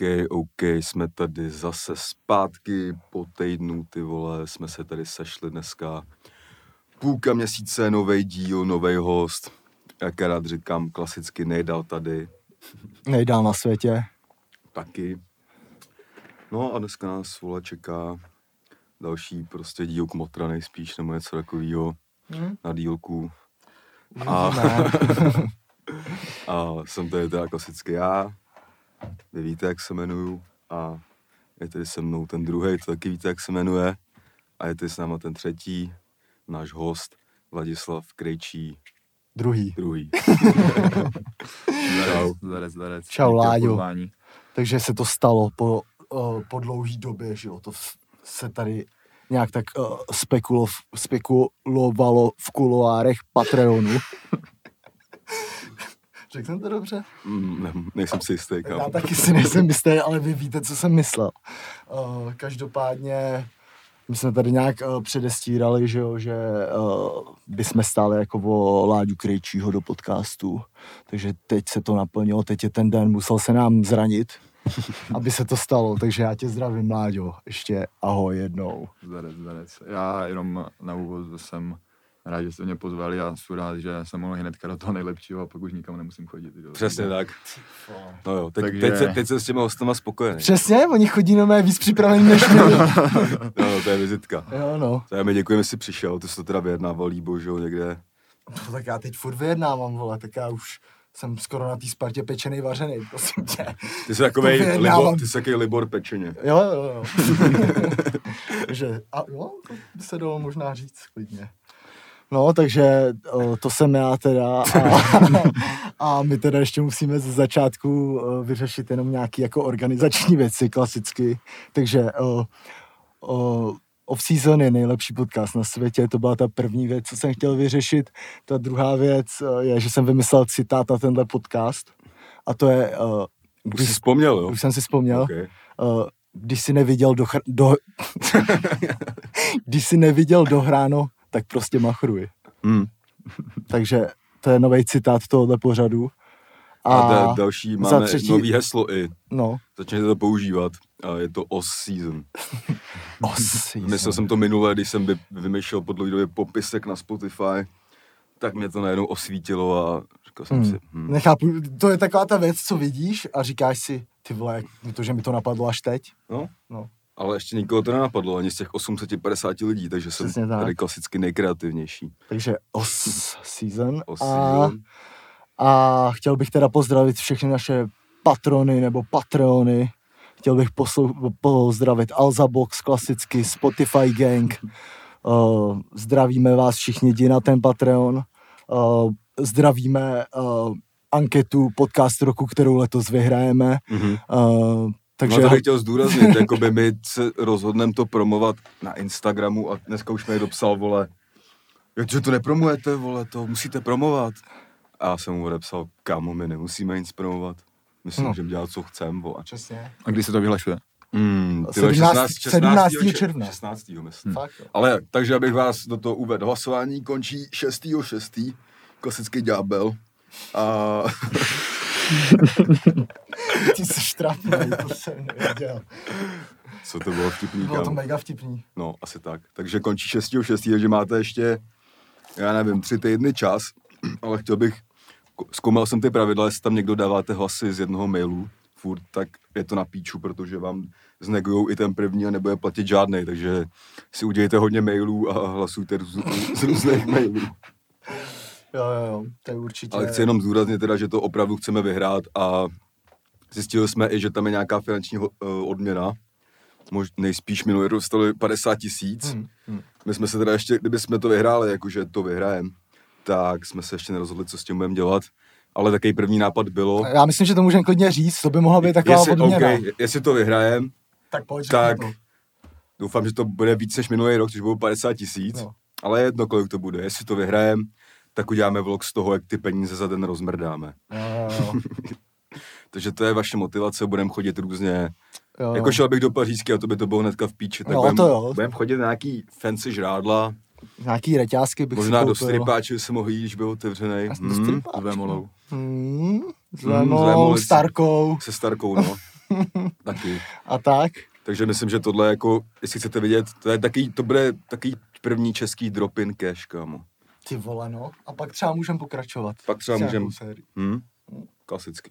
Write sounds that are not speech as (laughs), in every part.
OK, OK, jsme tady zase zpátky po týdnu, ty vole, jsme se tady sešli dneska. Půlka měsíce, nový díl, nový host. Jak já rád říkám, klasicky nejdal tady, Nejdál na světě. taky. No a dneska nás, vole, čeká další prostě díl kmotra nejspíš, nebo něco takového Hmm? na dílku. A, Ne. (laughs) a jsem tady teda klasicky já, vy víte, jak se jmenuju, a je tady se mnou ten druhý, to taky víte, jak se jmenuje, a je tady s náma ten třetí, náš host, Vladislav Krejčí, Druhý. druhý. (laughs) Zarec, zarec, zarec. Čau, Láďo. Takže se to stalo po, uh, po dlouhý době, že jo. To v- se tady nějak tak uh, spekulo, spekulovalo v kuloárech Patreonu. (laughs) Řekl jsem to dobře? Mm, ne, nejsem si jistý, Já kam. taky si nejsem jistý, ale vy víte, co jsem myslel. Uh, každopádně my jsme tady nějak uh, předestírali, že, jo, že uh, bychom stáli jako o Láďu Krejčího do podcastu. Takže teď se to naplnilo, teď je ten den, musel se nám zranit, (laughs) aby se to stalo. Takže já tě zdravím, Láďo. Ještě ahoj jednou. Zarec, zarec. Já jenom na úvod jsem rád, že jste mě pozvali a jsem rád, že jsem mohl hnedka do toho nejlepšího a pak už nikam nemusím chodit. Jo. Přesně tak. No jo, teď, Takže- teď, se, teď jsem s těma hostama spokojený. Přesně, oni chodí na mé víc připravený než my. (laughs) No, to je vizitka. Jo, no. To já mi děkujeme, že jsi přišel, ty jsi to teda vyjednával líbo, že jo, někde. No, tak já teď furt vyjednávám, vole, tak já už jsem skoro na té Spartě pečený, vařený, prosím tě. Ty jsi vyjednávám. libor, ty jsi takový libor pečeně. Jo, jo, jo. (laughs) takže, a jo, to by se dalo možná říct klidně. No, takže o, to jsem já teda a, (laughs) a my teda ještě musíme ze začátku o, vyřešit jenom nějaké jako organizační věci klasicky. Takže o, o, Off-season je nejlepší podcast na světě, to byla ta první věc, co jsem chtěl vyřešit. Ta druhá věc je, že jsem vymyslel citát na tenhle podcast a to je, o, Už když, jsi vzpomněl, jo? už jsem si vzpomněl, Okay. uh, když jsi neviděl do, chr- (laughs) do když jsi neviděl dohráno, tak prostě machruj. Hmm. (laughs) Takže to je nový citát tohohle pořadu. A, A, a další za máme třetí- nový heslo i. no, Začněte to používat. A je to Oz Season. (laughs) osí. Myslel jsem to minule, když jsem vy- vymýšlel po dlouhé době popisek na Spotify, tak mě to najednou osvítilo a říkal jsem Hmm. si, hm, Nechápu, to je taková ta věc, co vidíš a říkáš si, ty vole, že mi to napadlo až teď. no, No. Ale ještě nikoho to nenapadlo, ani z těch 850 lidí, takže jsem Přesně tak. tady klasicky nejkreativnější. Takže os (laughs) season. Oz a, Season. a chtěl bych teda pozdravit všechny naše patrony nebo patreony. Chtěl bych poslou, pozdravit Alza Box, klasicky Spotify Gang. Uh, (laughs) zdravíme vás všichni, jdi na ten Patreon. Uh, zdravíme uh, anketu podcast roku, kterou letos vyhrajeme. Mhm. Uh, Takže no, to bych chtěl zdůraznit, jakoby my se rozhodneme to promovat na Instagramu a dneska už mi dopsal, vole, jak že to nepromujete, vole, to musíte promovat. A já jsem mu odepsal, kámo, my nemusíme nic promovat. Myslím, No. no. že dělat, co chceme, vole. Přesně. A kdy se to vyhlašuje? Mm, ty vole, 17. 17. čer- června. 16. myslím. Fakt, jo. Ale takže abych vás do toho uvedl, hlasování končí 6.6. Klasický ďábel. A (laughs) Ty jsi štrapný, to jsem nevěděl. co to bylo vtipný, Bylo to kámo? mega vtipný. No, asi tak. Takže končí 6.6., takže máte ještě, já nevím, tři týdny čas, ale chtěl bych, ko- zkoumal jsem ty pravidla, jestli tam někdo dáváte hlasy z jednoho mailu, furt, tak je to na píču, protože vám znegujou i ten první a nebude platit žádný, takže si udělejte hodně mailů a hlasujte z, z různých mailů. Jo, jo, jo, to je určitě... Ale chci jenom zdůraznit teda, že to opravdu chceme vyhrát a zjistili jsme i, že tam je nějaká finanční eh, odměna. Mož, nejspíš minulý rok dostali 50 tisíc. Hmm, hmm. My jsme se teda ještě, kdyby jsme to vyhráli, jakože to vyhrajem, tak jsme se ještě nerozhodli, co s tím budeme dělat. Ale takový první nápad bylo, Já myslím, že to můžeme klidně říct, to by mohla být taková jestli, odměna. okay, jestli to vyhrajem, Tak pojď, tak řekni doufám, že to bude víc než minulý rok, což bylo 50 tisíc. No. Ale je jedno, kolik to bude. Jestli to vyhrajem, tak uděláme vlog z toho, jak ty peníze za den rozmrdáme. Jo, jo, (laughs) Takže to je vaše motivace, budeme chodit různě. jo, jo. Jako šel bych do Pařížky a to by to bylo hnedka v píči. Tak No, budeme to jo. budem chodit na nějaký fancy žrádla, Nějaký reťázky bych možná si do koupil. strippáče se mohl jít, když byl otevřený. A do strippáčů, s Vémolou. Hmm, s Hmm, s Starkou. Se Starkou, no. (laughs) taky. A tak? Takže myslím, že tohle jako, jestli chcete vidět, to je taky, to bude taky první český drop-in cash, kámo. Ty vole, no. A pak třeba můžeme pokračovat. Pak třeba S nějakou můžem- sérií. Hm? Klasicky.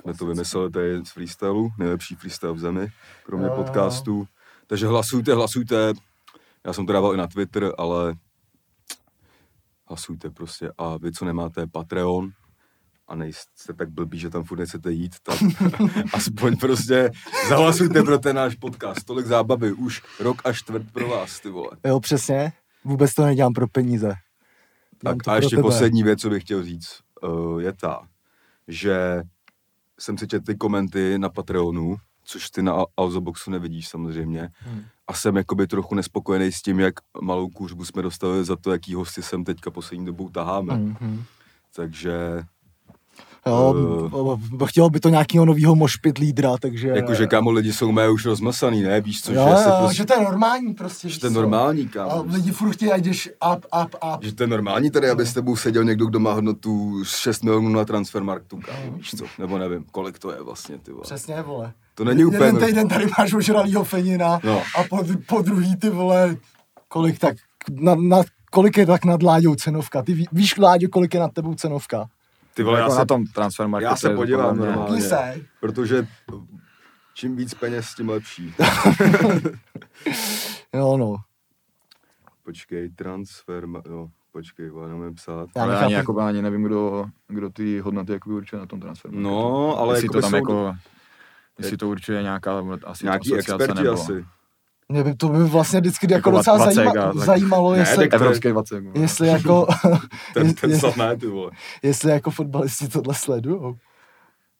Jsme to vymysleli tady z freestylu, nejlepší freestyle v zemi, kromě jo. podcastů. Takže hlasujte, hlasujte. Já jsem to dával i na Twitter, ale hlasujte prostě. A vy, co nemáte Patreon, a nejste tak blbí, že tam furt nechcete jít, tak (laughs) aspoň prostě zahlasujte pro ten náš podcast. Tolik zábavy, už rok a čtvrt pro vás, ty vole. Jo, přesně. Vůbec to nedělám pro peníze. Tak a ještě tebe. poslední věc, co bych chtěl říct, uh, je ta, že jsem si četl ty komenty na Patreonu, což ty na Alzoboxu nevidíš samozřejmě. Hmm. A jsem jakoby trochu nespokojený s tím, jak malou kůřbu jsme dostali za to, jaký hosty sem teďka poslední dobou taháme. Mhm. Takže, Jo, b- chtělo by to nějakého nového mošpit lídra, takže... jakože kámo, lidi jsou mé už rozmasaný, ne? Víš co, jo, že, se jo, prostě, že to je normální prostě. že to je normální, A kámo. lidi furt chtějí, ať jdeš up, up, up. Že to je normální tady, aby s tebou seděl někdo, kdo má hodnotu 6 milionů na transfermarktu, kámo, víš co? Nebo nevím, kolik to je vlastně, ty vole. Přesně, vole. To není úplně... Jeden týden tady máš ožralýho fenina No. a po, po druhý ty vole, kolik tak, na, na, kolik je tak nad Láďou cenovka? Ty ví, víš, Láďo, kolik je nad tebou cenovka? Ty vole, já jako se, na tom transfer marketu já se podívám normálně. Protože čím víc peněz, tím lepší. (laughs) Jo, no. Počkej, transfer, jo, počkej, vole, nemůžu psát. Já Ale nechápu. ani, jako, ani nevím, kdo, kdo ty hodnoty jakoby určuje na tom transferu. No, ale jestli to tam jsou- jako, jestli to určuje nějaká asi Nějaký asociace experti nebo, asi. Mě by to by vlastně vždycky jako, Jako docela Vacek zajíma, tak. zajímalo, Ne, jestli, tak to je- Evropský vacek. jestli jako, (laughs) (laughs) Ten, ten je- snad ne, ty vole. jestli jako fotbalisti tohle sledujou.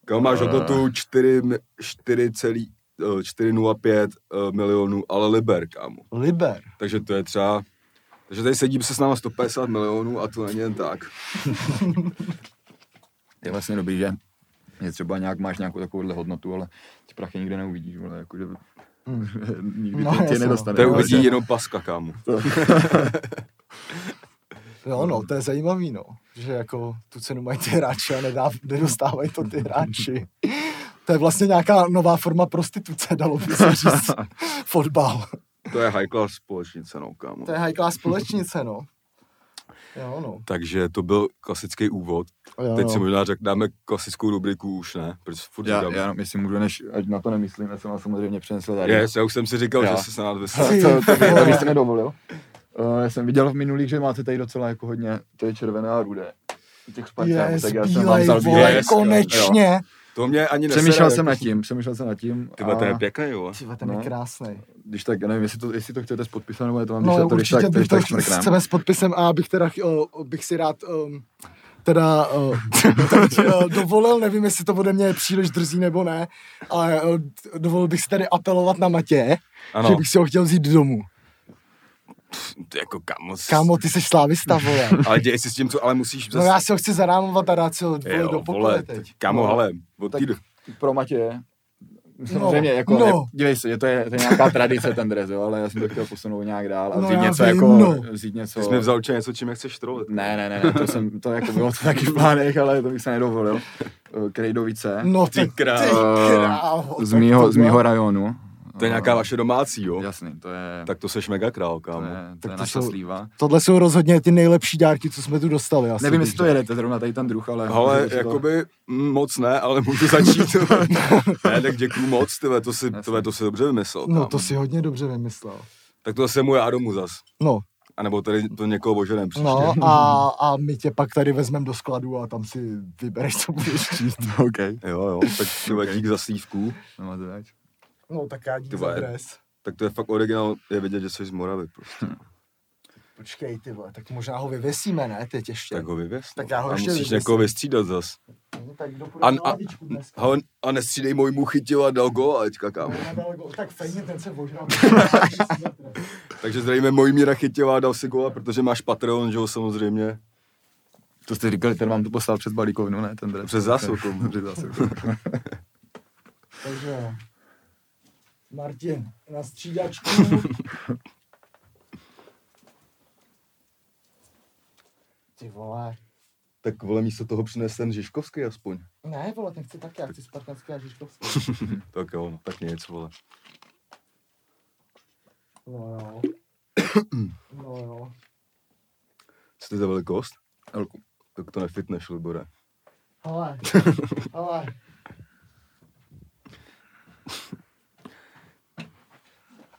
Kam máš hodnotu 4, mi- 4 celý, eh, 4,05 eh, milionů, ale liber, kámo. Liber. Takže to je třeba, takže tady sedí se s náma 150 milionů a to není jen tak. (laughs) Je vlastně dobrý, že je třeba nějak, máš nějakou takovouhle hodnotu, ale ty prachy nikde neuvidíš, vole, jakože. (laughs) nikdy No, tě, nedostane. To je No, uvidí jenom paska, kámo. (laughs) Jo, no, to je zajímavý, no. Že jako tu cenu mají ty hráči a nedá, nedostávají to ty hráči. To je vlastně nějaká nová forma prostituce, dalo by se říct. (laughs) Fotbal. To je high class společnice, no, kámo. To je high class společnice, no. Jo, no. Takže to byl klasický úvod. Jo, Teď no. si možná řek, dáme klasickou rubriku už, ne? Protože furt Já, říkám, já jestli můžu, než ať na to nemyslím, já jsem vás samozřejmě přinesl tady. Yes, já už jsem si říkal, Já. že se. Ty Co, to, by, to vole. byste nedovolil. Uh, já jsem viděl v minulých, že máte tady docela jako hodně, to je červené a rudé. Těch Spartanů, Yes, tak já jsem vám bílej, vzal Yes, konečně. To mě ani nesere. Přemýšlel jako- jsem nad tím, přemýšlel jsem nad tím. Ty vole, ten je pěkný, jo. Ty ten je No. krásný. Když tak, já nevím, jestli to, jestli to chcete s podpisem, nebo je to vám, No, když tak, to, když určitě tak, když to tak chceme s podpisem a bych teda, uh, bych si rád um, teda uh, teď, uh, dovolil, nevím, jestli to ode mě je příliš drzí nebo ne, ale uh, dovolil bych si tady apelovat na Matě, Ano. že bych si ho chtěl vzít domů. Jako kamo. Kámo, ty jsi slávista, vole. (laughs) Ale děj si s tím, co, ale musíš No já si ho chci zarámovat a dát si ho Jo, do pokoje vole, teď. Kámo, No. ale od Tak- té Pro Matě, samozřejmě, jako, no. ne, dívej se, je to, je, to je nějaká tradice ten dres, jo, ale já jsem to chtěl posunout nějak dál a No, vzít něco vím, jako, no. vzít něco, Ty jsi mi vzal určitě něco, čím chceš trolit. ne, ne, ne, to jsem, to jako bylo to taky v plánech, ale to bych se nedovolil. Eh, Krejdovice, No Ty ty, král. ty krávo, z mýho, z mýho rajonu. To je nějaká vaše domácí, jo? Jasný, to je, Tak to seš mega král, to kámo. je, to Tak je to naša jsou- slíva. Tohle jsou rozhodně ty nejlepší dárky, co jsme tu dostali. Asi Nevím, jestli to jedete zrovna tady ten druh, ale... Ale můžu to- jakoby mm, moc ne, ale můžu začít. (laughs) ne, tak děkuju moc, tyhle, to si, tyhle, to si dobře vymyslel. No kámo. to si hodně dobře vymyslel. Tak to zase můj Adomu zas. No, A nebo tady to někoho oženem příště. no a, (laughs) a my tě pak tady vezmeme do skladu a tam si vybereš, co budeš číst. (laughs) OK. Jo, jo, tak okay. dík za slívku. No. No tak já dík za dres. Tak to je fakt originál, je vidět, že jsi z Moravy prostě. Počkej, ty vole, tak možná ho vyvěsíme, ne, teď ještě. Tak ho vyvěs. no. Tak já ho a ještě musíš vyvěsím. někoho vystřídat zas. No, tak kdo půjde A, na a, a, a nestřídej můj chytil a dal gól a teďka kámo. Gol. Tak fejně, ten se ožral. (laughs) Takže zdravíme můj míra chytil a dal si góla, protože máš Patreon, že jo, samozřejmě. To jste říkali, ten vám to poslal přes balíkovnu, ne? Ten dres. Přes zásilkovnu. (laughs) Přes zásilkovnu. Takže Martin, na střídačku. (laughs) Ty vole. Tak vole, místo toho přines ten Žižkovský aspoň. Ne, vole, ten chci taky, já chci spartanský a žižkovský. (laughs) Tak jo, no, tak nic, vole. No jo. (coughs) No jo. Co to je za velikost? Elku. Tak to nefitneš, Libore. Ale, ale. (laughs)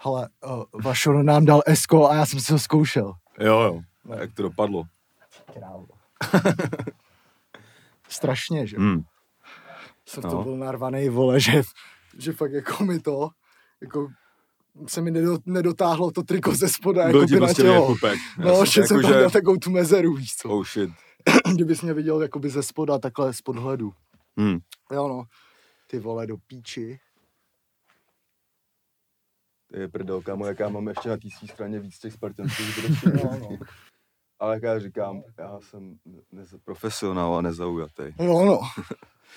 Hele, uh, Vašor nám dal Esko a já jsem si ho zkoušel. Jo, jo. A jak to dopadlo? Krávo. (laughs) Strašně, že? Hmm. Jsem to No. byl narvaný, vole, že, že fakt jako mi to, jako se mi nedo, nedotáhlo to triko ze spoda, jako Byl by na prostě tělo. výkupek. No, že jsem tam měl takovou tu mezeru, víš co. Oh shit. (clears throat) Kdybys mě viděl jakoby ze spoda, takhle z podhledu. Hmm. Jo no, ty vole do píči. To je prdel, kámo, jaká mám ještě na té straně víc těch spartanských zbraní. Jo, no. Ale jak já říkám, já jsem nez, profesionál a nezaujatý. jo no.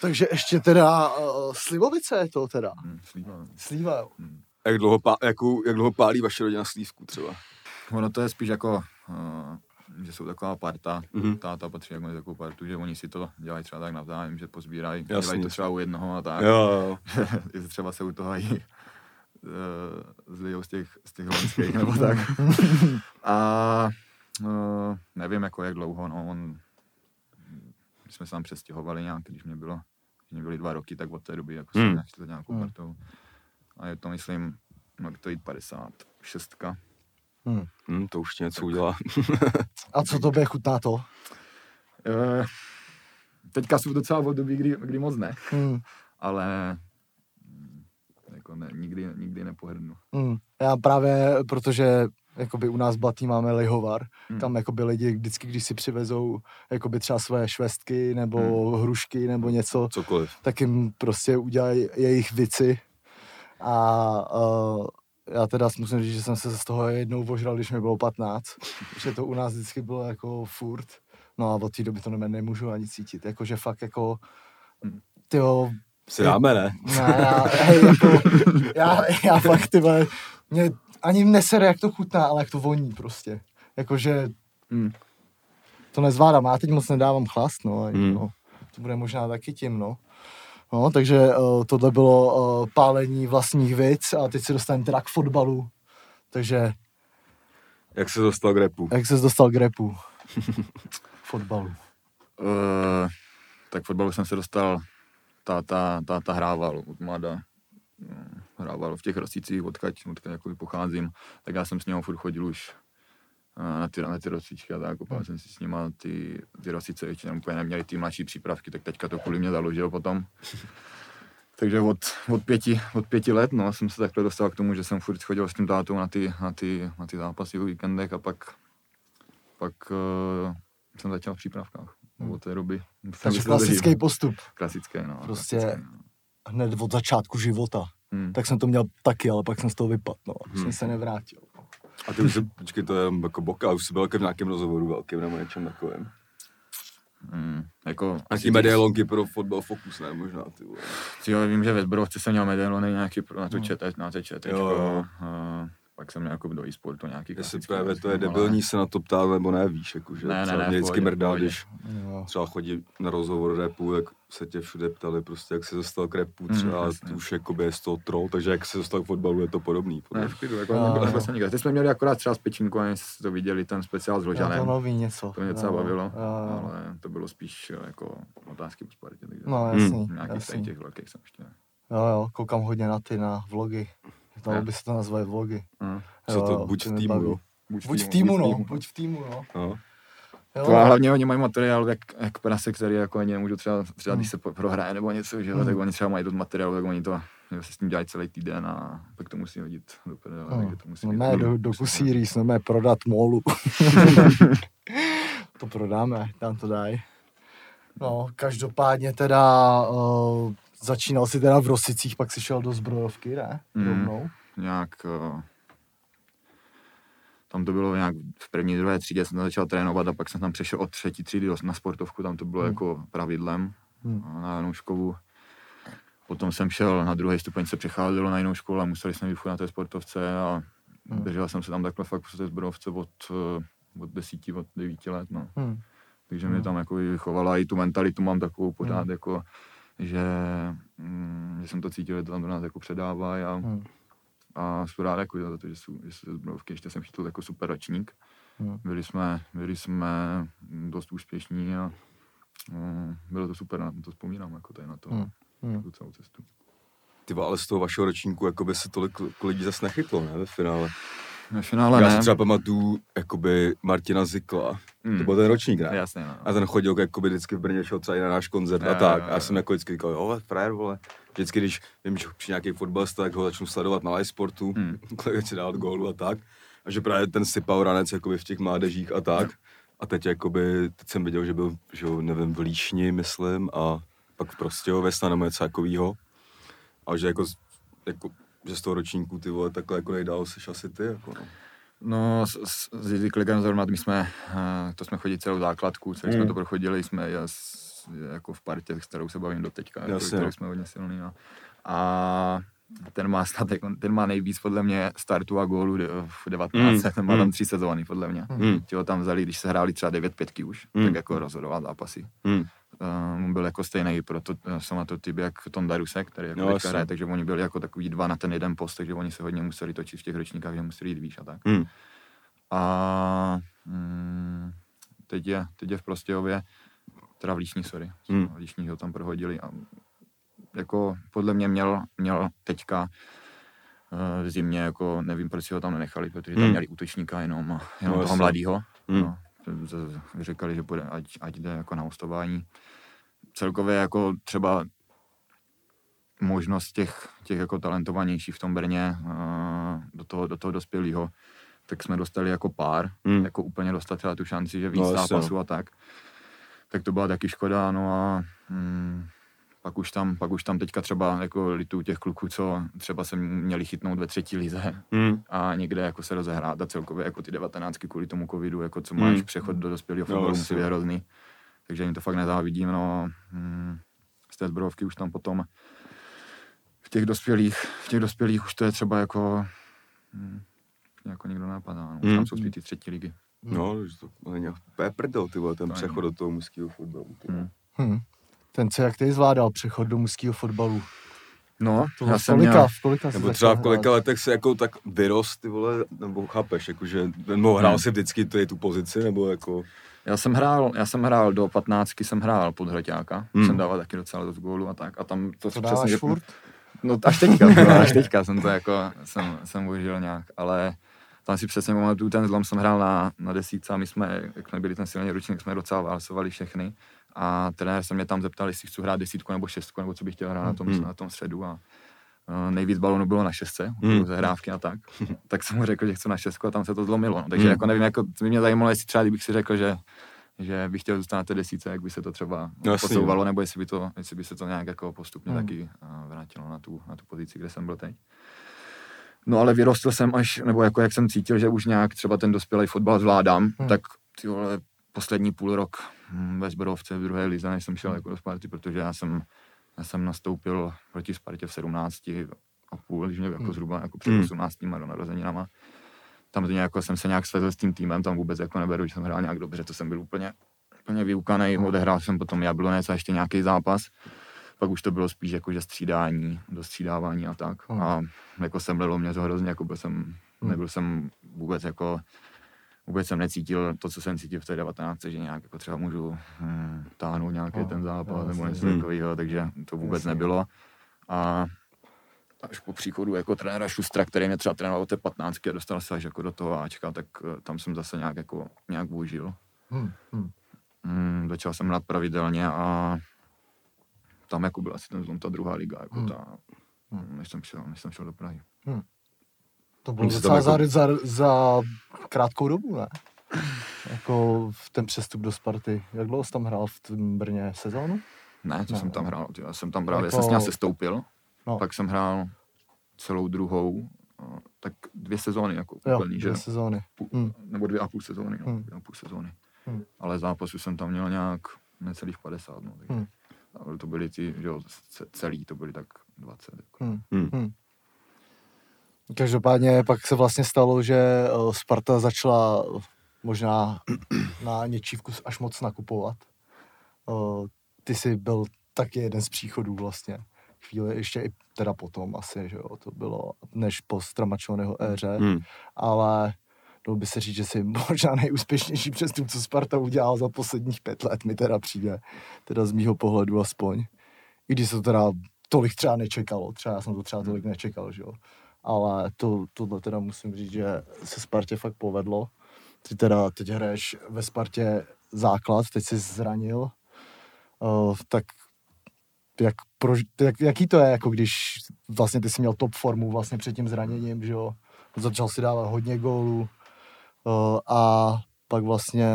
Takže ještě teda uh, Slivovice je to teda. Hm, slíva, no. Slíva, jo. Jak dlouho, pá, jakou, jak dlouho pálí vaše rodina slívku třeba? Ono to je spíš jako, uh, že jsou taková parta, Mhm. mm-hmm. táta patří jako takovou partu, že oni si to dělají třeba tak navzájem, že pozbírají, dělají to třeba u jednoho a tak. Jo, jo. (laughs) třeba se u toho i uh, zlijou z těch, z těch loňských nebo tak. (laughs) A uh, nevím, jako jak dlouho, no, on, my jsme se tam přestěhovali nějak, když mě bylo, když mě byly dva roky, tak od té doby jako Hmm. jsem nějak nějakou Hmm. partou. A je to, myslím, no, to jít 56. Hm. Hm, to už ti něco udělá. (laughs) A co tobě chutná to? Eh, teďka jsou docela v období, kdy, kdy moc ne, Hm. ale jako ne, nikdy, nikdy nepohrdnu. Hm. Já právě, protože jakoby u nás v Batý máme lihovar, Hmm. tam jakoby lidi vždycky, když si přivezou jakoby třeba své švestky nebo Hmm. hrušky nebo něco, Cokoliv. tak jim prostě udělají jejich vici. A uh, já teda musím říct, že jsem se z toho jednou ožral, když mi bylo 15. (laughs) že to u nás vždycky bylo jako furt. No a od té doby to ne, nemůžu ani cítit. Jakože fakt jako, Hmm. tyjo, Si dáme, ne? ne, já, hej, jako, já, já fakt, ty vole, mě ani nesere, jak to chutná, ale jak to voní prostě. Jakože Hmm. to nezvládám. Já teď moc nedávám chlast, no. Hmm. No to bude možná taky tím, no. No, takže uh, tohle bylo uh, pálení vlastních věc a teď se dostaneme teda k fotbalu. Takže Jak se dostal k repu? jak ses dostal k repu? (laughs) fotbalu. Uh, tak fotbalu jsem se dostal, táta, táta hrával od mlada. Mm, Hrával v těch rosticích, odkaď, odkaď jako pocházím, tak já jsem s ním furt chodil už eh, na ty, na ty rostičky a tak, kopal jsem si s nima ty, ty rosice, ještě tam úplně neměli ty mladší přípravky, tak teďka to kvůli mě založil potom. (laughs) Takže od, od, pěti, od pěti let no, jsem se takhle dostal k tomu, že jsem furt chodil s tím tátou na ty, na ty, na ty zápasy o víkendech a pak, pak uh, jsem začal v přípravkách. Hmm. Od té doby. Takže klasický postup. Klasické, no. Prostě- klasický, no. Hned od začátku života. Hmm. Tak jsem to měl taky, ale pak jsem z toho vypadl, no. Hmm. Jsem se nevrátil. A ty už jsi, počkej, to je jenom jako boka, už jsi byl v nějakém rozhovoru velkým nebo něčem takovém. Hmm. Jako, Nějaký medailonky pro fotbal Focus, ne, možná, ty vole. Jo, vím, že ve Zborovce jsem měl medailony nějaký pro, na to Hmm. čet, na to čet, Jo, jo. uh, pak jsem jako do e-sportu nějaký Jestli klasický, právě to je ale- debilní se na to ptát, nebo ne, víš, jako, že Ne, ne, ne, mě vždycky mrdá, když Jo. třeba chodí na rozhovor repu, jak se tě všude ptali, prostě jak se dostal k repu, Mm, třeba jasně. mm, už jakoby je z toho troll, takže jak se dostal k fotbalu, je to podobný. Ne, podle v klidu, jako Jo, nebylo jo. vlastně nikde. Teď jsme měli akorát třeba s Pečínkou, ani jste to viděli, ten speciál s Ložanem. to nový něco. To mě docela bavilo, ale to bylo spíš jako otázky po Spartě. Takže No Hmm. jasný, nějakých tady jasný. těch velkých jsem ještě ne. Jo, jo, koukám hodně na ty, na vlogy. Dalo by se to nazvat vlogy. Co Jo, to, buď v týmu, baví. jo. Buď v týmu, no, buď v týmu, no. no. Jo, To a hlavně oni mají materiál, jak, jak prase, který jako ani nemůžu třeba, třeba když Hmm. se po- prohraje nebo něco, že jo, Hmm. tak oni třeba mají dost materiálu, tak oni to se s tím dělají celý týden a pak to musí hodit do prdele, No, takže to musí no být- ne, do, do kusíris, no ne, prodat molu. (laughs) to prodáme, tam to dají. No, každopádně teda uh, začínal si teda v Rosicích, pak si šel do zbrojovky, ne? Mm. Rovnou. nějak eh, tam to bylo nějak v první, druhé třídě jsem začal trénovat a pak jsem tam přešel od třetí třídy do- na sportovku, tam to bylo Hmm. jako pravidlem Hmm. a na jinou školu. Potom jsem šel na druhý stupeň, se přecházelo na jinou školu a museli jsme furt na té sportovce a Hmm. držel jsem se tam takhle fakt v té zbrojovce od, eh, od desíti, od devíti let, no. Hmm. Takže mě tam jako vychovala, i tu mentalitu mám takovou pořád, Hmm. jako, že, mm, že jsem to cítil, že to tam do nás jako předávají a, Hmm. a jsem rád jako za to, že jsou, že jsou Zbrojovky, ještě jsem chytil jako super ročník. Hmm. Byli jsme, byli jsme dost úspěšní a mm, bylo to super, na to vzpomínám, jako tady na to, Hmm. Hmm. tu celou cestu. Ty ale z toho vašeho ročníku jako by se tolik lidí zase nechytlo, ne, ve finále. Ve finále Já ne. si třeba pamatuju, jakoby Martina Zikla, Hmm. to byl ten ročník, ne? Jasně, no. A ten chodil jakoby vždycky v Brně, šel třeba i na náš koncert a tak. jo, A já jsem jako vždycky říkal, jo, frajer, vole. Vždycky, když vím, že při nějaký fotbalista, tak ho začnu sledovat na live sportu, Hmm. kolik si dávat gólu a tak. A že právě ten sypal ranec jakoby v těch mládežích a tak. A teď jakoby, teď jsem viděl, že byl, že jo, nevím, v Líšni, myslím, a pak v Prostějově nebo něco takovýho. A že jako, z- jako že z toho ročníku ty vole takhle jako nejdál seš asi ty, jako no. No, s, s, s Jiří Klikem zrovna, my jsme, eh, to jsme chodili celou základku, celý jsme Hmm. to prochodili, jsme je s, jako v partě, s kterou se bavím do teďka, jako, kterou no. jsme hodně silný. No. A ten má snad, jako, ten má nejvíc podle mě startů a gólů de- v 19, Hmm. ten má tam Hmm. tři sezóny podle mě. Hmm. Ti ho tam vzali, když se hráli třeba 9 pětky už, Hmm. tak jako rozhodoval zápasy. Hmm. Uh, byl jako stejný, proto uh, jsem na to typ jak Tonda Rusek, který jako No, hraje, takže oni byli jako takový dva na ten jeden post, takže oni se hodně museli točit v těch ročníkách, že museli jít výš a tak. Hmm. A mm, teď, je, teď je v Prostějově, teda v Líšní, sorry, Hmm. v Líšní ho tam prohodili a jako podle mě měl, měl teďka eh, v zimě, jako nevím, proč si ho tam nenechali, protože tam Hmm. měli útočníka jenom, jenom No, toho jasně. mladýho. Hmm. No, říkali, že bude, ať, ať jde jako na hostování. Celkově jako třeba možnost těch, těch jako talentovanějších v tom Brně eh, do toho, do toho dospělého, tak jsme dostali jako pár, Hmm. jako úplně dostat třeba tu šanci, že víc No, zápasů a tak. Tak to byla taky škoda, no a mm, pak už tam, pak už tam teďka třeba jako litu těch kluků, co třeba se měli chytnout ve třetí lize Hmm. a někde jako se rozehrát a celkově jako ty devatenáctky kvůli tomu covidu, jako co Hmm. máš přechod do dospělého No, fotbalu, jasně. musí být hrozný. Takže jim to fakt nezávidím, no. Mm, z té zbrojovky už tam potom v těch dospělých, v těch dospělých už to je třeba jako mm, jako nikdo napadá, no. Už Hmm. tam jsou spíš ty třetí ligy. No, že to není úplně prdel, ty vole, ten To přechod do toho mužského fotbalu. Hmm. Ten, co jak ty zvládal přechod do mužského fotbalu? No, To já jsem kolika, měl, v kolika Nebo třeba v kolika hrát? letech se jako tak vyrost, ty vole, nebo chápeš, jakože, nebo hrál Hmm. si vždycky tu, tu pozici, nebo jako, já jsem hrál, já jsem hrál do 15, jsem hrál pod hroťáka, Hmm. jsem dával taky docela dost gólů a tak a tam to, To přesně, dáváš že- furt? No až teďka, až (laughs) teďka jsem to jako, jsem, jsem užil nějak, ale tam si přesně pamatuju, ten zlom jsem hrál na, na desíce a my jsme, jak jsme byli ten silný ročník, jsme docela válsovali všechny a trenér se mě tam zeptal, jestli chci hrát desítku nebo šestku, nebo co bych chtěl hrát na tom, Hmm. na tom středu a uh, nejvíc balonů bylo na šestce, Hmm. zahrávky a tak, (laughs) tak jsem mu řekl, že chci na šestku a tam se to zlomilo, no. takže Hmm. jako nevím, jako, by mě zajímalo, jestli třeba kdybych si řekl, že že bych chtěl zůstat na té desíce, jak by se to třeba No, posouvalo, nebo jestli by, to, jestli by se to nějak jako postupně Hmm. taky uh, vrátilo na tu, na tu pozici, kde jsem byl teď. No ale vyrostl jsem až, nebo jako jak jsem cítil, že už nějak třeba ten dospělý fotbal zvládám, Hmm. tak ty vole, poslední půl rok ve Zborovce v druhé lize, než jsem šel jako do Sparty, protože já jsem, já jsem nastoupil proti Spartě v 17 a půl, když mě jako Hmm. zhruba jako před Hmm. 18 do narozeninama. Tam to nějak, jsem se nějak svezl s tím týmem, tam vůbec jako neberu, že jsem hrál nějak dobře, to jsem byl úplně, úplně vyukaný, odehrál jsem potom Jablonec a ještě nějaký zápas. Pak už to bylo spíš jako, že střídání, dostřídávání a tak. Hmm. A jako semlelo mě to hrozně, jako byl jsem, nebyl jsem vůbec jako, vůbec jsem necítil to, co jsem cítil v té 19, že nějak jako třeba můžu hm, táhnout nějaký No, ten zápas jo, nebo něco Hmm. takového, takže to vůbec Jasně. nebylo. A až po příchodu jako trenéra Šustra, který mě třeba trénoval od té 15 a dostal se až jako do toho Ačka, tak eh, tam jsem zase nějak jako nějak využil. Hmm. Hmm. Mm, začal jsem hrát pravidelně a tam jako byla asi ten zlom ta druhá liga, jako Hmm. ta, Hmm. než jsem šel, než jsem šel do Prahy. To bylo tam docela jako- za, za, za krátkou dobu, ne? Jako v ten přestup do Sparty. Jak dlouho jsi tam hrál v tom Brně sezónu? Ne, to Ne, jsem tam ne. hrál, tyjo, já jsem tam právě, Jako- jsem s ním sestoupil, No. pak jsem hrál celou druhou, eh, tak dvě sezóny jako Jo, úplný, že? dvě sezóny. Půl, Hmm. Nebo dvě a půl sezóny, no, Hmm. dvě a půl sezóny. Hmm. Ale zápasů jsem tam měl nějak necelých 50, no, takže Hmm. ale to byly ty, že jo, ce- celý to byly tak 20. Jako. Hmm. Hmm. Hmm. Každopádně pak se vlastně stalo, že eh, Sparta začala možná na něčívku až moc nakupovat. Uh, ty jsi byl taky jeden z příchodů vlastně. Chvíli ještě i teda potom asi, že jo, to bylo než po Stramačoneho éře, Hmm. ale dalo by se říct, že jsi možná nejúspěšnější přestup, co Sparta udělal za posledních pět let, mi teda přijde, teda z mýho pohledu aspoň. I když se to teda tolik třeba nečekalo, třeba já jsem to třeba tolik nečekal, že jo. Ale to, tohle teda musím říct, že se Spartě fakt povedlo. Ty teda teď hraješ ve Spartě základ, teď jsi zranil, uh, tak jak, prož, jak, jaký to je, jako když vlastně ty jsi měl top formu vlastně před tím zraněním, že jo, začal si dávat hodně gólů uh, a pak vlastně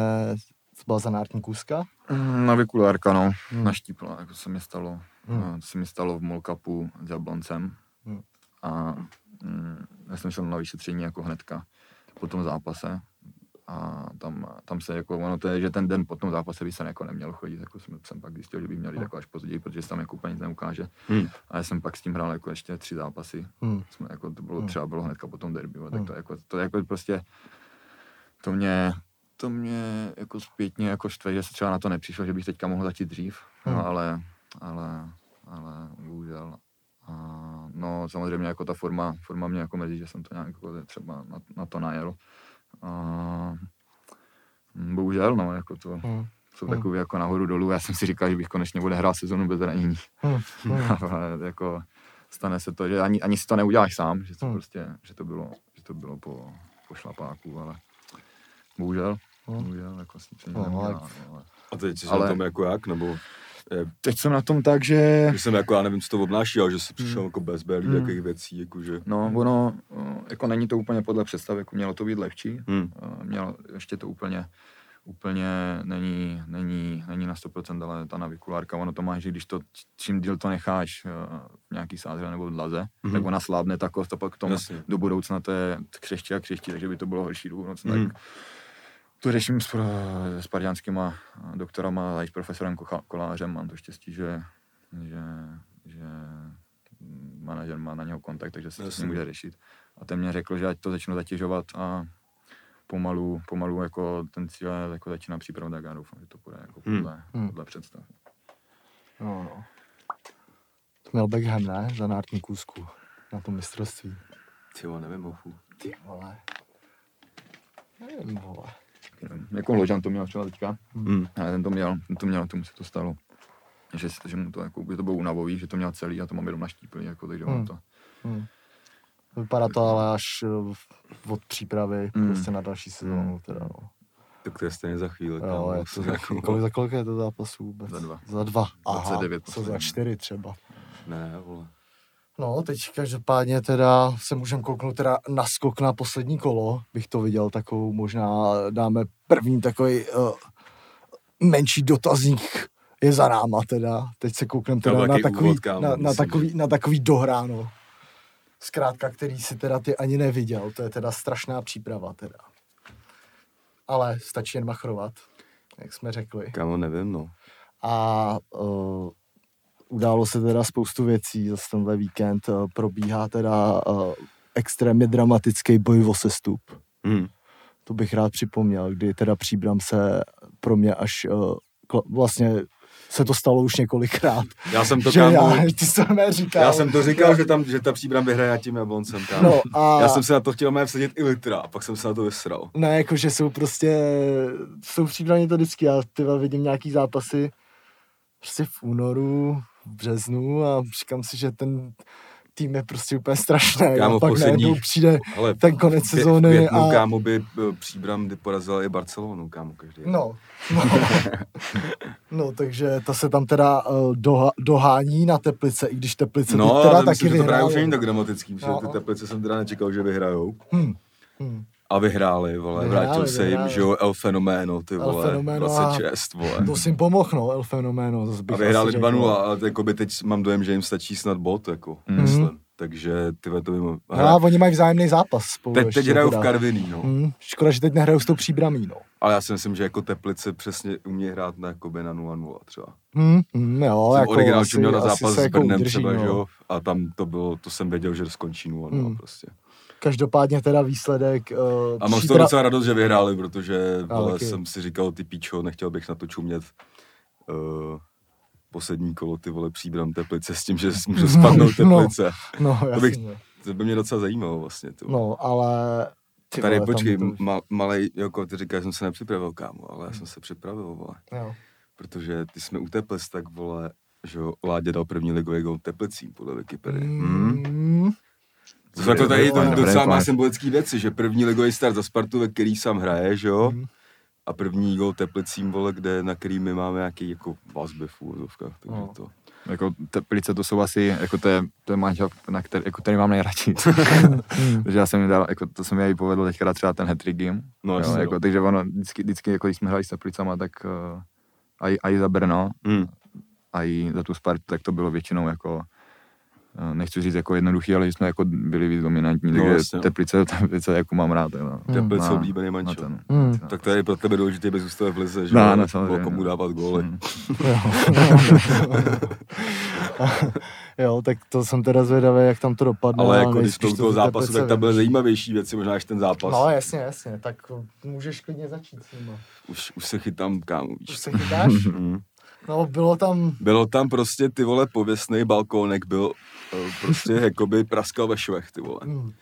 to byla zanártní kůzka. Mm, Na vykulárka, no. Hmm. Naštípla, jako se mi stalo. Hmm. To se mi stalo v Molkapu s Jabloncem. Hmm. A já jsem šel na vyšetření jako hnedka po tom zápase. A tam, tam se jako, ono to je, že ten den po tom zápase by se jako neměl chodit, jako jsem, jsem pak zjistil, že by měl jít Hmm. jako až později, protože se tam jako úplně nic neukáže. Hmm. A já jsem pak s tím hrál jako ještě tři zápasy. Hmm. Jsme, jako, to bylo Hmm. třeba bylo hnedka po tom derby, tak Hmm. to, jako, to jako prostě, to mě, to mě jako zpětně jako štve, že se třeba na to nepřišel, že bych teďka mohl začít dřív, Hmm. no, ale, ale bohužel. A, no samozřejmě jako ta forma, forma mě jako mrzí, že jsem to nějak jako třeba na, na to najel. A, mm, bohužel, no, jako to Hmm. jsou Hmm. takové jako nahoru dolů. Já jsem si říkal, že bych konečně bude hrát sezonu bez zranění. Hmm. (laughs) Hmm. Ale jako stane se to, že ani, ani si to neuděláš sám, že to Hmm. prostě, že to bylo, že to bylo po, po šlapáku, ale bohužel, Hmm. bohužel, jako si nic No, ale- no, ale... A teď jsi Ale- na tom jako jak, nebo Teď jsem na tom tak, že... že jsem jako, já nevím, co to obnáší, ale že jsi přišel Hmm. jako bez belí, Hmm. jakých věcí, jakože... No, ono, o, jako není to úplně podle představ, jako mělo to být lehčí, Hmm. O, mělo, ještě to úplně, úplně není, není, není na 100%, ale ta navikulárka, ono to má, že když to, čím díl to necháš eh, v nějaký sádře nebo v dlaze, Mhm. tak ona slábne ta kost a pak k tomu Jasně. do budoucna to je křeští a křeští, takže by to bylo horší do budoucna. Mhm. Tak to řeším s, pro- s parďanskýma doktorama a i s profesorem Kocha- Kolářem. Mám to štěstí, že, že, že manažer má na něho kontakt, takže se to s ním může řešit. A ten mě řekl, že ať to začnu zatěžovat a pomalu, pomalu jako ten cíl jako začíná přípravu, tak já doufám, že to bude jako Hmm. podle, Hmm. podle představ. No, no. To měl Beckham, ne? Za nártní kůzku na tom mistrovství. Ty jo, nevím, ochu. Ty vole. Nevím, vole. Nevím, Jako Ložan to měl třeba teďka, Hmm. ale ten to měl, ten to měl, tomu se to stalo. Že, že mu to, jako, že to bylo unavový, že to měl celý a to mám jenom naštíplý, jako, takže Hmm. hmm. to, Hmm. Vypadá to ale až eh, od přípravy Hmm. prostě na další sezónu. Teda, no. Tak to je stejně za chvíli. Jo, kámo, je to vlastně za, jako- chvíli. kolik, za kolik je to zápasů vůbec? Za dva. Za dva. Aha, 29 co za čtyři třeba. Ne, vole. No, teď každopádně teda se můžeme kouknout teda na skok na poslední kolo. Bych to viděl takovou, možná dáme první takový uh, menší dotazník je za náma teda. Teď se koukneme teda na takový úvod, kámo, na, na, takový, na takový dohráno. Zkrátka, který si teda ty ani neviděl. To je teda strašná příprava teda. Ale stačí jen machrovat, jak jsme řekli. Kámo, nevím, no. A uh, událo se teda spoustu věcí zase tenhle víkend. Uh, probíhá teda uh, extrémně dramatický boj o sestup. Hmm. To bych rád připomněl, kdy teda Příbram se pro mě až kla- vlastně se to stalo už několikrát. Já jsem to, že kámo, já, (laughs) ty to říkal. já jsem to říkal, že tam, že ta příbram vyhraje tím jabloncem, kámo. No a Já jsem si na to chtěl mé vsadit i litra, a pak jsem se na to vysral. ne, jako že jsou prostě, jsou příbramně to vždycky, já tyva vidím nějaký zápasy prostě v únoru, březnu a říkám si, že ten tým je prostě úplně strašný. Kámo, a v pak posledních- najednou přijde Ale ten konec v sezóny květnu, a... kámo, by eh, příbram porazila i Barcelonu, kámo, každý. No, no. no, takže to se tam teda uh, doha, dohání na Teplice, i když Teplice No, teda taky myslím, že to právě už není tak dramatický, protože No. ty teplice jsem teda nečekal, že vyhrajou. Hm, hm. A vyhráli, vole, Vyhráli, vrátil se jim, vyhráli. že jo, El Fenoméno, ty El vole, Fenoméno a- 26, vole. To si jim pomohl, no, El bych A vyhráli asi 2-0, řekl. ale jakoby teď mám dojem, že jim stačí snad bod, jako, Mhm. myslím. takže ty to by No a oni mají vzájemný zápas spolu. Teď, teď hrajou v teda. Karviný, no. Hmm, škoda, že teď nehrajou s tou příbramí, no. Ale já si myslím, že jako Teplice přesně umí hrát na, jakoby na 0-0 třeba. Hmm, hmm, jo, Jsem jako originál asi, měl na asi zápas se s jako Brnem udrží, třeba, no. že jo? A tam to bylo, to jsem věděl, že skončí 0-0 Hmm. prostě. Každopádně teda výsledek... Uh, A mám z toho docela radost, že vyhráli, protože taky. jsem si říkal, ty píčo, nechtěl bych na to čumět uh, poslední kolo, ty vole, příbram Teplice s tím, že může (laughs) spadnout No. Teplice. No, To bych-. To by mě docela zajímalo vlastně. Ty. No, ale... Ty Tady vole, počkej, to- ma, malej, jako ty říkáš, že jsem se nepřipravil, kámo, ale já jsem se připravil, vole. Jo. Protože ty jsme u Teplic, tak vole, že jo, Ládě dal první ligový gol Teplicím, podle Wikipedie. Hmm. Mm, To jsou jako tady to docela má symbolické věci, že první ligový start za Spartu, ve který sám hraje, že jo? Mhm. A první gol Teplicím, vole, kde, na který my máme nějaký jako vazby v úvozovkách, takže No. to. Jako Teplice to jsou asi, jako to je, to je manžel, na který, jako který mám nejradši. (laughs) Takže já jsem dal, jako to se mi i povedlo teďka třeba ten hat game. No, jo, jako, no. takže ono, vždycky, vždycky, jako když jsme hráli s Teplicama, tak uh, aj, aj za Brno, Hmm. a i za tu Spartu, tak to bylo většinou jako nechci říct jako jednoduchý, ale že jsme jako byli víc dominantní, No, takže jasně, no. Teplice, Teplice jako mám rád. Jo. Teplice Na- oblíbený na mančel. ten- Hmm. Tak to je pro tebe důležité, bez zůstat v lize, že No, no, o samozřejmě, komu no. dávat góly. Hmm. (laughs) jo, tak to jsem teda zvědavý, jak tam to dopadne. Ale jako když to toho zápasu, Teplice tak tam byly zajímavější věci, možná než ten zápas. No jasně, jasně, tak můžeš klidně začít s nima. Už, už se chytám, kámo, Už víš. se chytáš? Hmm. (laughs) No, bylo tam, Bylo tam prostě ty vole pověstný balkónek, byl eh, prostě jakoby praskal ve švech, ty vole. hm,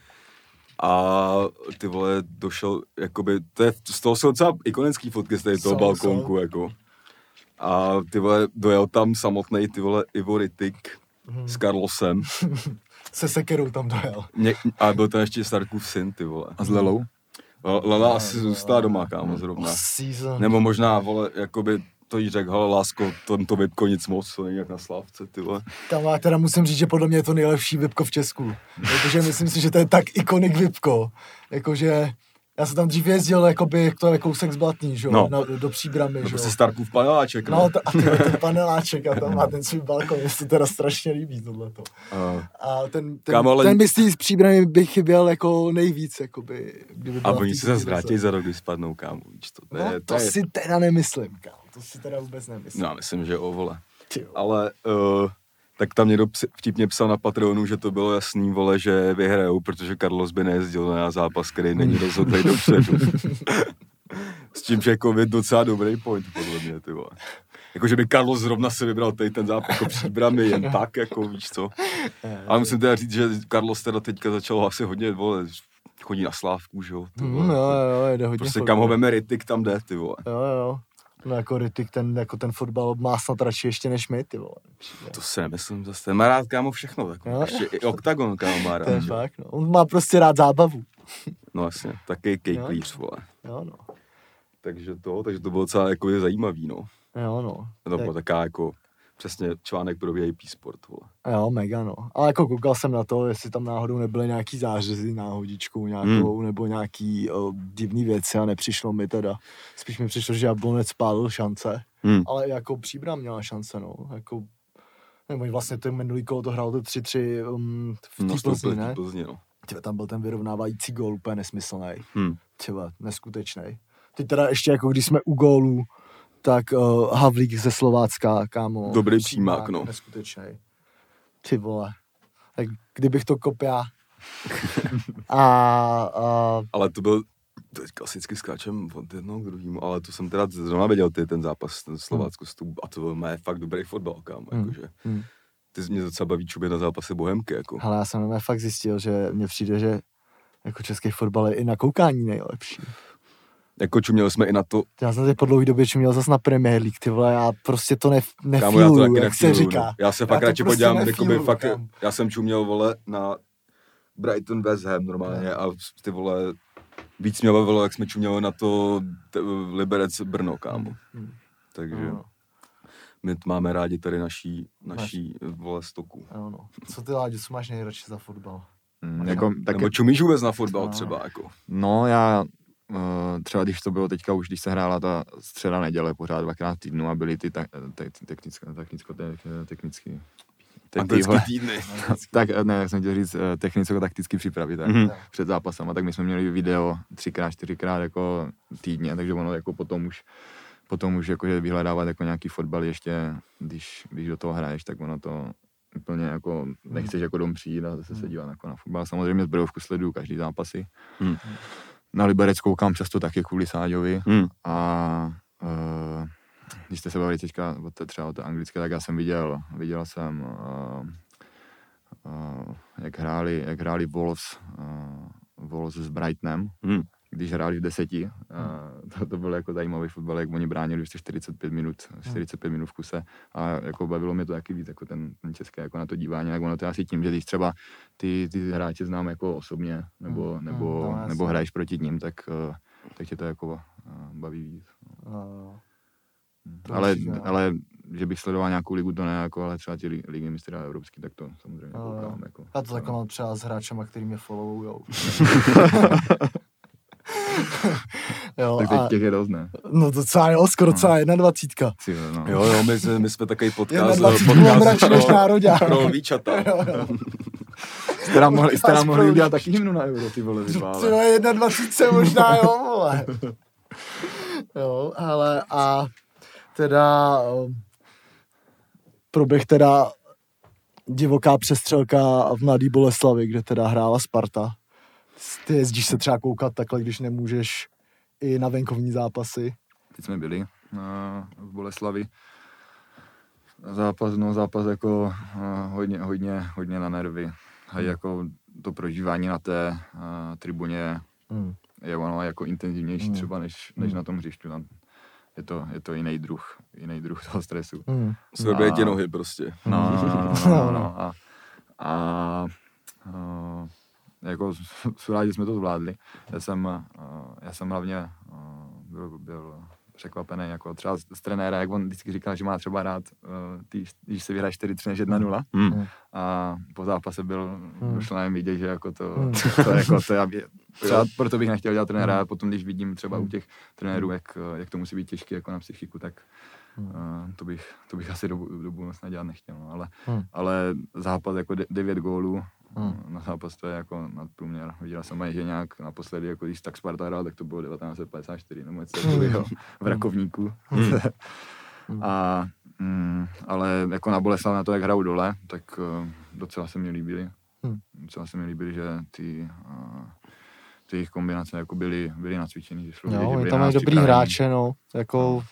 A ty vole došel, jakoby, to je, z toho jsou docela ikonický fotky z tady toho jsou. jako. A ty vole, dojel tam samotný ty vole Ivo Rytik hm, s Carlosem. (laughs) se sekerou tam dojel. Ně, a byl tam ještě Starkův syn, ty vole. A s Lelou? Lala asi zůstala doma, kámo, zrovna. Nebo možná, vole, jakoby to jí řekl, hele, lásko, to, to vypko nic moc, to není jak na Slávce, ty vole. Tam já teda musím říct, že podle mě je to nejlepší vypko v Česku. Protože myslím si, že to je tak ikonik vypko. Jakože já jsem tam dřív jezdil, jakoby, to je kousek z Blatný, že jo, No. no. na, do příbramy, To že prostě jo. Starkův paneláček, No, to, a ty, ten paneláček a tam má ten svůj balkon, mě se teda strašně líbí tohleto. A, A ten, ten, Kámo, ale- ten myslí z příbramy by chyběl jako nejvíc, jakoby, kdyby a oni se zase vrátí za rok, když spadnou, kámo, víš to. To, No, to, to je, si teda nemyslím, kámo, to si teda vůbec nemyslím. No, já myslím, že o vole. Ale uh, tak tam někdo vtipně psal na Patreonu, že to bylo jasný, vole, že vyhrajou, protože Carlos by nejezdil na zápas, který není rozhodlý dopředu. S tím, že jako je docela dobrý point, podle mě, ty vole. Jako, že by Carlos zrovna si vybral tady ten zápas jako příbramy jen tak, jako víš co. Ale musím teda říct, že Carlos teda teďka začal asi hodně, vole, chodí na slávku, že jo. ty vole. jo, jo, jede hodně Prostě kam ho veme Rytik, tam jde, ty vole. Jo, jo. No jako Rytik, ten, jako ten fotbal má snad radši ještě než my, ty vole. To si nemyslím zase. Ten má rád, kámo, všechno. Jako. Jo. Ještě i oktagon, kámo, má (laughs) To je rád. fakt, no. On má prostě rád zábavu. No jasně, taky kejklíř, vole. Jo, no. Takže to, takže to bylo docela jako zajímavý, no. Jo, no. To byla taková jako přesně článek pro VIP sport, vole. Jo, mega, no. Ale jako koukal jsem na to, jestli tam náhodou nebyly nějaký zářezy náhodičkou nějakou, hmm. nebo nějaký o, divný věci a nepřišlo mi teda. Spíš mi přišlo, že Jablonec spálil šance, Hmm. ale jako příbram měla šance, no. Jako, nebo vlastně ten minulý kolo to hrál to 3-3 um, v té No, Plzni, ne? Plzni, no. Tyhle, tam byl ten vyrovnávající gól úplně nesmyslný. Hmm. Třeba neskutečný. Teď teda ještě jako když jsme u gólů, tak uh, Havlík ze Slovácka, kámo. Dobrý přímák, no. Neskutečný. Ty vole. Tak kdybych to kopia. a, a Ale to byl, to je klasicky skáčem od jednoho k druhému, ale to jsem teda zrovna viděl ty, ten zápas, ten Slovácko, hmm. a to byl mé fakt dobrý fotbal, kámo, Hmm. jakože. hmm. Ty mě docela baví čubě na zápasy Bohemky, jako. hele, já jsem fakt zjistil, že mně přijde, že jako český fotbal je i na koukání nejlepší. Jako čuměli jsme i na to, Já jsem teď po dlouhé době čuměl zase na Premier League, ty vole, já prostě to nef, Kámo, já to nefíluju, jak se nefíluju, říká. No. Já se fakt to radši prostě podívám, jakoby nefíluju, fakt, kámo. já jsem čuměl, vole, na Brighton West Ham normálně a ty vole, víc mě bavilo, jak jsme čuměli na to t- Liberec Brno, kámo. Hmm. Takže no. my t- máme rádi tady naší, naší vole stoku. Jo, no. Co ty Láďo, co máš nejradši za fotbal? Mm, jako, tak, Nebo čumíš vůbec na fotbal No. třeba, jako. no já třeba když to bylo teďka už, když se hrála ta středa neděle pořád dvakrát týdnu a byly ty ta, te, technické, technicko, te, technicky ten Anglický vole- týdny. tak eh, ne, jak jsem chtěl říct, eh, technicko-takticky připravit tak, Mhm. před zápasem. tak my jsme měli video třikrát, čtyřikrát jako týdně, takže ono jako potom už potom už jakože vyhledávat jako nějaký fotbal ještě, když, když do toho hraješ, tak ono to úplně jako nechceš jako dom přijít a zase se dívat jako na fotbal. Samozřejmě z Brodovku sleduju každý zápasy. Hmm. Na Liberec koukám často taky kvůli Sáďovi Hmm. a uh, když jste se bavili teďka o té, třeba o té anglické, tak já jsem viděl, viděl jsem, uh, uh, jak hráli, jak hráli Wolves, uh, Wolves s Brightonem, Hmm. Když hráli v deseti. Uh, to, to byl jako zajímavý fotbal, jak oni bránili ještě 45 minut, 45 minut v kuse a jako bavilo mě to taky víc, jako ten, ten český, jako na to dívání, jak ono to asi tím, že když třeba ty, ty hráče znám jako osobně, nebo, Hmm, nebo, no, nebo hraješ proti ním, tak, uh, tak tě to jako uh, baví víc. No, ale, určitě, no. ale že bych sledoval nějakou ligu, to ne, jako, ale třeba ty li- ligy mistrů evropský, tak to samozřejmě No, koukám. Jako, Já to takhle mám třeba s hráčema, který mě followujou. (laughs) (laughs) jo, tak teď a, těch je dost, ne? no docela jo, skoro celá jedna dvacítka. Si, no. Jo, jo, my, jsme- my jsme takový podcast. Jedna dvacítka mám radši než národě. (laughs) pro lvíčata. Jste nám mohli, jste nám mohli udělat taky hymnu na euro, ty vole, vole, jedna dvacítce možná, jo, vole. Jo, ale a teda um, proběh teda divoká přestřelka v Mladý Boleslavi, kde teda hrála Sparta. Ty jezdíš se třeba koukat takhle, když nemůžeš i na venkovní zápasy. Teď jsme byli na, v Boleslavi. Zápas, no zápas jako uh, hodně, hodně, hodně na nervy. A jako to prožívání na té uh, tribuně Hmm. je ono jako intenzivnější Hmm. třeba než, než na tom hřišti. Tam je to, je to jiný druh, jiný druh toho stresu. Hmm. Svrbějí tě nohy prostě. No, no, no, no, no, no. (laughs) A, a, a jako (laughs) jsou rádi, že jsme to zvládli. Já jsem, a, já jsem hlavně a, byl, byl překvapený, jako třeba z, z trenéra, jak on vždycky říkal, že má třeba rád, uh, ty, když se vyhraje 4-3 než 1-0 Hmm. a po zápase byl, Hmm. došlo na něm vidět, že jako to, Hmm. to, jako to já, (laughs) třeba proto bych nechtěl dělat trenéra, a potom když vidím třeba u těch trenérů, jak, jak to musí být těžké jako na psychiku, tak Hmm. uh, to, bych, to bych asi do, do budoucna dělat nechtěl, no. ale, Hmm. ale zápas jako de, 9 gólů, Hmm. na zápas to je jako nadprůměr. Viděl jsem že nějak naposledy, jako když tak Sparta hrál, tak to bylo 1954 nebo něco takového (laughs) v Rakovníku. (laughs) Hmm. A, mm, ale jako na Boleslav na to, jak hrajou dole, tak uh, docela se mi líbily. Hmm. Docela se mi líbily, že ty, uh, ty jejich kombinace jako byly, byly nacvičený. Že šlo Jo, že oni tam na mají dobrý hráče, no. Jako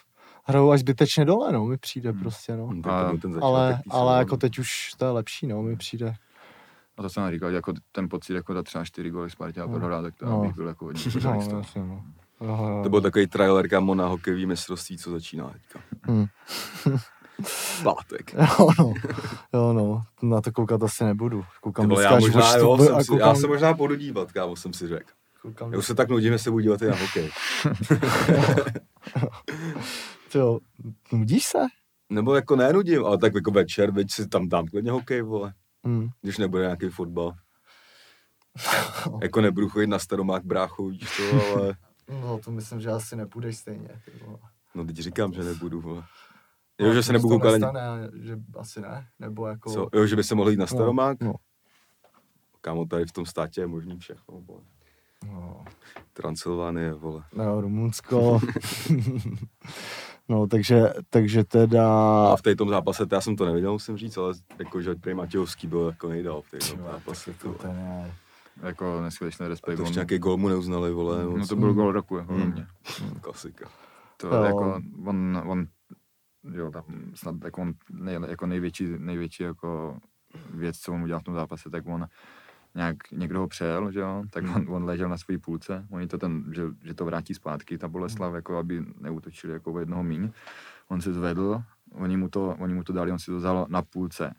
hrajou až zbytečně dole, no, mi přijde Hmm. prostě, no. Hmm, A- Ale, ale jako teď už to je lepší, no, mi přijde. A to jsem říkal, že jako ten pocit, jako dát třeba 4 góly Spartě a No. prohrát, tak to No. bych byl jako hodně (laughs) No, jasně, no. Jo, To byl takový trailer kamo na hokejový mistrovství, co začíná teďka. Hmm. (laughs) Pátek. Jo, no. jo, no, na to koukat asi nebudu. Koukám Ty vole, dneska já možná, jo, jsem si, koukám- já se možná budu dívat, kámo, jsem si řekl. Já už se tak nudím, že se budu dívat i na hokej. (laughs) Jo, nudíš se? Nebo jako nenudím, ale tak jako večer, veď si tam dám klidně hokej, vole. Hmm. Když nebude nějaký fotbal. (laughs) jako nebudu chodit na staromák bráchu, víš to, ale... No, to myslím, že asi nepůjdeš stejně. No teď říkám, že nebudu, vole. No, Jo, že se nebudu koukat ani... že asi ne, nebo jako... Co? Jo, že by se mohl jít na staromák? No. Kámo, tady v tom státě je možný všechno, vole. No, Transylvánie, vole. no Rumunsko. (laughs) (laughs) no, takže, takže teda... A v té tom zápase, to já jsem to neviděl, musím říct, ale jako, že prý Matějovský byl jako nejdál v té tom zápase. To, Ten je... Jako neskutečný a respekt. to ještě on- nějaký gol mu neuznali, vole. No to byl gol roku, jako Hmm. mě. Klasika. To Jo. jako, on, on, jo, tam snad jako, on nej, jako největší, největší jako věc, co on udělal v tom zápase, tak on nějak někdo ho přejel, že jo, tak on, on ležel na své půlce, oni to ten, že, že to vrátí zpátky, ta Boleslav, jako aby neutočili jako o jednoho míň. On se zvedl, oni mu to, oni mu to dali, on si to vzal na půlce.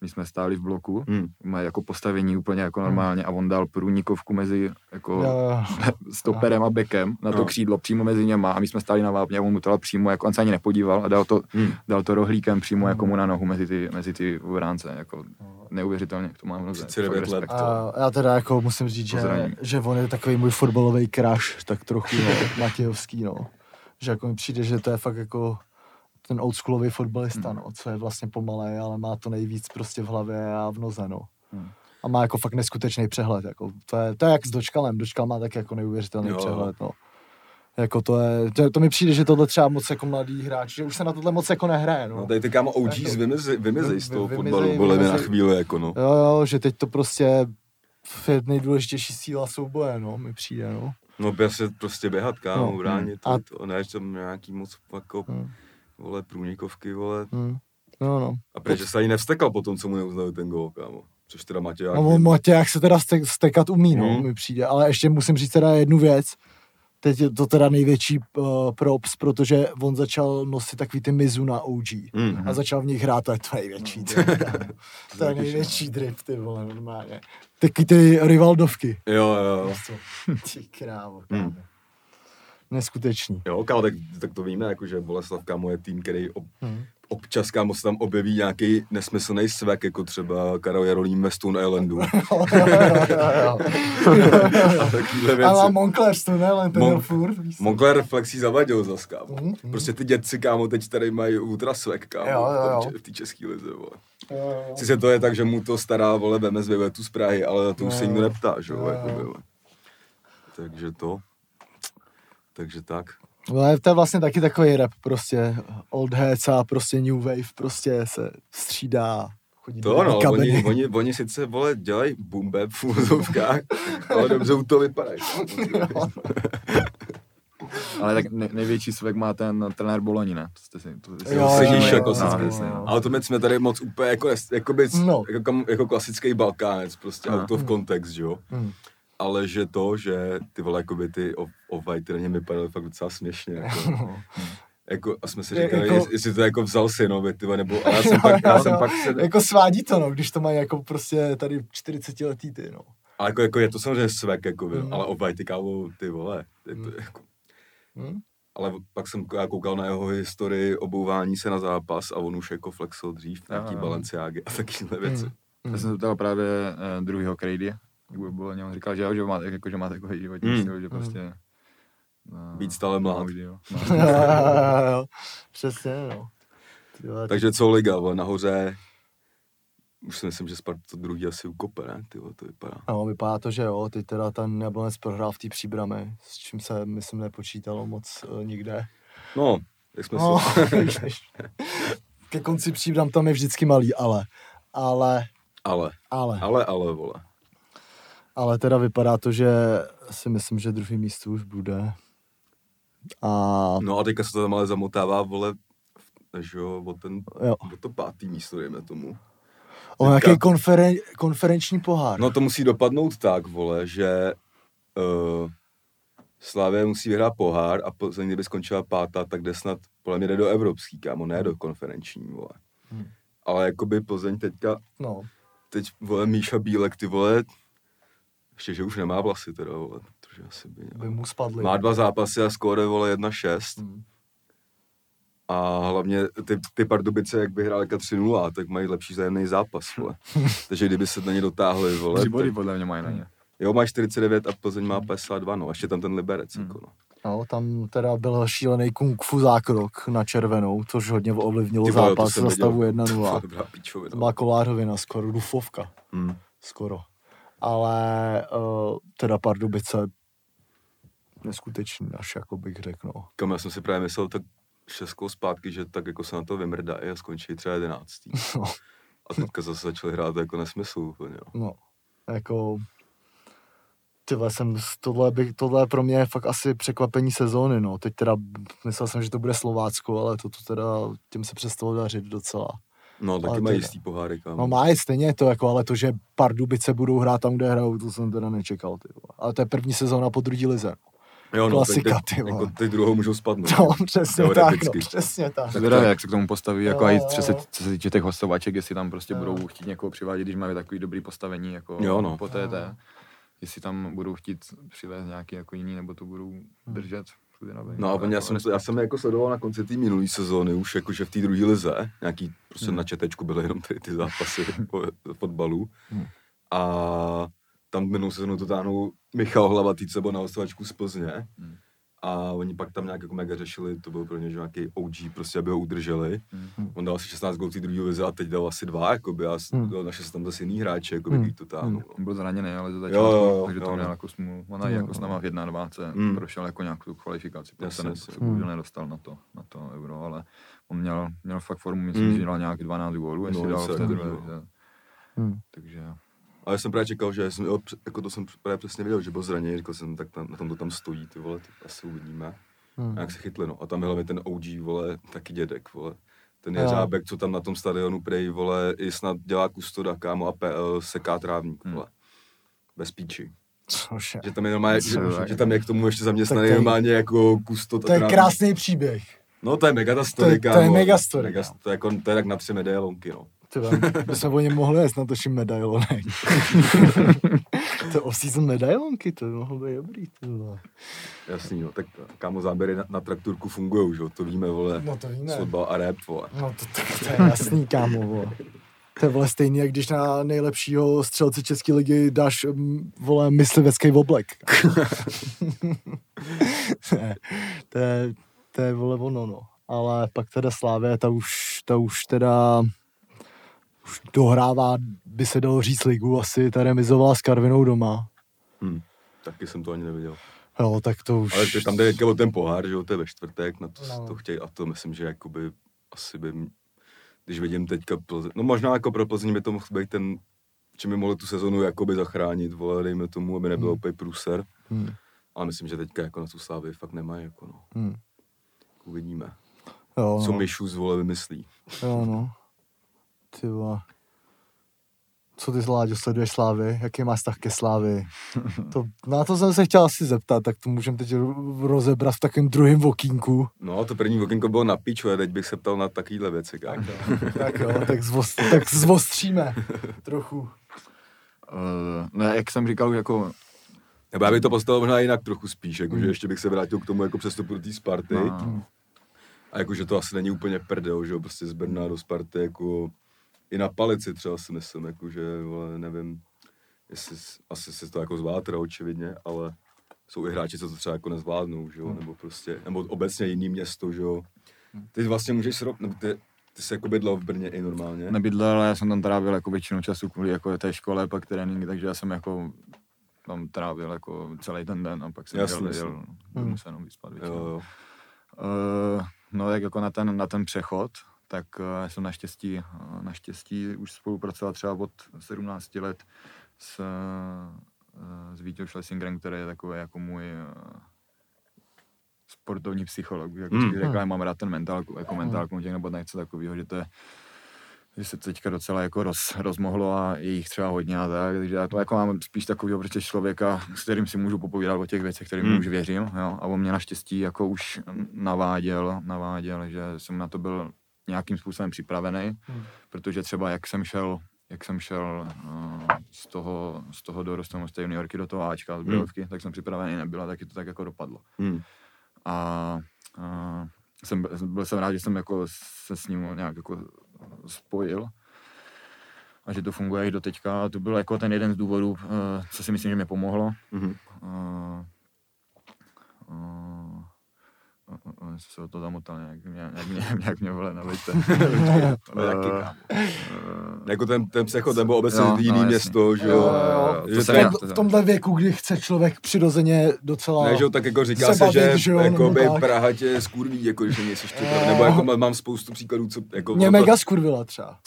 My jsme stáli v bloku, Hmm. má jako postavení úplně jako normálně a on dal průnikovku mezi jako Jo, (laughs) stoperem a bekem na to No. křídlo přímo mezi něma a my jsme stáli na vápně a on mu to dal přímo, jako on se ani nepodíval a dal to, Hmm. dal to rohlíkem přímo jako mu na nohu mezi ty, mezi ty obránce, jako neuvěřitelně, to mám hrozně. 39 fakt let. respekt. A já teda jako musím říct, že, že on je takový můj fotbalový crush, tak trochu, no, (laughs) Matějovský, no. Že jako mi přijde, že to je fakt jako ten oldschoolový fotbalista, Hmm. no, co je vlastně pomalej, ale má to nejvíc prostě v hlavě a v noze, no. Hmm. A má jako fakt neskutečný přehled, jako, to je, to je jak s dočkalem, dočkal má tak jako neuvěřitelný Jo. přehled, no. Jako to je, to, to mi přijde, že tohle třeba moc jako mladý hráč, že už se na tohle moc jako nehraje, no. No tady ty kámo OGs Jako- vymizej, vymizej z toho fotbalu, vole na chvíli, jako no. Jo, jo, že teď to prostě je nejdůležitější síla souboje, no, mi přijde, no. No se prostě běhat, kámo, No, bránit, a- a... to, ne, že tam nějaký moc jako, Hmm. Vole, průnikovky, vole. Hmm. No, no. A protože se ani nevstekal po tom, co mu neuznali ten gol, kámo. Což teda Matěj No, on Matěják se teda stek, stekat umí, no, Mhm. mi přijde, ale ještě musím říct teda jednu věc, teď je to teda největší uh, props, protože on začal nosit takový ty mizu na OG Mm. a začal v nich hrát, to je to největší drip, kámo. (laughs) to je největší drip, ty vole, normálně. Taky ty rivaldovky. Jo, jo, jo. Ty krávo, Hmm. kámo. Neskutečný. Jo, kámo, tak, tak to víme, jako, že Boleslav, kámo, je tým, který ob, Hmm. občas, kámo, se tam objeví nějaký nesmyslný svek, jako třeba Karel Jarolím ve Stone Islandu. Jo, (laughs) jo, jo, jo. a takovýhle A věci. má Moncler to ne, len ten Mon- furt. Moncler reflexí zavadil zas, kámo. Mhm, mhm. Prostě ty dětci, kámo, teď tady mají ultra svek, kámo, Jo, jo, jo. v té- české lize, vole. Jo, jo, jo. Sice to je tak, že mu to stará, vole, veme z vyletu z Prahy, ale na to už se nikdo neptá, že jo, jako. Takže to. Takže tak. Ale to je vlastně taky takový rap, prostě old heads a prostě new wave prostě se střídá, chodí To no, kabiny. oni, oni, oni sice, vole, dělají boom bap v úzovkách, (laughs) ale dobře u toho vypadají. Ale tak ne, největší svek má ten trenér Boloni, ne? To jste si, to jste si Jo, sedíš jo, jako jo, si- jo, jo. no. Ale to my jsme tady moc úplně jako, jako, bys, No. jako, jako klasický Balkánec, prostě Aha. out of context, že jo. Hmm. Ale že to, že ty vole, jakoby ty off- off-white na ně vypadaly fakt docela směšně, (laughs) jako. Jako, a jsme si říkali, jako- jako, jestli to jako vzal synovi, ty vole, nebo, ale já (laughs) jsem pak, já jsem pak se, Jako svádí to, no, když to mají jako prostě tady 40 letý ty, no. a jako, jako, je to samozřejmě svek, jako, Mm. mm. ale off-white, ty kámo, ty vole, je to, Mm. jako, Hm? ale pak jsem já koukal na jeho historii obouvání se na zápas a on už jako flexil dřív, nějaký jo. Balenciágy a (laughs) takovéhle věci. Hmm. Já jsem se ptal právě uh, druhýho Crady, jak by bylo, on říkal, že jo, že má, jako, že má takový životní Mm. styl, že prostě... No, Být stále mlád. Vždy, jo. No. (laughs) Přesně, no. Takže co liga, vole, nahoře, už si myslím, že Sparta to druhý asi ukope, ne? Ty vole, to vypadá. No, vypadá to, že jo, teď teda ten Jablonec prohrál v té příbrami, s čím se, myslím, nepočítalo moc uh, nikde. No, jak jsme No, víš. (laughs) ke konci příbram tam je vždycky malý, ale, ale, Ale, ale, ale, ale, vole. Ale teda vypadá to, že si myslím, že druhý místo už bude. A No a teďka se to tam ale zamotává, vole, že jo, o, ten, jo, o to pátý místo, dejme tomu. o Teďka- nějaký konferen, konferenční pohár. No to musí dopadnout tak, vole, že uh, Slávě musí vyhrát pohár a Plzeň, kdyby skončila pátá, tak jde snad, podle mě jde do evropský, kámo, ne do konferenční, vole. Hmm. Ale jakoby Plzeň teďka, No, teď, vole, Míša Bílek, ty vole, ještě, že už nemá vlasy teda, vole, protože asi by by měl. mu spadly. Má dva zápasy a skóre, vole, 1-6. Hmm. A hlavně ty, ty Pardubice, jak vyhráli 3-0, tak mají lepší zájemný zápas, vole. (laughs) Takže kdyby se na ně dotáhli, vole, Tři body tak, podle mě mají na ně. jo, má 49 a Plzeň má 52, no, a ještě tam ten Liberec, Hmm. jako no. No, tam teda byl šílený kung fu zákrok na červenou, což hodně ovlivnilo Ty to zápas za stavu To 1-0. byla dobrá píčovina. To byla kolářovina, skoro dufovka, Hmm. skoro. Ale uh, teda Pardubice neskutečný až, jako bych řekl, no. Kam já jsem si právě myslel tak šestkou zpátky, že tak jako se na to vymrdají a skončí třeba jedenáctý. (laughs) No, A teďka zase začali hrát jako nesmysl úplně, jo. no jako Tyhle jsem, tohle, bych, tohle pro mě je fakt asi překvapení sezóny, no. Teď teda myslel jsem, že to bude Slovácko, ale to, to teda těm se přestalo dařit docela. No, taky Ale mají teda- jistý poháry, kámo. No má je stejně to, jako, ale to, že Pardubice budou hrát tam, kde hrajou, to jsem teda nečekal, ty vole. Ale to je první sezóna po druhé lize. jo, no, klasika, tak ty teď, vole. jako ty druhou můžou spadnout. No, (laughs) přesně tak, no, přesně tak. Tak teda, jak se k tomu postaví, jako Jo, i co se, co se týče těch hostovaček, jestli tam prostě Jo. budou chtít někoho přivádět, když mají takový dobrý postavení, jako Jo, no. po TT. Jestli tam budou chtít přivést nějaký jako jiný, nebo to budou držet. Všude na No a já, jsem, já jsem jako sledoval na konci té minulé sezóny, už jakože v té druhé lize, nějaký prostě Hmm. na četečku byly jenom ty, ty zápasy po- fotbalu. Hmm. A tam minulou sezónu to táhnul Michal Hlavatý, co byl na hostovačku z Plzně. Hmm. A oni pak tam nějak jako mega řešili, to byl pro ně že nějaký OG, prostě aby ho udrželi. Hmm. On dal asi 16 gólů té druhé vize a teď dal asi dva, jakoby, a Hmm. hmm. našel se tam zase jiný hráče, jako hmm. to. Hmm. no. On byl zraněný, ale Jo, začátku, jo, jo, takže to měl no. jako smůlu. On i Jo. jako s náma v 21. Hmm. prošel jako nějakou kvalifikaci, Jasně, prostě ne, se bohužel Hmm. nedostal na to, na to euro, ale on měl, měl fakt formu, myslím, Hmm. že dal nějak 12 gólů, jestli No, dal se v té jako druhé. Hmm. Takže Ale já jsem právě čekal, že jsem, jo, jako to jsem právě přesně viděl, že byl zraněný, říkal jsem, tak tam, na tom to tam stojí, ty vole, tak asi uvidíme. Hmm. A jak se chytli, no. A tam hlavně ten OG, vole, taky dědek, vole. Ten je Jo. řábek, co tam na tom stadionu prej, vole, i snad dělá kustoda, kámo, a PL seká trávník, Hmm. vole. Bez píči. Cože. Že tam je normálně, že, že, tam je k tomu ještě zaměstnaný to normálně jako kustot. a To je trávník. krásný příběh. No to je mega ta To story, je- to je mega story, Mega, to je jako, to je tak na tři medailonky, no. My jsme o něm mohli jet na toším medailonek. (laughs) to off-season medailonky, to by mohlo být dobrý, ty vole. Jasný, no. Tak kámo, záběry na, na traktorku fungují, že jo, to víme, vole. No to víme. Fotbal a rap, vole. No to, to, to je jasný, kámo, vole. To je vole stejný, jak když na nejlepšího střelce České ligy dáš, mm, vole, myslivecký oblek. (laughs) ne, to je, to je, vole, ono, no. Ale pak teda Slávě, ta už, ta už teda už dohrává, by se dalo říct ligu, asi ta remizovala s Karvinou doma. Hm. Taky jsem to ani neviděl. Jo, tak to už... Ale ty tam jde o ten pohár, že jo, to je ve čtvrtek, na to, No. no. to chtějí a to myslím, že jakoby asi by, když vidím teďka Plzeň, no možná jako pro Plzeň by to mohl být ten, čím by mohli tu sezonu jakoby zachránit, vole, dejme tomu, aby nebyl Hmm. úplně průser. Hmm, Ale myslím, že teďka jako na tu slávy fakt nemají, jako no. hmm. Uvidíme, Jo, co no. Mišu z vole vymyslí. Jo, no. Ty vole. Co ty, Láďo, sleduješ Slávy? Jaký máš vztah ke Slávy? (laughs) To, na to jsem se chtěl asi zeptat, tak to můžeme teď ro- rozebrat v takovém druhém okýnku. No, to první okénko bylo na piču, a teď bych se ptal na takovýhle věci, kámo. Tak jo, (laughs) tak, zvost, tak zvostříme trochu. Uh, ne, jak jsem říkal, jako Nebo já bych to postavil možná jinak trochu spíš, jako, že Hmm. ještě bych se vrátil k tomu jako přestupu do té Sparty. no, A jako, že to asi není úplně prdel, že jo, prostě z Brna do Sparty, jako i na palici třeba si myslím, jako, že, vole, nevím, jestli, asi si to jako zvládá teda očividně, ale jsou i hráči, co to třeba jako nezvládnou, že jo, nebo prostě, nebo obecně jiný město, že jo. Ty vlastně můžeš srop, nebo ty, ty jsi jako bydlel v Brně i normálně. nebydlel, ale já jsem tam trávil jako většinu času kvůli jako té škole, pak tréninky, takže já jsem jako tam trávil jako celý ten den a pak jsem Jasně, jel, jasně. jel, Hmm. hmm. se jenom vyspat Jo, většinou. jo. Uh, no tak jako na ten, na ten přechod, tak já jsem naštěstí, uh, naštěstí už spolupracoval třeba od 17 let s, uh, s Vítěou Schlesingerem, který je takový jako můj sportovní psycholog. Jako Hmm. mm. řekl, mám rád ten mentálku, jako mentálku těch nebo něco takového, že to je že se teďka docela jako roz, rozmohlo a je jich třeba hodně a tak, takže já to jako mám spíš takového prostě člověka, s kterým si můžu popovídat o těch věcech, kterým hmm. už věřím, jo, a on mě naštěstí jako už naváděl, naváděl, že jsem na to byl nějakým způsobem připravený, Hmm. protože třeba jak jsem šel jak jsem šel uh, z toho, z toho dorostu z té juniorky do toho Ačka, z Brodovky, tak jsem připravený nebyl a taky to tak jako dopadlo. Hmm. A uh, jsem, byl jsem rád, že jsem jako se s ním nějak jako spojil a že to funguje i do teďka. A to byl jako ten jeden z důvodů, uh, co si myslím, že mi pomohlo. Mhm. Uh, uh, uh, se o to zamotal, nějak mě, nějak mě, (laughs) nějak mě vole, (laughs) taky, Eh, eh, Jako ten, ten přechod nebo obecně Jo, jiný no, město, že Jo, jo. jo, To V, tomhle věku, kdy chce člověk přirozeně docela... Ne, že jo, tak jako říká se že, že jo, jako by. Praha tě skurví, jako že nejsi ještě Jo. Nebo jako má- mám spoustu příkladů, co jako... Mě mega skurvila třeba.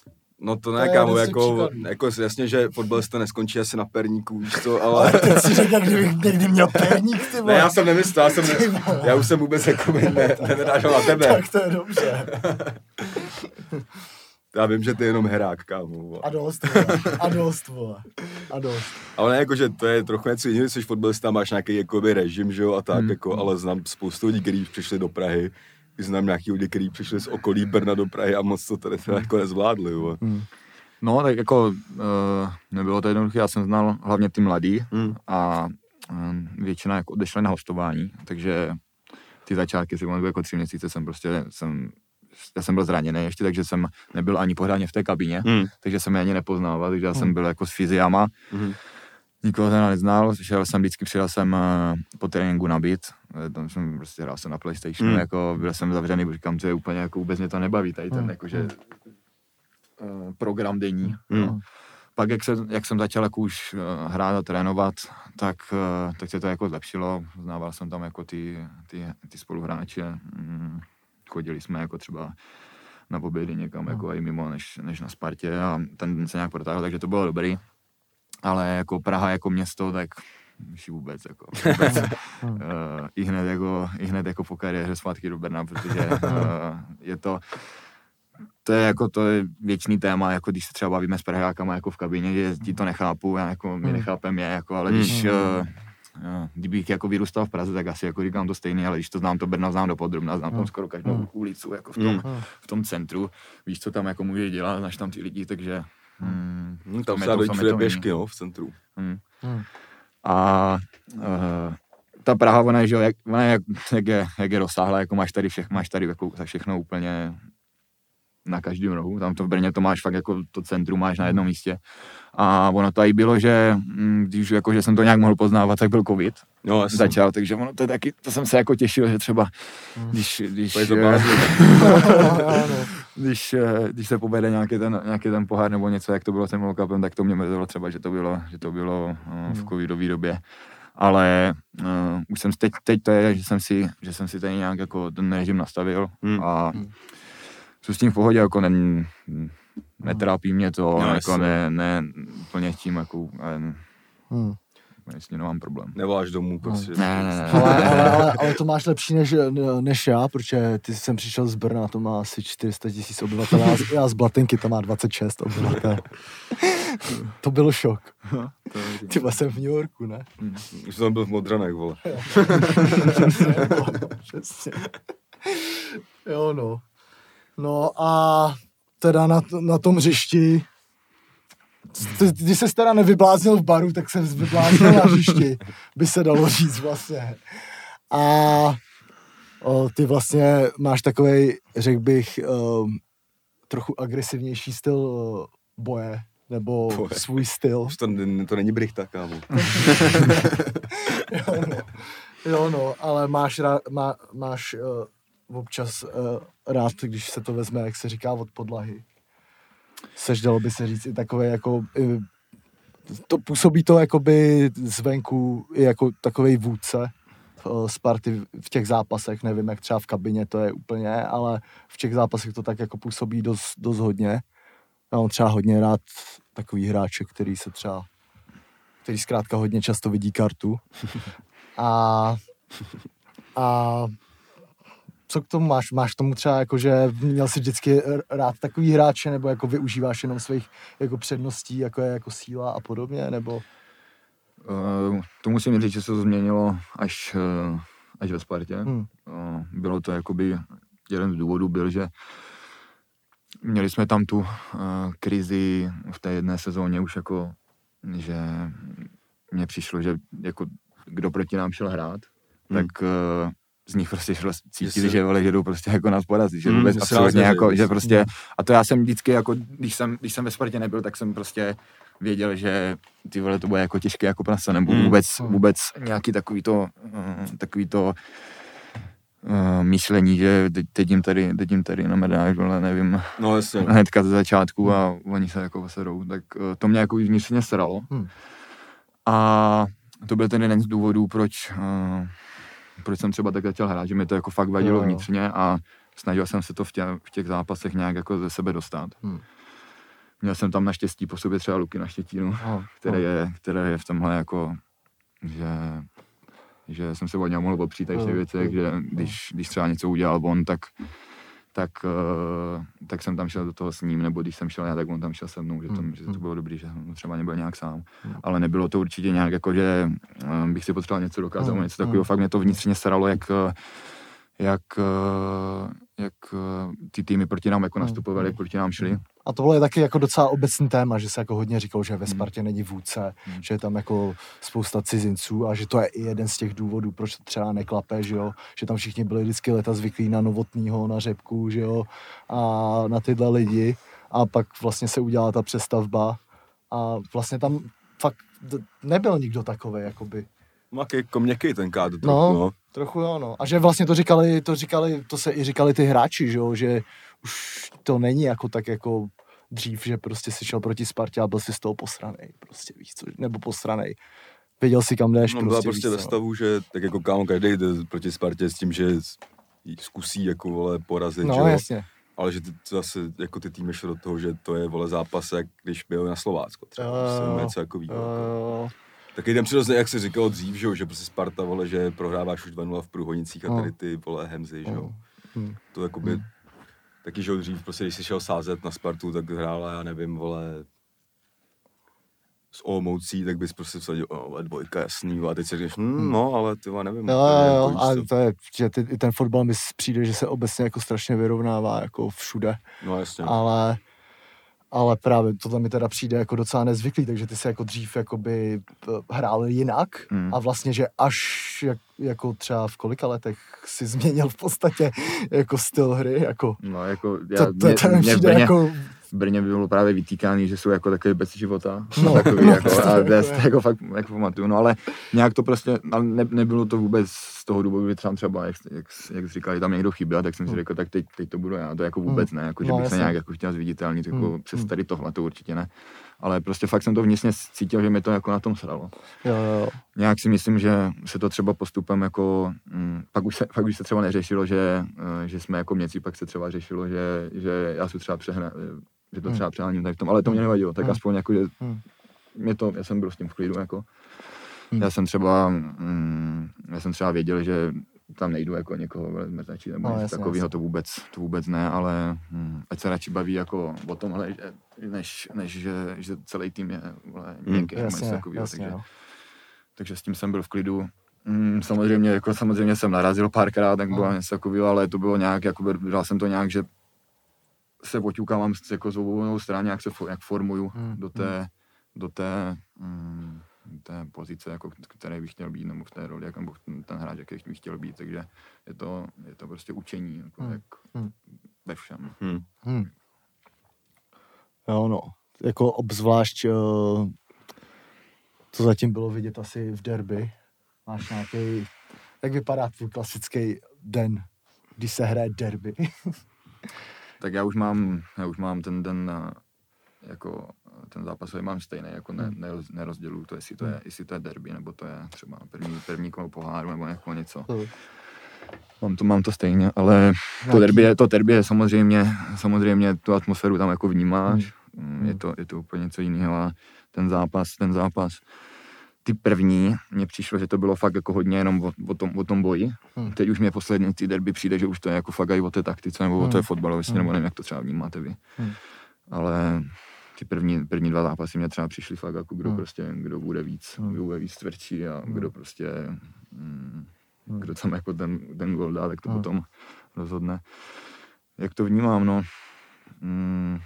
No to To ne, je kámo, jako, jako jasně, že fotbalista neskončí asi na perníku, víš co, (laughs) ale... Ale teď si řekl, kdybych někdy měl perník, ty vole. Ne, já jsem nemyslel, já, jsem Ty ne, já už jsem vůbec jako by ne, nenarážel na tebe. Tak to je dobře. (laughs) Já vím, že ty je jenom herák, kámo. vole. A dost, vole. A dost, vole. A dost. Ale ne, jako, že to je trochu něco jiného, jsi fotbalista, máš nějaký jakoby režim, že jo, a tak, Hmm. jako, ale znám spoustu lidí, kteří přišli do Prahy, i znám nějaký lidi, kteří přišli z okolí Brna do Prahy a moc to tady teda jako nezvládli, jo. No, tak jako uh, nebylo to jednoduché, já jsem znal hlavně ty mladý Hmm. a um, většina jako odešla na hostování, takže ty začátky si pamatuju, jako tři měsíce jsem prostě, jsem, já jsem byl zraněný ještě, takže jsem nebyl ani pořádně v té kabině, Hmm. takže jsem je ani nepoznával, takže já Hmm. jsem byl jako s fyziama, Mhm. Nikoho jsem neznal, šel jsem vždycky, přijel jsem uh, po tréninku nabít, Eh, Tam jsem prostě hrál jsem na Playstationu, Mm. jako byl jsem zavřený, protože říkám, to je úplně jako vůbec mě to nebaví, tady ten Mm. jakože eh, program denní. Mm. No. Pak jak, se, jak jsem začal jako už eh, hrát a trénovat, tak, eh, tak se to jako zlepšilo. Znával jsem tam jako ty, ty, ty spoluhráče. Mm, Chodili jsme jako třeba na obědy někam No. jako i mimo než, než na Spartě a ten se nějak protáhl, takže to bylo dobrý. Ale jako Praha jako město, tak už vůbec, jako (laughs) vůbec. uh, i, hned jako, I hned jako po kariéře zpátky do Brna, protože uh, (laughs) je to, to je jako to je věčný téma, jako když se třeba bavíme s Prahákama jako v kabině, že ti to nechápu, já jako my Hmm. nechápem je, jako, ale když uh, kdybych jako vyrůstal v Praze, tak asi jako říkám to stejný, ale když to znám to Brno, znám do podrobna, znám tam skoro každou ulicu, jako v tom, v tom centru, víš, co tam jako může dělat, znáš tam ty lidi, takže hmm, Hm, v tam se je dá dojít všude pěšky, no, v centru. hmm. Hmm. A uh, ta Praha, ona je, že jo, jak, ona je, jak, jak, je, jak je rozsáhlá, jako máš tady, všech, máš tady jako za všechno úplně na každém rohu. Tam to v Brně to máš fakt jako to centrum máš na jednom místě. A ono to i bylo, že mm, když jako, že jsem to nějak mohl poznávat, tak byl covid. No, jasně. Začal, takže ono to je taky, to jsem se jako těšil, že třeba, Hmm. když, když, To je to eh. (laughs) (laughs) když, eh, když se povede nějaký ten, nějaký ten pohár nebo něco, jak to bylo s tím World Cupem, tak to mě mrzelo třeba, že to bylo, že to bylo uh, v Hmm. covidové době. Ale uh, už jsem teď, teď to je, že jsem si, že jsem si tady nějak jako ten režim nastavil Hmm. a Hmm. jsou s tím v pohodě, jako ne, netrápí mě to, No, jako ne, ne, úplně s tím, jako, eh, Hmm. Tím nemám problém. Nevoláš domů, prostě. Ne, ne, ne. Ale, ale, ale, ale, to máš lepší než, než já, protože ty jsem přišel z Brna, to má asi 400 tisíc obyvatel, já, z- já z Blatenky, to má 26 obyvatel. To byl šok. Ty jsem v New Yorku, ne? Už jsem byl v Modranech, vole. Přesně, no. Jo, no. No a teda na, na tom hřišti, ty se teda nevybláznil v baru, tak se vybláznil na hřišti, by se dalo říct vlastně. A o, ty vlastně máš takový, řekl bych, o, trochu agresivnější styl o, boje, nebo Boje. svůj styl. To, to není brichta, kámo. (laughs) jo, no. jo, no, ale máš, rá, má, máš uh, občas uh, rád, když se to vezme, jak se říká, od podlahy. Seš, dalo by se říct, i takové jako... To působí to jakoby zvenku jako takový vůdce uh, Sparty v těch zápasech, nevím, jak třeba v kabině to je úplně, ale v těch zápasech to tak jako působí dost, dost hodně. Já mám třeba hodně rád takový hráče, který se třeba který zkrátka hodně často vidí kartu. A, a co k tomu máš? Máš tomu třeba jako, že měl jsi vždycky rád takový hráče, nebo jako využíváš jenom svých jako předností, jako je jako síla a podobně, nebo? Uh, to musím říct, že se to změnilo až, uh, až ve Spartě. Hmm. Uh, bylo to jakoby, jeden z důvodů byl, že měli jsme tam tu uh, krizi v té jedné sezóně už jako, že mně přišlo, že jako kdo proti nám šel hrát, Hmm. tak uh, z nich prostě šlo cítit, Že se- že, vole, že jdou prostě jako nás porazit, že Hmm, vůbec absolutně jako, že prostě. prostě, a to já jsem vždycky jako, když jsem, když jsem ve Spartě nebyl, tak jsem prostě věděl, že ty vole to bude jako těžké jako prasa, nebo Hmm. vůbec, Hmm. vůbec nějaký takový to, uh, takový to uh, myšlení, že teď, teď jim tady, teď jim tady namedáš, ale nevím, No jasně. hnedka ze začátku a oni se jako posedou, tak uh, to mě jako vnitřně sralo. Hmm. A to byl ten jeden z důvodů, proč, uh, proč jsem třeba tak začal hrát, že mi to jako fakt vadilo jo. vnitřně a snažil jsem se to v, tě, v těch zápasech nějak jako ze sebe dostat. Hmm. Měl jsem tam naštěstí po sobě třeba Luky na Štětínu, No, které je, které je v tomhle jako, že, že jsem se od něho mohl opřít těch Jo, věcech, jo, že když, když třeba něco udělal on, tak, tak, uh, tak jsem tam šel do toho s ním, nebo když jsem šel já, tak on tam šel se mnou, že, tam, Hmm, že to hmm. bylo dobrý, že třeba nebyl nějak sám. Hmm. Ale nebylo to určitě nějak jako, že uh, bych si potřeboval něco dokázat, nebo něco takového, hmm. fakt mě to vnitřně staralo, jak, eh, jak, eh, jak eh, ty týmy proti nám jako Hmm, nastupovaly, jak hmm. proti nám šli. A to bylo taky jako docela obecný téma, že se jako hodně říkalo, že ve Hmm. Spartě není vůdce, Hmm. že je tam jako spousta cizinců a že to je i jeden z těch důvodů, proč to třeba neklape, že jo, že tam všichni byli vždycky leta zvyklí na Novotnýho, na Řepku, že jo, a na tyhle lidi a pak vlastně se udělala ta přestavba a vlastně tam fakt nebyl nikdo takový, jakoby. Má jako měkký ten kádr. No. No. no. Trochu jo, no. A že vlastně to říkali, to říkali, to se i říkali ty hráči, že jo, že už to není jako tak jako dřív, že prostě si šel proti Spartě a byl si z toho posranej, prostě víš co, nebo posranej. Věděl si kam jdeš, No, prostě, byla prostě víš ve co, stavu, že tak jako kámo každý jde proti Spartě s tím, že zkusí jako vole porazit, no. že No, jo? jasně. ale že ty to zase jako ty týmy šly do toho, že to je vole zápas, jak když byl na Slovácko třeba, Jo, prostě, jo, něco takového. Uh, Taky ten přirozený, jak se říkalo dřív, že, že prostě Sparta, vole, že prohráváš už 2 v Průhonicích a No. tady ty, vole, Hemzy, že jo. hm. To jakoby, taky, že dřív, prostě, když jsi šel sázet na Spartu, tak hrála, já nevím, vole, s Olomoucí, tak bys prostě vsadil, o, vole, dvojka, jasný, a teď si říkáš, hm, no, ale ty vole, nevím. Jo, úplně, jo, jako, a co. to je, že ty, ten fotbal mi přijde, že se obecně jako strašně vyrovnává jako všude, No, jasně. ale, ale právě tohle mi teda přijde jako docela nezvyklý, takže ty se jako dřív jakoby p- hrál jinak Hmm. a vlastně, že až jak, jako třeba v kolika letech si změnil v podstatě jako styl hry, jako No, jako, já, to, to, mě, to mě, Brně, jako, v Brně by bylo právě vytýkání, že jsou jako takový bez života. No, (laughs) takový, no, jako, a já si to jako fakt jako pamatuju. No ale nějak to prostě, ale ne, nebylo to vůbec z toho důvodu, že třeba, třeba jak, jak, jak jsi říkal, že tam někdo chyběl, tak jsem si řekl, tak teď, teď to budu já. To jako vůbec ne, jako, že No, bych se nějak jako chtěl zviditelnit jako Hmm, přes hmm. tady tohle, to určitě ne. Ale prostě fakt jsem to vnitřně cítil, že mi to jako na tom sralo. jo, jo. Nějak si myslím, že se to třeba postupem jako, mm, pak, už se, pak už se třeba neřešilo, že, eh, že jsme jako měci, pak se třeba řešilo, že, že já se třeba přehna, že to Hmm. třeba přeháním tady v tom, ale to mě nevadilo, tak Hmm. aspoň jako, že Hmm. mě to, já jsem byl s tím v klidu, jako. Hmm. Já jsem třeba, mm, já jsem třeba věděl, že tam nejdu jako někoho mrzačit nebo No, něco takového, to vůbec, to vůbec ne, ale hm, ať se radši baví jako o tomhle, že, než, než že, že celý tým je vole, měkký nebo něco Jasně, takového, jasně, takže, jo. takže s tím jsem byl v klidu. Mm, samozřejmě, jako samozřejmě jsem narazil párkrát, tak bylo No. něco takového, ale to bylo nějak, jako bral jsem to nějak, že se poťukávám s- jako s obou stran, jak se jak formuju Hmm, do té, do té, mm, té pozice, jako, které bych chtěl být, nebo v té roli, jak nebo ten hráč, jaký bych chtěl být, takže je to, je to prostě učení, jako, Hmm, jak hmm. ve všem. Hm. Hmm. Jo, no. Jako obzvlášť uh, to zatím bylo vidět asi v derby. Máš nějaký, jak vypadá tvůj klasický den, když se hraje derby? (laughs) Tak já už mám, já už mám ten den, eh, jako ten zápasový mám stejný, jako ne, ne, nerozděluju to, jestli to, je, jestli to je derby, nebo to je třeba první, první kolo poháru, nebo jako něco. Mám to, mám to stejně, ale to derby, je, to derby je samozřejmě, samozřejmě tu atmosféru tam jako vnímáš, hmm. je, to, je to úplně něco jiného a ten zápas, ten zápas, ty první, mně přišlo, že to bylo fakt jako hodně jenom o, o, tom, o tom boji. Hmm. Teď už mě poslední ty derby přijde, že už to je jako fakt i o té taktice, nebo o Hmm. té fotbalovosti, Hmm. nebo nevím, jak to třeba vnímáte vy. Hmm. Ale ty první, první dva zápasy mě třeba přišly fakt jako kdo Hmm. prostě, kdo bude víc, Hmm. kdo bude víc tvrdší a Hmm. kdo prostě, mm, Hmm. kdo tam jako ten, ten gol dá, tak to Hmm. potom rozhodne. Jak to vnímám, no, mm,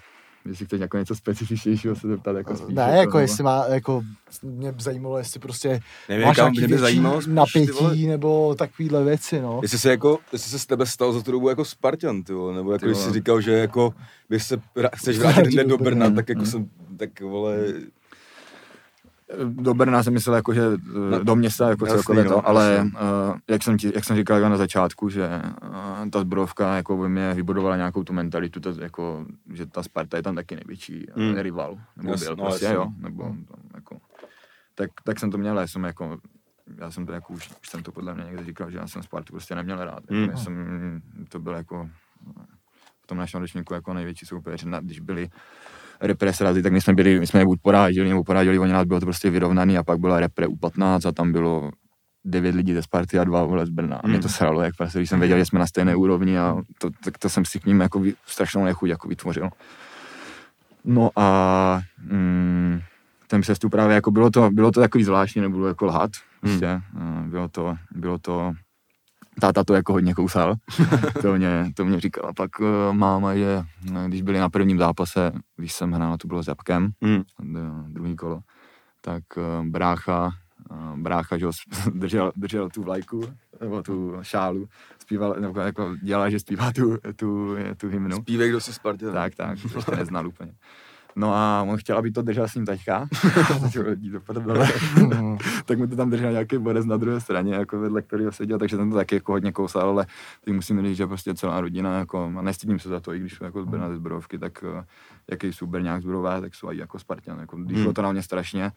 jestli chceš jako něco specifičnějšího se zeptat, jako spíš. Ne, jako jestli má, jako mě zajímalo, jestli prostě Nevím, máš kam nějaký mě by větší zajímalo spíš, ty vole, napětí nebo takovýhle věci, no. Jestli se jako, jestli se z tebe stal za tu dobu jako Spartan, ty vole, nebo jako Ty když vole. jsi říkal, že jako bys se chceš (laughs) vrátit hned do Brna, tak jako Mm. jsem, tak vole, do Brna jsem myslel jako, že No, no, do města jako jasný, celkově no, to, ale jasný. uh, jak, jsem ti, jak jsem říkal jako na začátku, že uh, ta zbrojovka jako by mě vybudovala nějakou tu mentalitu, to, jako, že ta Sparta je tam taky největší Hmm. mm. rival, nebo Jas- byl no, prostě, jasný. jo, nebo tam, jako, tak, tak jsem to měl, já jsem jako, já jsem to jako už, už jsem to podle mě někde říkal, že já jsem Spartu prostě neměl rád, Hmm. jako, já jsem, to byl jako v tom našem ročníku jako největší soupeř, když byli represrazy, tak my jsme byli, my jsme je buď porážili, nebo poráželi oni nás, bylo to prostě vyrovnaný a pak byla repre u 15 a tam bylo devět lidí ze Sparty a dva vole z Brna. A mě to Mm. sralo, jak prostě, když jsem věděl, že jsme na stejné úrovni a to, tak to jsem si k ním jako vy- strašnou nechuť jako vytvořil. No a mm, ten přestup právě jako bylo to, bylo to takový zvláštní, nebudu jako lhat, prostě, mm. bylo to, bylo to, táta to jako hodně kousal, (laughs) to mě, to mě říkala pak uh, máma, že no, když byli na prvním zápase, když jsem hrál, to bylo s Japkem, hm, d- druhý kolo, tak uh, brácha, brácha, že (laughs) držel, držel tu vlajku, nebo tu šálu, zpíval, nebo jako dělal, že zpívá tu, tu, tu hymnu. zpívej, kdo si Spartan. Tak, tak, to ještě neznal úplně. (laughs) No a on chtěl, aby to držel s ním taťka, (laughs) (laughs) tak mu to tam držel nějaký borec na druhé straně, jako vedle kterého seděl, takže ten to taky jako hodně kousal, ale teď musím říct, že prostě celá rodina, jako, a nestydím se za to, i když jsou jako z Brna ze Zbrojovky, tak uh, jaký jsou Brňák Zbrojové, tak jsou i jako Spartan, jako, když Hmm. to na mě strašně.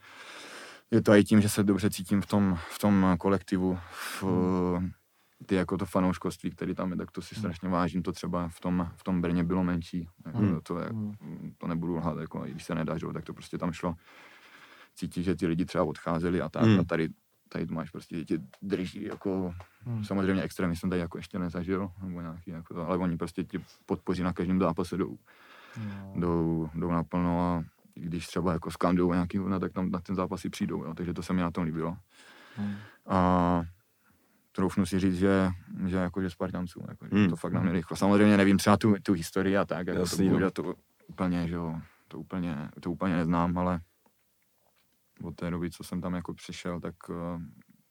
Je to i tím, že se dobře cítím v tom, v tom kolektivu, v, ty jako to fanouškovství, který tam je, tak to si strašně vážím, to třeba v tom, v tom Brně bylo menší, jako Hmm. to, je, Hmm. to nebudu lhát, jako, i když se nedařilo, tak to prostě tam šlo cítit, že ty lidi třeba odcházeli a tak, Hmm. a tady, tady to máš prostě, tě drží, jako, Hmm. samozřejmě extrémně jsem tady jako ještě nezažil, nebo nějaký, jako to, ale oni prostě tě podpoří na každém zápase, jdou, No. jdou, jdou naplno a když třeba jako skandujou nějaký hovna, tak tam na ten zápas si přijdou, jo, takže to se mi na tom líbilo. Hmm. A troufnu si říct, že, že jako že Spartanců, jako, že Hmm. to fakt na mě rychlo. Samozřejmě nevím třeba tu, tu historii a tak, jako Jasný, to, no. bohužel to úplně, že jo, to úplně, to úplně neznám, ale od té doby, co jsem tam jako přišel, tak uh,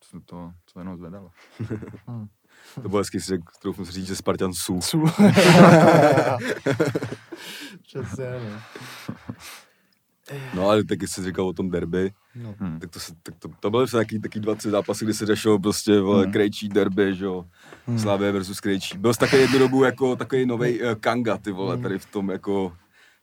se to, to jenom zvedalo. (laughs) To bylo hezky, řekl, troufnu si říct, že Spartan jsou. (laughs) Cu. Přesně, (laughs) no. Ale taky jsi říkal o tom derby, no. Hmm. tak to, se, tak to, to byly taky, taky dva, tři zápasy, kdy se řešilo prostě vole, Hmm. krejčí derby, že jo. Hmm. Slavě versus krejčí. Byl jsi takový jednu dobu jako takový nový uh, Kanga, ty vole, tady v tom jako,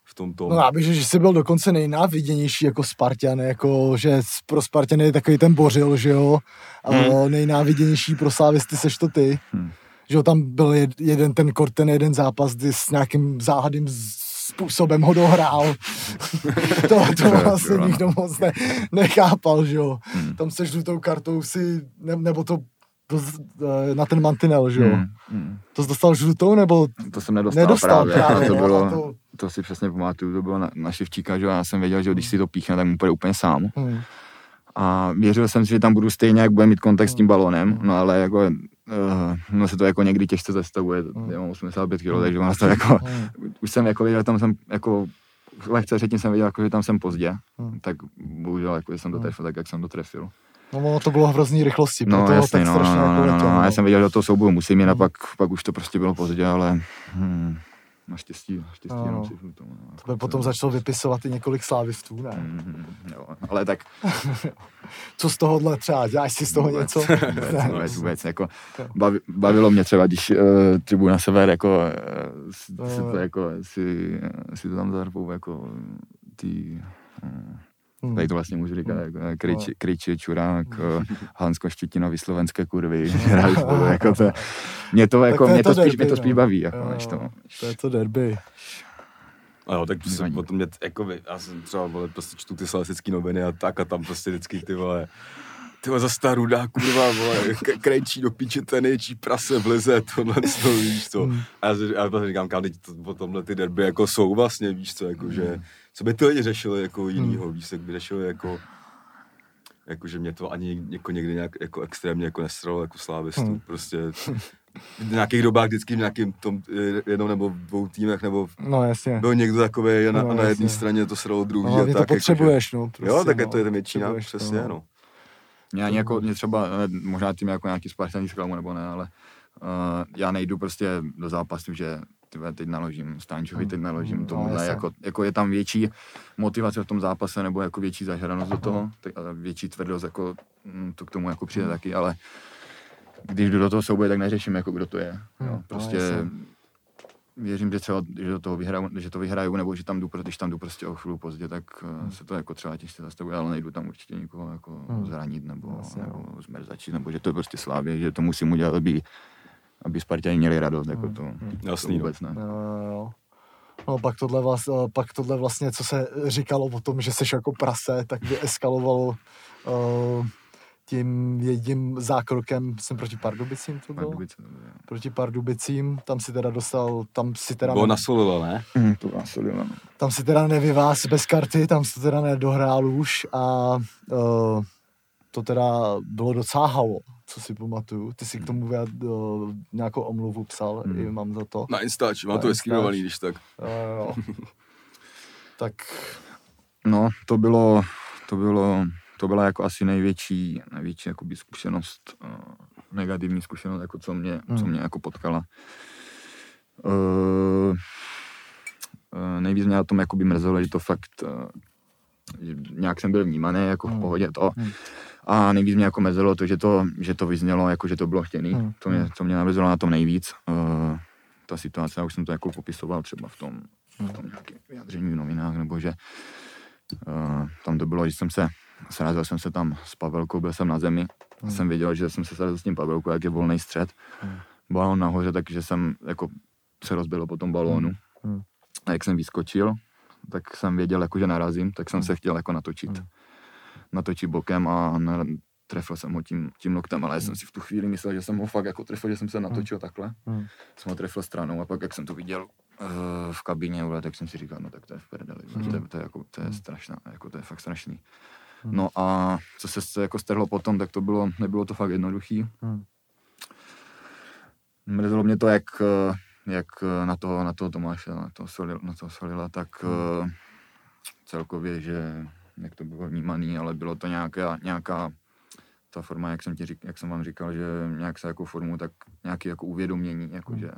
v tom tom. No já bych řekl, že jsi byl dokonce nejnáviděnější jako Spartan, jako že pro Spartan je takový ten bořil, že jo, a Hmm. nejnáviděnější pro Slávisty seš to ty. Hmm. Že jo, tam byl jed- jeden ten kort, ten jeden zápas, kdy s nějakým záhadným z- způsobem ho dohrál. (laughs) to, to vlastně nikdo moc ne, nechápal, že jo. Hmm. Tam se žlutou kartou si, ne, nebo to, to eh, na ten mantinel, že jo. Hmm. Hmm. To jsi dostal žlutou, nebo To jsem nedostal, nedostal právě, právě, to bylo, to- to si přesně pamatuju, to bylo na, na šivčíka, že jo, já jsem věděl, že když si to píchne, tak mu půjde úplně sám. hm, A věřil jsem si, že tam budu stejně, jak bude mít kontakt s tím balónem, no ale jako, uh, no se to jako někdy těžce zastavuje, já mám 85 kg, takže vás to jako, hm, už jsem jako věděl, tam jsem jako, lehce předtím jsem věděl, jako, že tam jsem pozdě, Hmm. tak bohužel, jako, že jsem to trefil tak, jak jsem to trefil. no ono to bylo hrozný rychlosti, No jasně, tak no, strašně no, jako no, no, no, no. já jsem věděl, že do toho souboju musím jít a Hmm. pak, pak už to prostě bylo pozdě, ale hm, naštěstí, naštěstí No, jenom no. si žlutou, no, jako Tebe potom to- začal vypisovat i několik slávistů, ne? Mm, jo, ale tak (laughs) Co z tohohle třeba, děláš si z toho Vůbec. něco? (laughs) vůbec, Ne. vůbec, vůbec, jako bavi, bavilo mě třeba, když uh, Tribuna Sever, jako, uh, si, No, si, jo. to, jako, si, si to tam zarpou, jako ty, uh, Hm. tady to vlastně můžu říkat, jako, eh, Kryči, No. Kryči, Čurák, uh, Hansko Štětinovi, slovenské kurvy, (laughs) spolu, jako to, mě to, jako, to je mě to, to spíš, derby, mě to no. spíš baví, jako, Jo, než to. To je to derby. A jo, tak Nevadí. potom mě, jako já jsem třeba, vole, prostě čtu ty slavistický noviny a tak a tam prostě vždycky ty vole, ty za starou dá, kurva, vole, krejčí do píče, ten nejčí prase v lize, tohle, co, víš co. Hmm. A já, já vlastně říkám, kam teď to, po tomhle ty derby jako jsou vlastně, víš co, jako, že, co by ty lidi řešili jako jinýho, víš, jak by řešili jako, jako, že mě to ani jako někdy nějak jako extrémně jako nesralo jako slávistu, Hmm. prostě v nějakých dobách vždycky v nějakým tom eh, jednom nebo dvou týmech nebo No jasně. byl někdo takový na, No, na jedné straně to sralo druhý No, a tak. to potřebuješ, no. Jako, Prostě, že, jo, tak je no. to je ten většina, to, přesně, no. no. Mě ani jako, mě třeba, eh, možná tím jako nějaký spartaní zklamu nebo ne, ale uh, já nejdu prostě do zápasu, že ty vole, teď naložím Stančovi, teď naložím Mm, tomu, no, jako, jako, je tam větší motivace v tom zápase, nebo jako větší zažranost do Mm. toho, tak, větší tvrdost, jako mm, to k tomu jako přijde taky, ale když jdu do toho souboje, tak neřeším, jako kdo to je. Mm, Jo. no, Prostě jasně. Věřím, že třeba, že do toho vyhraju, že to vyhraju, nebo že tam jdu, když tam jdu prostě o chvíli pozdě, tak hmm. se to jako třeba těžce zastavuje, ale nejdu tam určitě nikoho jako Hmm. hmm. zranit nebo, Jasně, no. nebo zmerzačit, nebo že to je prostě slávě, že to musím udělat, aby, aby Spartani měli radost, jako Hmm. to, Jasný, to vůbec ne. Jo, jo, jo. No pak tohle, vlastně, pak tohle vlastně, co se říkalo o tom, že seš jako prase, tak vyeskalovalo uh, tím jedním zákrokem, jsem proti Pardubicím to bylo? Pardubice. Proti Pardubicím, tam si teda dostal, tam si teda, Bylo ne, nasolilo, ne? Hm, to vás no. tam si teda nevyváz bez karty, tam si to teda nedohrál už a uh, to teda bylo docela halo, co si pamatuju. Ty si k tomu vyjad, uh, nějakou omluvu psal, Hmm. i mám za to. Na Instač, má Na to Instač. vyskrývovaný, když tak. Jo, jo. (laughs) tak No, to bylo, to bylo, to byla jako asi největší, největší jakoby zkušenost, uh, negativní zkušenost, jako co mě, Hmm. co mě jako potkala. Uh, nejvíc mě na tom jakoby mrzelo, že to fakt, uh, že nějak jsem byl vnímaný jako v Hmm. pohodě to. Hmm. A nejvíc mě jako mrzelo to, že to, že to vyznělo, jako že to bylo chtěný. Hmm. To mě, to mě namrzelo na tom nejvíc. Uh, ta situace, já už jsem to jako popisoval třeba v tom, v tom nějakém vyjádření v novinách, nebo že uh, tam to bylo, že jsem se, srazil jsem se tam s Pavelkou, byl jsem na zemi, Hmm. jsem věděl, že jsem se srazil s tím Pavelkou, jak je volný střed. Hmm. Balón nahoře, takže jsem jako se rozbil po tom balónu. Hmm. A jak jsem vyskočil, tak jsem věděl, jako, že narazím, tak jsem se chtěl jako natočit. Hmm. Natočit bokem a na, trefil jsem ho tím, tím loktem, ale já Hmm. jsem si v tu chvíli myslel, že jsem ho fakt jako trefil, že jsem se natočil takhle. Hmm. Jsem ho trefil stranou a pak, jak jsem to viděl uh, v kabině, tak jsem si říkal, no tak to je v prdeli, Hmm. to, je, to, je, jako, to je strašná, jako to je fakt strašný. Hmm. No a co se se jako strhlo potom, tak to bylo, nebylo to fakt jednoduchý. Hmm. Mrzelo mě to, jak, eh, jak eh, na toho, na toho Tomáše, na toho, Solila, na toho Solila, tak eh, celkově, že jak to bylo vnímaný, ale bylo to nějaká, nějaká ta forma, jak jsem, ti řík, jak jsem vám říkal, že nějak se jako formu, tak nějaký jako uvědomění, jako Hmm. že,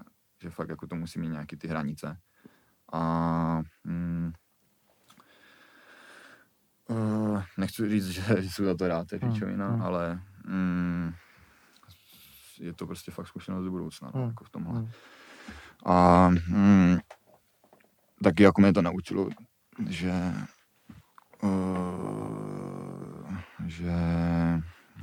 že fakt jako to musí mít nějaký ty hranice. A mm, uh, nechci říct, že, jsou za to rád, je Hmm, pičovina, hmm. ale mm, je to prostě fakt zkušenost do budoucna, no, Hmm, jako v tomhle. hmm. A mm, taky jako mě to naučilo, že uh, že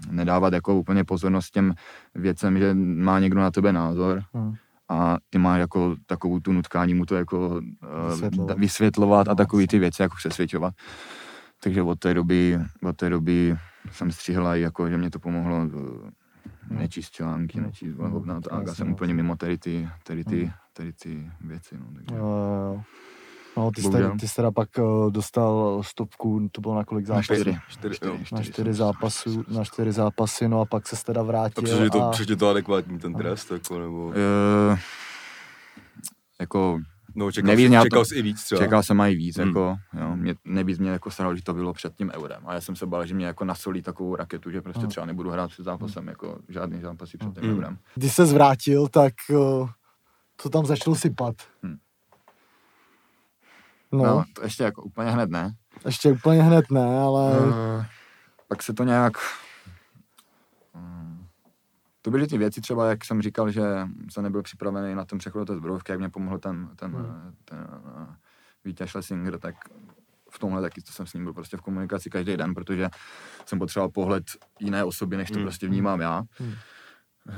nedávat jako úplně pozornost těm věcem, že má někdo na tebe názor Hmm. a ty máš jako takovou tu nutkání mu to jako uh, Vysvětlovat. vysvětlovat a No, takový ty věci jako přesvědčovat. Takže od té doby, od té doby jsem střihl i jako, že mě to pomohlo uh, nečíst články, Hmm. nečíst Hmm. hovna, a já Jasně, jsem úplně mimo tady ty, tady ty, tady ty věci. No, takže. Jo, jo, jo. No, ty jsi, teda, ty jsi teda pak uh, dostal stopku, to bylo na kolik Na zápasů? čtyři. Čtyři, Čtyři, jo. Na čtyři čtyři zápasů, na čtyři zápasy, no a pak se teda A vrátil přeč je to, a... to adekvátní ten trest, jako, nebo... Uh, jako No, čekal, Nevíc, jsi, já to- čekal jsi i víc třeba. Čekal jsem i víc, Hmm. jako, jo, mě, nejvíc mě jako staralo, že to bylo před tím eurem. A já jsem se bál, že mě jako nasolí takovou raketu, že prostě Hmm. třeba nebudu hrát před zápasem, jako žádný zápasy před tím Hmm. eurem. Když se zvrátil, tak to tam začalo sypat. Hmm. No, No, to ještě jako úplně hned ne. ještě úplně hned ne, ale... Uh, pak se to nějak... To byly ty věci třeba, jak jsem říkal, že jsem nebyl připravený na ten přechod do té zbrojovky, jak mě pomohl ten, ten, Hmm. ten, ten uh, Vítěz Schlesinger, tak v tomhle taky to jsem s ním byl prostě v komunikaci každý den, protože jsem potřeboval pohled jiné osoby, než to Hmm. prostě vnímám já. Hmm.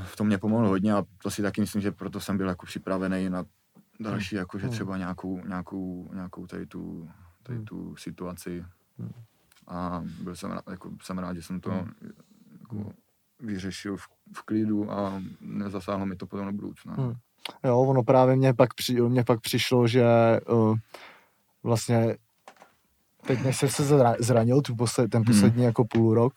V tom mě pomohlo hodně a to si taky myslím, že proto jsem byl jako připravený na další, jako že Hmm. třeba nějakou, nějakou, nějakou tady tu, tady Hmm. tu situaci. Hmm. A byl jsem rád, jako, jsem rád, že jsem to Hmm. jako, vyřešil v, v klidu a nezasáhlo mi to potom do budoucna. Hmm. Jo, ono právě mě pak, při, mě pak přišlo, že uh, vlastně teď než jsem se zra- zranil tu posled, ten poslední jako půl rok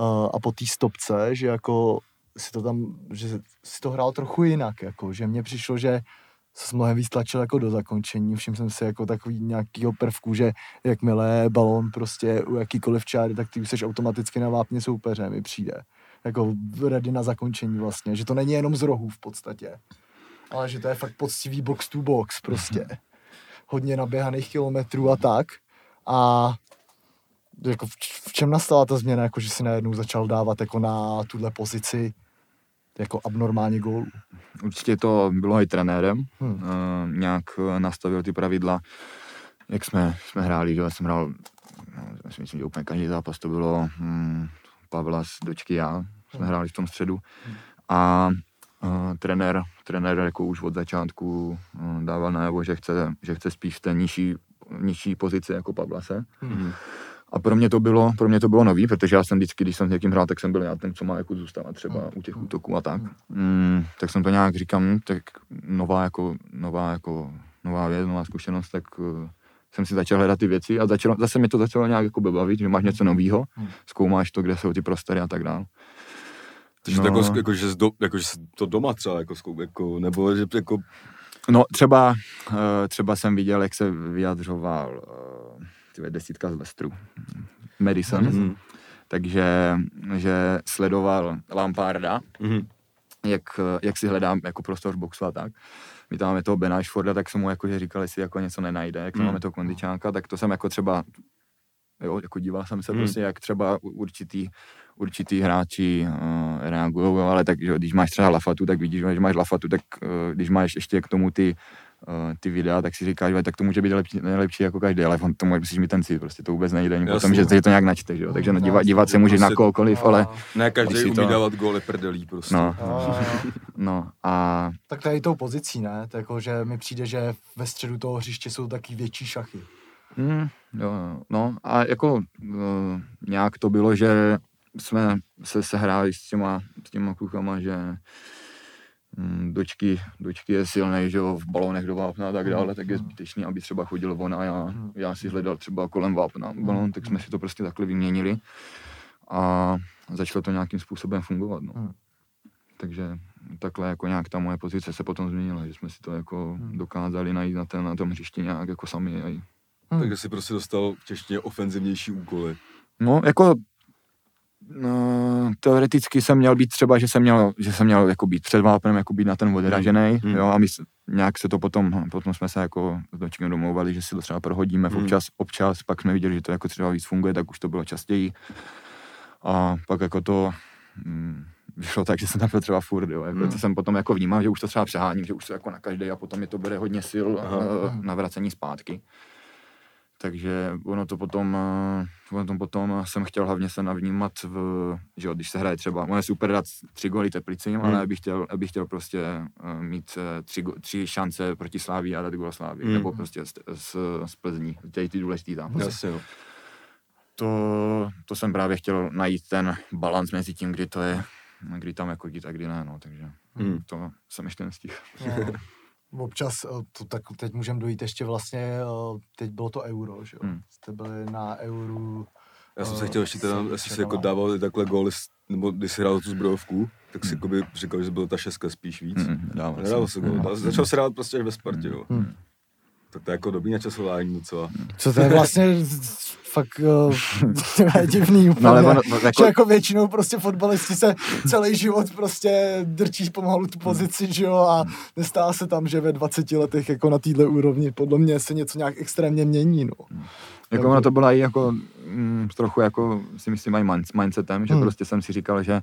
uh, a po té stopce, že jako si to tam, že si to hrál trochu jinak, jako, že mně přišlo, že se mnohem víc tlačil jako do zakončení, všiml jsem si jako takový nějakýho prvku, že jakmile balón prostě u jakýkoliv čáry, tak ty už seš automaticky na vápně soupeře, mi přijde. Jako ready na zakončení vlastně, že to není jenom z rohů v podstatě, ale že to je fakt poctivý box to box prostě. Hodně naběhaných kilometrů a tak. A jako v, v čem nastala ta změna, jako že si najednou začal dávat jako na tuhle pozici jako abnormálně gólů. Určitě to bylo i trenérem, Hmm. uh, nějak eh, nastavil ty pravidla, jak jsme, jsme hráli, že já jsem hrál, no, myslím, že úplně každý zápas to bylo hm, Pavla s dočky já, jsme Hmm. hráli v tom středu a uh, trenér, trenér jako už od začátku uh, dával najevo, že chce, že chce spíš v té nižší, nižší pozici jako Pavlase. Mhm. A pro mě to bylo, pro mě to bylo nový, protože já jsem vždycky, když jsem s někým hrál, tak jsem byl já ten, co má jako zůstávat třeba Hmm. u těch útoků a tak. Mm, tak jsem to nějak říkám, tak nová jako, nová jako, nová věc, nová zkušenost, tak uh, jsem si začal hledat ty věci a začalo, zase mi to začalo nějak jako bavit, že máš něco nového, Hmm. zkoumáš to, kde jsou ty prostory a tak dále. Takže to jako, jako, že do, jako, že to doma třeba, jako, jako, nebo že jako, No třeba, eh, třeba jsem viděl, jak se vyjadřoval uh, tyhle desítka z Lestru, Madison, Mhm. takže že sledoval Lamparda, mhm. jak, jak si hledám jako prostor v boxu a tak. my tam máme toho Bena Ashforda, tak jsem mu jako, že říkal, jestli jako něco nenajde, jak tam Hmm. máme toho kondičánka, tak to jsem jako třeba jo, jako díval jsem se Hmm. prostě, jak třeba určitý, určitý hráči uh, reagují, ale tak, že když máš třeba Lafatu, tak vidíš, že máš Lafatu, tak uh, když máš ještě k tomu ty, uh, ty videa, tak si říkáš, že tak to může být lepší, nejlepší jako každý, ale on tomu musíš mít ten cít, prostě to vůbec nejde, ani potom, že, že to nějak načte, že jo? takže No, dívat, dívat se můžeš na prostě- kohokoliv, ale Ne každý umí to- dávat góly prdelí prostě. no, A, (laughs) no a tak tady tou pozicí, ne? To jako, že mi přijde, že ve středu toho hřiště jsou taky větší šachy. Mm, jo, no a jako uh, nějak to bylo, že jsme se sehráli s těma, s těma klukama, že mm, dočky, dočky je silný, že jo, v balónech do vápna a tak dále, tak je zbytečný, aby třeba chodil on a já, já si hledal třeba kolem vápna balón, tak jsme si to prostě takhle vyměnili a začalo to nějakým způsobem fungovat, no. Takže takhle jako nějak ta moje pozice se potom změnila, že jsme si to jako dokázali najít na, ten, na tom hřišti nějak jako sami. A Hmm. Takže si prostě dostal v češtině ofenzivnější úkoly. No, jako no, teoreticky jsem měl být třeba, že jsem měl, že jsem měl jako být před vápnem, jako být na ten odražený, Hmm. jo, a my nějak se to potom, potom jsme se jako s dočkem domlouvali, že si to třeba prohodíme Hmm. v občas, občas, pak jsme viděli, že to jako třeba víc funguje, tak už to bylo častěji. A pak jako to mm, vyšlo tak, že jsem tam byl třeba furt, jo, jako Hmm. to jsem potom jako vnímal, že už to třeba přeháním, že už to jako na každý a potom mi to bude hodně sil Aha. uh, na vracení zpátky. Takže ono to potom, eh, ono to potom jsem chtěl hlavně se navnímat, v, že jo, když se hraje třeba, ono je super dát tři góly Teplicím, Hmm. ale abych chtěl, abych chtěl prostě uh, mít eh, tři, tři šance proti Slávii a dát gól Slávii, Hmm. nebo prostě z, z, z Plzní, tady ty důležitý zápasy. Jasně, no. To, to jsem právě chtěl najít ten balans mezi tím, kdy to je, kdy tam jako jít a kdy ne, no, takže Hmm. to jsem ještě nestihl. No. Občas, eh, to, tak teď můžeme dojít ještě vlastně, eh, teď bylo to euro, že jo? Hmm. Jste byli na euru, Já jsem se Eh, chtěl ještě teda, jestli jsi čekal. jako dával takhle góly, nebo když jsi hrál tu zbrojovku, tak si Hmm. říkal, že byl ta šestka spíš víc. Mm, dával Nedával jsem. se gól. Dal- Začal se hrát prostě až ve Spartě, no. Hmm. Tak to je jako dobrý načasování docela. co to je vlastně fakt (laughs) uh, divný úplně. No ale ono, Že jako, jako většinou prostě fotbalisti se celý život prostě drčí pomalu tu pozici, že jo, a nestává se tam, že ve 20 letech jako na téhle úrovni podle mě se něco nějak extrémně mění, no. Jako ono to byla i jako mm, trochu jako si myslím i mind- mindsetem, že Hmm. prostě jsem si říkal, že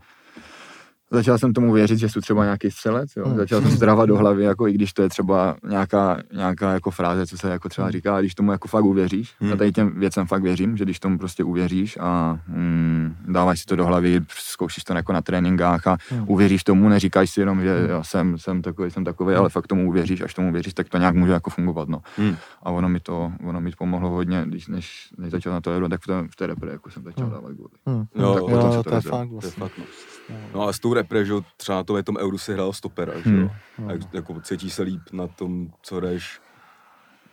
začal jsem tomu věřit, že jsou třeba nějaký střelec, jo. Hmm. Začal jsem si dávat do hlavy, jako i když to je třeba nějaká, nějaká jako fráze, co se jako třeba říká, a když tomu jako fakt uvěříš, Hmm. a tady těm věcem fakt věřím, že když tomu prostě uvěříš a mm, dáváš si to do hlavy, zkoušíš to jako na tréninkách a Hmm. uvěříš tomu, neříkáš si jenom, že já jsem, jsem takový, jsem takový, ale fakt tomu uvěříš, až tomu uvěříš, tak to nějak může jako fungovat, no. Hmm. A ono mi to, ono mi pomohlo hodně, když než, než začal na to euro, tak v té, v té repre jako jsem začal Hmm. dávat góly. Hmm. Jo, tak jo, to to je fakt To je vlastně. fakt, no. No a s tou repre, že třeba na tom, tom euru si hrál stopera, že jo. Hmm. Hmm. A jak, jako cítíš se líp na tom, co jdeš,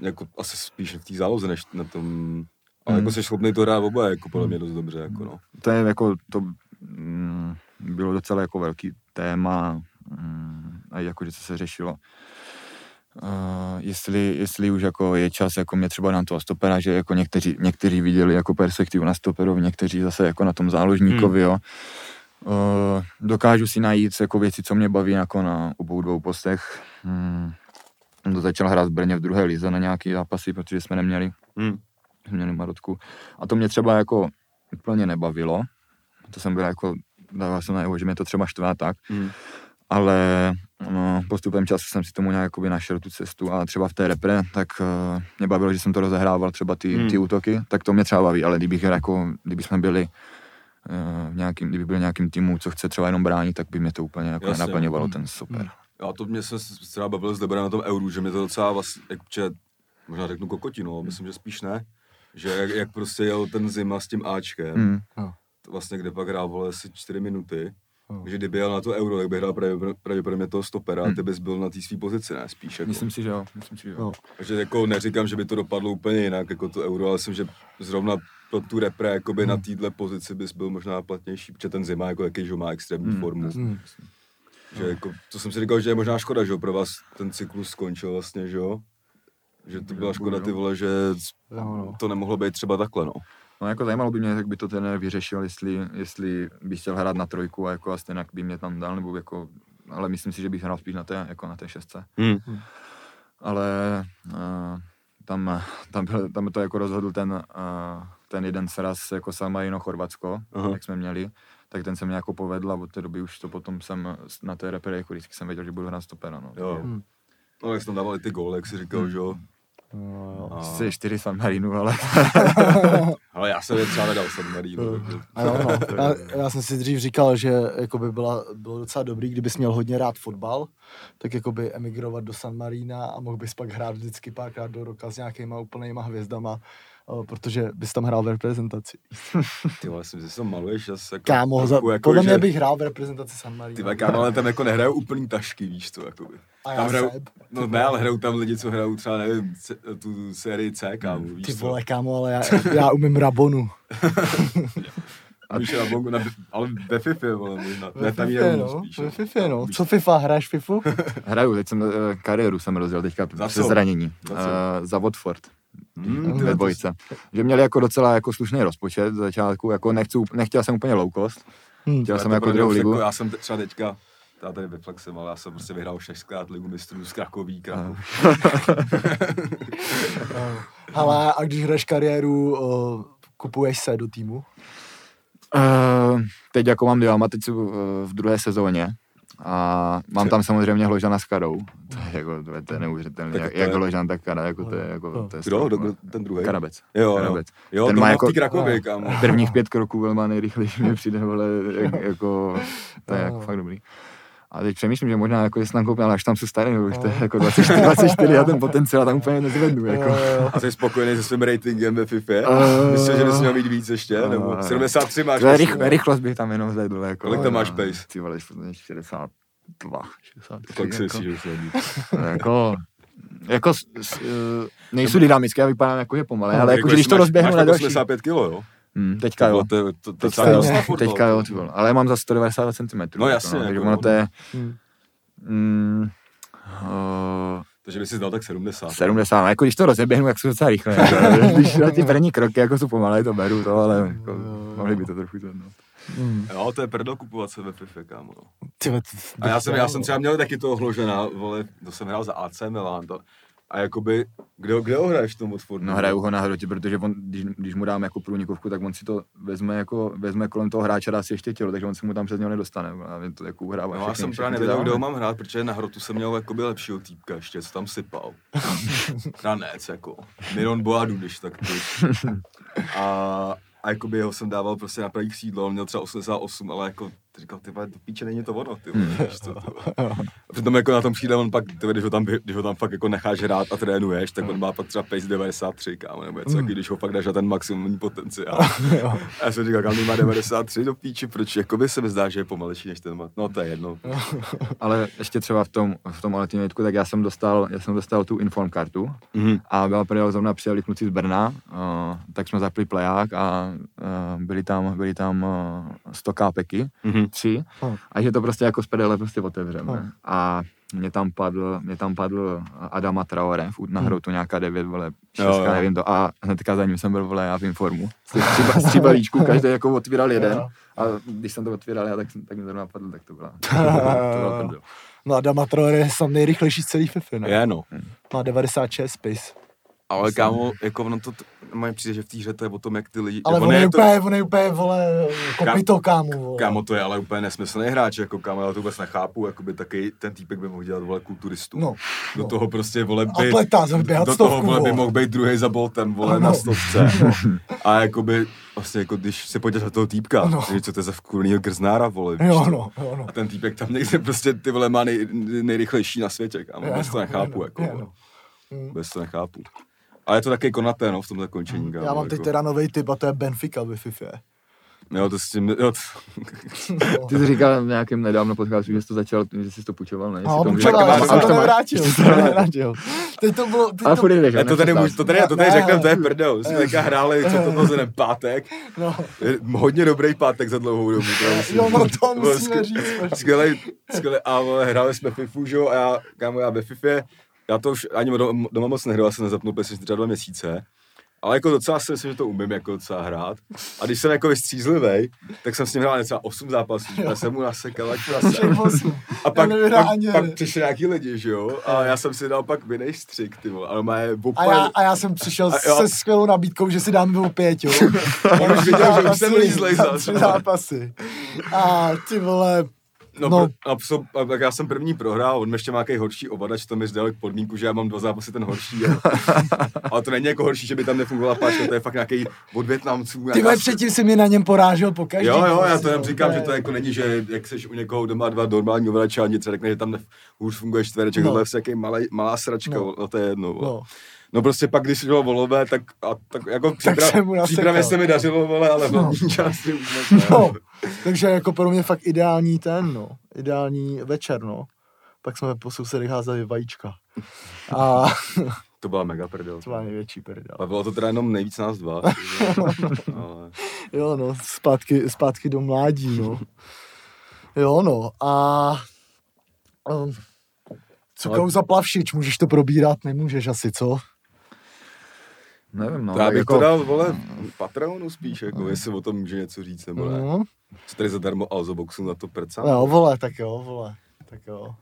jako asi spíš v té záloze, než na tom, ale Hmm. jako jsi schopný to hrát oba, jako podle mě dost dobře, jako no. To je jako, to mm, bylo docela jako velký téma mm, a jako, že co se řešilo. Uh, jestli, jestli už jako je čas jako mě třeba na toho stopera, že jako někteří, někteří viděli jako perspektivu na stoperovi, někteří zase jako na tom záložníkovi, jo. Uh, dokážu si najít jako věci, co mě baví jako na obou dvou postech. Hmm. To začal hrát v Brně v druhé lize na nějaký zápasy, protože jsme neměli, Hmm. měli Marotku. A to mě třeba jako úplně nebavilo. To jsem byl jako, dával jsem najevo, že mě to třeba štve tak, Hmm. ale no, postupem času jsem si tomu nějak našel tu cestu a třeba v té repre, tak uh, mě bavilo, že jsem to rozehrával třeba ty, Hmm. ty útoky, tak to mě třeba baví, ale kdybych jako, kdyby jsme byli v nějakým, kdyby byl nějakým týmu, co chce třeba jenom bránit, tak by mě to úplně jako Jasně. nenaplňovalo Hmm. ten super. A to mě se třeba bavil s Debra na tom euru, že mě to docela vlastně, jakože, možná řeknu kokotinu, ale myslím, že spíš ne. Že jak, jak prostě jel ten zima s tím Ačkem, Hmm. to vlastně kde pak hrál, vole, asi čtyři minuty, Hmm. že kdyby jel na to euro, tak by hrál pravděpodobně- toho stopera a Hmm. ty bys byl na té své pozici, ne, spíš jako. Myslím si, že jo. Myslím si, že jo. Jo. Takže jako neříkám, že by to dopadlo úplně jinak, jako to euro, ale myslím, že zrovna pro tu repre, jakoby na této pozici bys byl možná platnější, protože ten zima, jako jaký, že má extrémní Hmm, formu. Hmm. Že jako, to jsem si říkal, že je možná škoda, že jo, pro vás ten cyklus skončil vlastně, že jo? Že to byla škoda, ty vole, že no. to nemohlo být třeba takhle, no. No jako zajímalo by mě, jak by to trenér vyřešil, jestli, jestli bych chtěl hrát na trojku a jako a stejně by mě tam dal, nebo jako, ale myslím si, že bych hrál spíš na té, jako na té šestce. Hmm. ale uh, tam, tam, byl, tam to jako rozhodl ten, uh, ten jeden sraz jako San Marino Chorvatsko, Aha. jak jsme měli, tak ten se mě jako povedl a od té doby už to potom jsem na té repere jako vždycky jsem věděl, že budu hrát stopera, no. Jo. Hmm. No, jak jsi tam dával i ty góly, jak jsi říkal, že jo. No. A- Asi čtyři ale (laughs) Ale já jsem je třeba nedal San Marino. takže- A jo, no. já, já, jsem si dřív říkal, že jakoby byla, bylo docela dobrý, kdybys měl hodně rád fotbal, tak jakoby emigrovat do San Marína a mohl bys pak hrát vždycky párkrát do roka s nějakýma úplnýma hvězdama, eh, protože bys tam hrál v reprezentaci. Ty vole, si myslím, že se maluješ zase jako Kámo, za, jako, podle že- mě bych hrál v reprezentaci San Ty Marina. vole, kámo, ale tam jako nehrajou úplný tašky, víš to, jakoby. A Tam já hrajou, Seb. no ne, ale hrajou tam lidi, co hrajou třeba, nevím, c- tu sérii C, kámo, víš Ty co. vole, kámo, ale já, já umím Rabonu. (laughs) A víš, na bongu, na, ale ve FIFA, vole, možná. Ve Ne, tam jenom no, spíš, ve jo. FIFA, no. Víš- Co FIFA, hraješ FIFU? (laughs) hraju, teď jsem eh, kariéru jsem rozjel teďka Za přes co? zranění. Za? Eh, za Watford. Hmm, ty ve dvojce. Že měli jako docela jako slušný rozpočet za začátku, jako nechci, nechtěl jsem úplně low cost, Hm. chtěl Já jsem jako druhou ligu. Jako, já jsem třeba teďka, já tady vyflexem, ale já jsem prostě vyhrál šestkrát ligu mistrů z Krakoví, Krakov. Ale (laughs) a když hraješ kariéru, uh, kupuješ se do týmu? Uh, teď jako mám Diama, teď jsem uh, v druhé sezóně a mám tam samozřejmě Hložana s Karou. To je jako, to je, to je neuvěřitelné. Jak, jak Hložan, tak Kara, jako to je jako, to je Kdo? no. Kdo? Ten druhý? Karabec. Jo. Karabec. Jo, Ten ten má jako- Krakově, kámo. Prvních pět kroků byl má nejrychlejší, mi přijde, vole, jak, jako, to je jako fakt dobrý. A teď přemýšlím, že možná jako jestli tam koupím, ale až tam jsou starý, už to je jako 24, 24 a ten (laughs) potenciál tam úplně nezvednu. Jako. A jsi spokojený se svým ratingem ve FIFA? Eh, Myslíš, že bys měl mít víc ještě? Nebo eh, 73 máš? To je myslím, rych, ne? rychlost bych tam jenom zvedl. Jako, Kolik tam no, máš pace? Ty vole, 62, 63. Kolik si jako, jako, jako eh, nejsou dynamické, já vypadám jako, že pomalé, ale jako, jestli když to máš- rozběhnu máš na tak další. 85 kilo, jo? Hmm, teďka jo. To, to, to, Teďka to, jo, teďka jo, ty vole. ale mám za 192 cm. No jasně, no, takže jako ono to je Hm. mm, uh, Takže by si dal tak 70. 70, no, jako když to rozeběhnu, jak jsou docela rychle. Jako, (laughs) (laughs) když na ty první kroky jako jsou pomalé, to beru to, ale jako, mohli by to trochu zvednout. Hm. Jo, to je prdel kupovat se ve FIFA, kámo. no. Ty A já jsem, já jsem třeba měl taky toho hložena, vole, to jsem hrál za AC Milan, to. A jakoby, kde, ho- kde ho hraješ v tom Watfordu? No hraju ho na hrotě, protože on, když, když, mu dám jako průnikovku, tak on si to vezme, jako, vezme kolem toho hráče, dá si ještě tělo, takže on se mu tam přes něho nedostane. A mě to jako uhrává. No, já jsem právě nevěděl, kde ho mám hrát, protože na hrotu jsem měl jakoby lepšího týpka ještě, co tam sypal. (laughs) Ranec, jako. Miron Boadu, když tak ty. (laughs) A, a jakoby jeho jsem dával prostě na pravý křídlo, on měl třeba 88, ale jako říkal, ty vole, do píče není to ono, ty vole, víš co, vole. A přitom jako na tom křídle on pak, ty když ho tam, když ho tam fakt jako necháš hrát a trénuješ, tak on má pak třeba pace 93, kámo, nebo něco, taky, když ho fakt dáš na ten maximální potenciál. (laughs) A já jsem říkal, kam má 93 do píči, proč jakoby se mi zdá, že je pomalejší než ten mat. No to je jedno. (laughs) Ale ještě třeba v tom, v tom Ultimateu, tak já jsem dostal, já jsem dostal tu inform kartu Mhm. a byla prdel zrovna přijeli kluci z Brna, uh, tak jsme zapli pleják a uh, byli tam, byli tam uh, 100 kápeky, Mhm. Tři, Hm. a že to prostě jako z prdele prostě otevřeme. Hm. A mě tam padl, mě tam padl Adama Traore, furt na hrotu nějaká devět, vole, šestka, jo. nevím to, a hnedka za ním jsem byl, vole, já v informu. Z (laughs) balíčků, každý jako otvíral jeden, Jo. a když jsem to otvíral já, tak, jsem- tak mi to napadlo, tak to byla, (laughs) to byla, to byla. No a Dama Traore je sam nejrychlejší z celý FIFA, ne? Je no. Má 96 pace. Ale kámo, jako ono to, mají přijde, že v té hře to je o tom, jak ty lidi... Ale on je, to, úplně, on je úplně, vole, kopito kámo, vole. Kámo, to je ale úplně nesmyslný hráč, jako kámo, já to vůbec nechápu, jakoby taky ten týpek by mohl dělat, vole, kulturistu. No, Do no. toho prostě, vole, by... Atleta, za běhat do toho, stovku, vole, by mohl být druhý za Boltem, vole, Ano. na stovce. (laughs) A jakoby, vlastně, jako když se podíváš na toho týpka, Ano. že co to je za vkurnýho grznára, vole, Jo, no, jo, no. A ten týpek tam někde prostě, ty vole, má nej, nejrychlejší na světě, kámo, vůbec to no, nechápu, jako, no. Vůbec to nechápu. Ale je to taky konaté, no, v tom zakončení, kámo. Já mám teď jako. teda nový typ a to je Benfica ve FIFA. Jo, to s tím, jo, to, No. Ty jsi říkal v nějakém nedávno podcastu, že jsi to začal, že jsi to půjčoval, ne? No, půjčoval, já a jsem to nevrátil, jsem to (laughs) nevrátil. Teď to bylo, teď Ale to, jdeš, Já to tady, můžu, to tady, to tady řekneme, to je prdel. Jsme teďka hráli, co to bylo za pátek. no, Hodně dobrý pátek za dlouhou dobu. to musím- jo, no to musíme říct. počkej. Skvělej, skvělej, a hráli jsme FIFU, že jo, a já, kámo, já ve FIFA, já to už ani doma, doma moc nehrál, já jsem nezapnul PlayStation třeba dva měsíce. Ale jako docela si myslím, že to umím jako docela hrát. A když jsem jako vystřízlivý, tak jsem s ním hrál třeba 8 zápasů. Já jsem mu nasekal osm. A pak, pak, pak přišli nějaký lidi, že jo? A já jsem si dal pak vinej střik, ty vole. Ale má je A já, a já jsem přišel A jo. se skvělou nabídkou, že si dáme o pět, jo. (laughs) On už viděl, že už jsem lízlej za zápasy. A ty vole, No, No. no. A, a, tak já jsem první prohrál, on mi ještě má nějaký horší ovadač, to mi sdělal podmínku, že já mám dva zápasy ten horší. A, (laughs) ale to není jako horší, že by tam nefungovala páčka, to je fakt nějaký od Větnamců. ty nějaká- vole, předtím si mě na něm porážel po každý. Jo, jo, já to jenom říkám, že to jako není, že jak seš u někoho doma dva normální ovladače a nic řekne, že tam hůř funguje čtvereček, No. tohle je jaký malá sračka, no. no to je jedno. No. No. no prostě pak, když bylo volové, tak, a, tak jako mu příprav, nasekal. přípravě se mi dařilo, vole, ale v No. hlavní části už. No, takže jako pro mě fakt ideální ten, no, ideální večer, no. Pak jsme po sousedech házeli vajíčka. A To byla mega prdel. to byla největší prdel. A bylo to teda jenom nejvíc nás dva. ale... Jo, no, zpátky, zpátky do mládí, no. Jo, no, a... Um, co Ale- kauza Plavšič, můžeš to probírat? Nemůžeš asi, co? Nevím, no. No, já tak bych jako, to dal, vole, Patreonu spíš, jako, jestli o tom může něco říct, nebo ne. Mm. Co tady zadarmo Alzoboxu na to prca. Jo, vole, tak jo, vole, tak jo.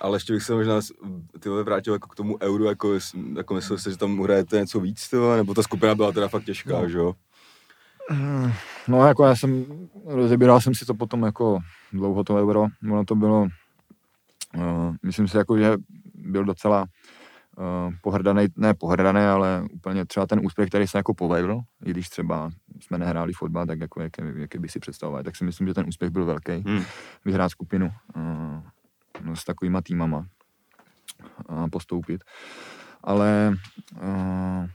Ale ještě bych se možná ty vole, vrátil jako k tomu euru, jako, jako myslel jsi, že tam hrajete něco víc, ty vole, nebo ta skupina byla teda fakt těžká, No. že jo? No jako já jsem, rozebíral jsem si to potom jako dlouho to euro, ono to bylo, uh, myslím si jako, že byl docela uh, pohrdaný, ne pohrdaný, ale úplně třeba ten úspěch, který se jako povedl, i když třeba jsme nehráli fotbal, tak jako jaký, jaký by si představovali, tak si myslím, že ten úspěch byl velký, Hmm. vyhrát skupinu uh, no, s takovýma týmama a postoupit. Ale uh,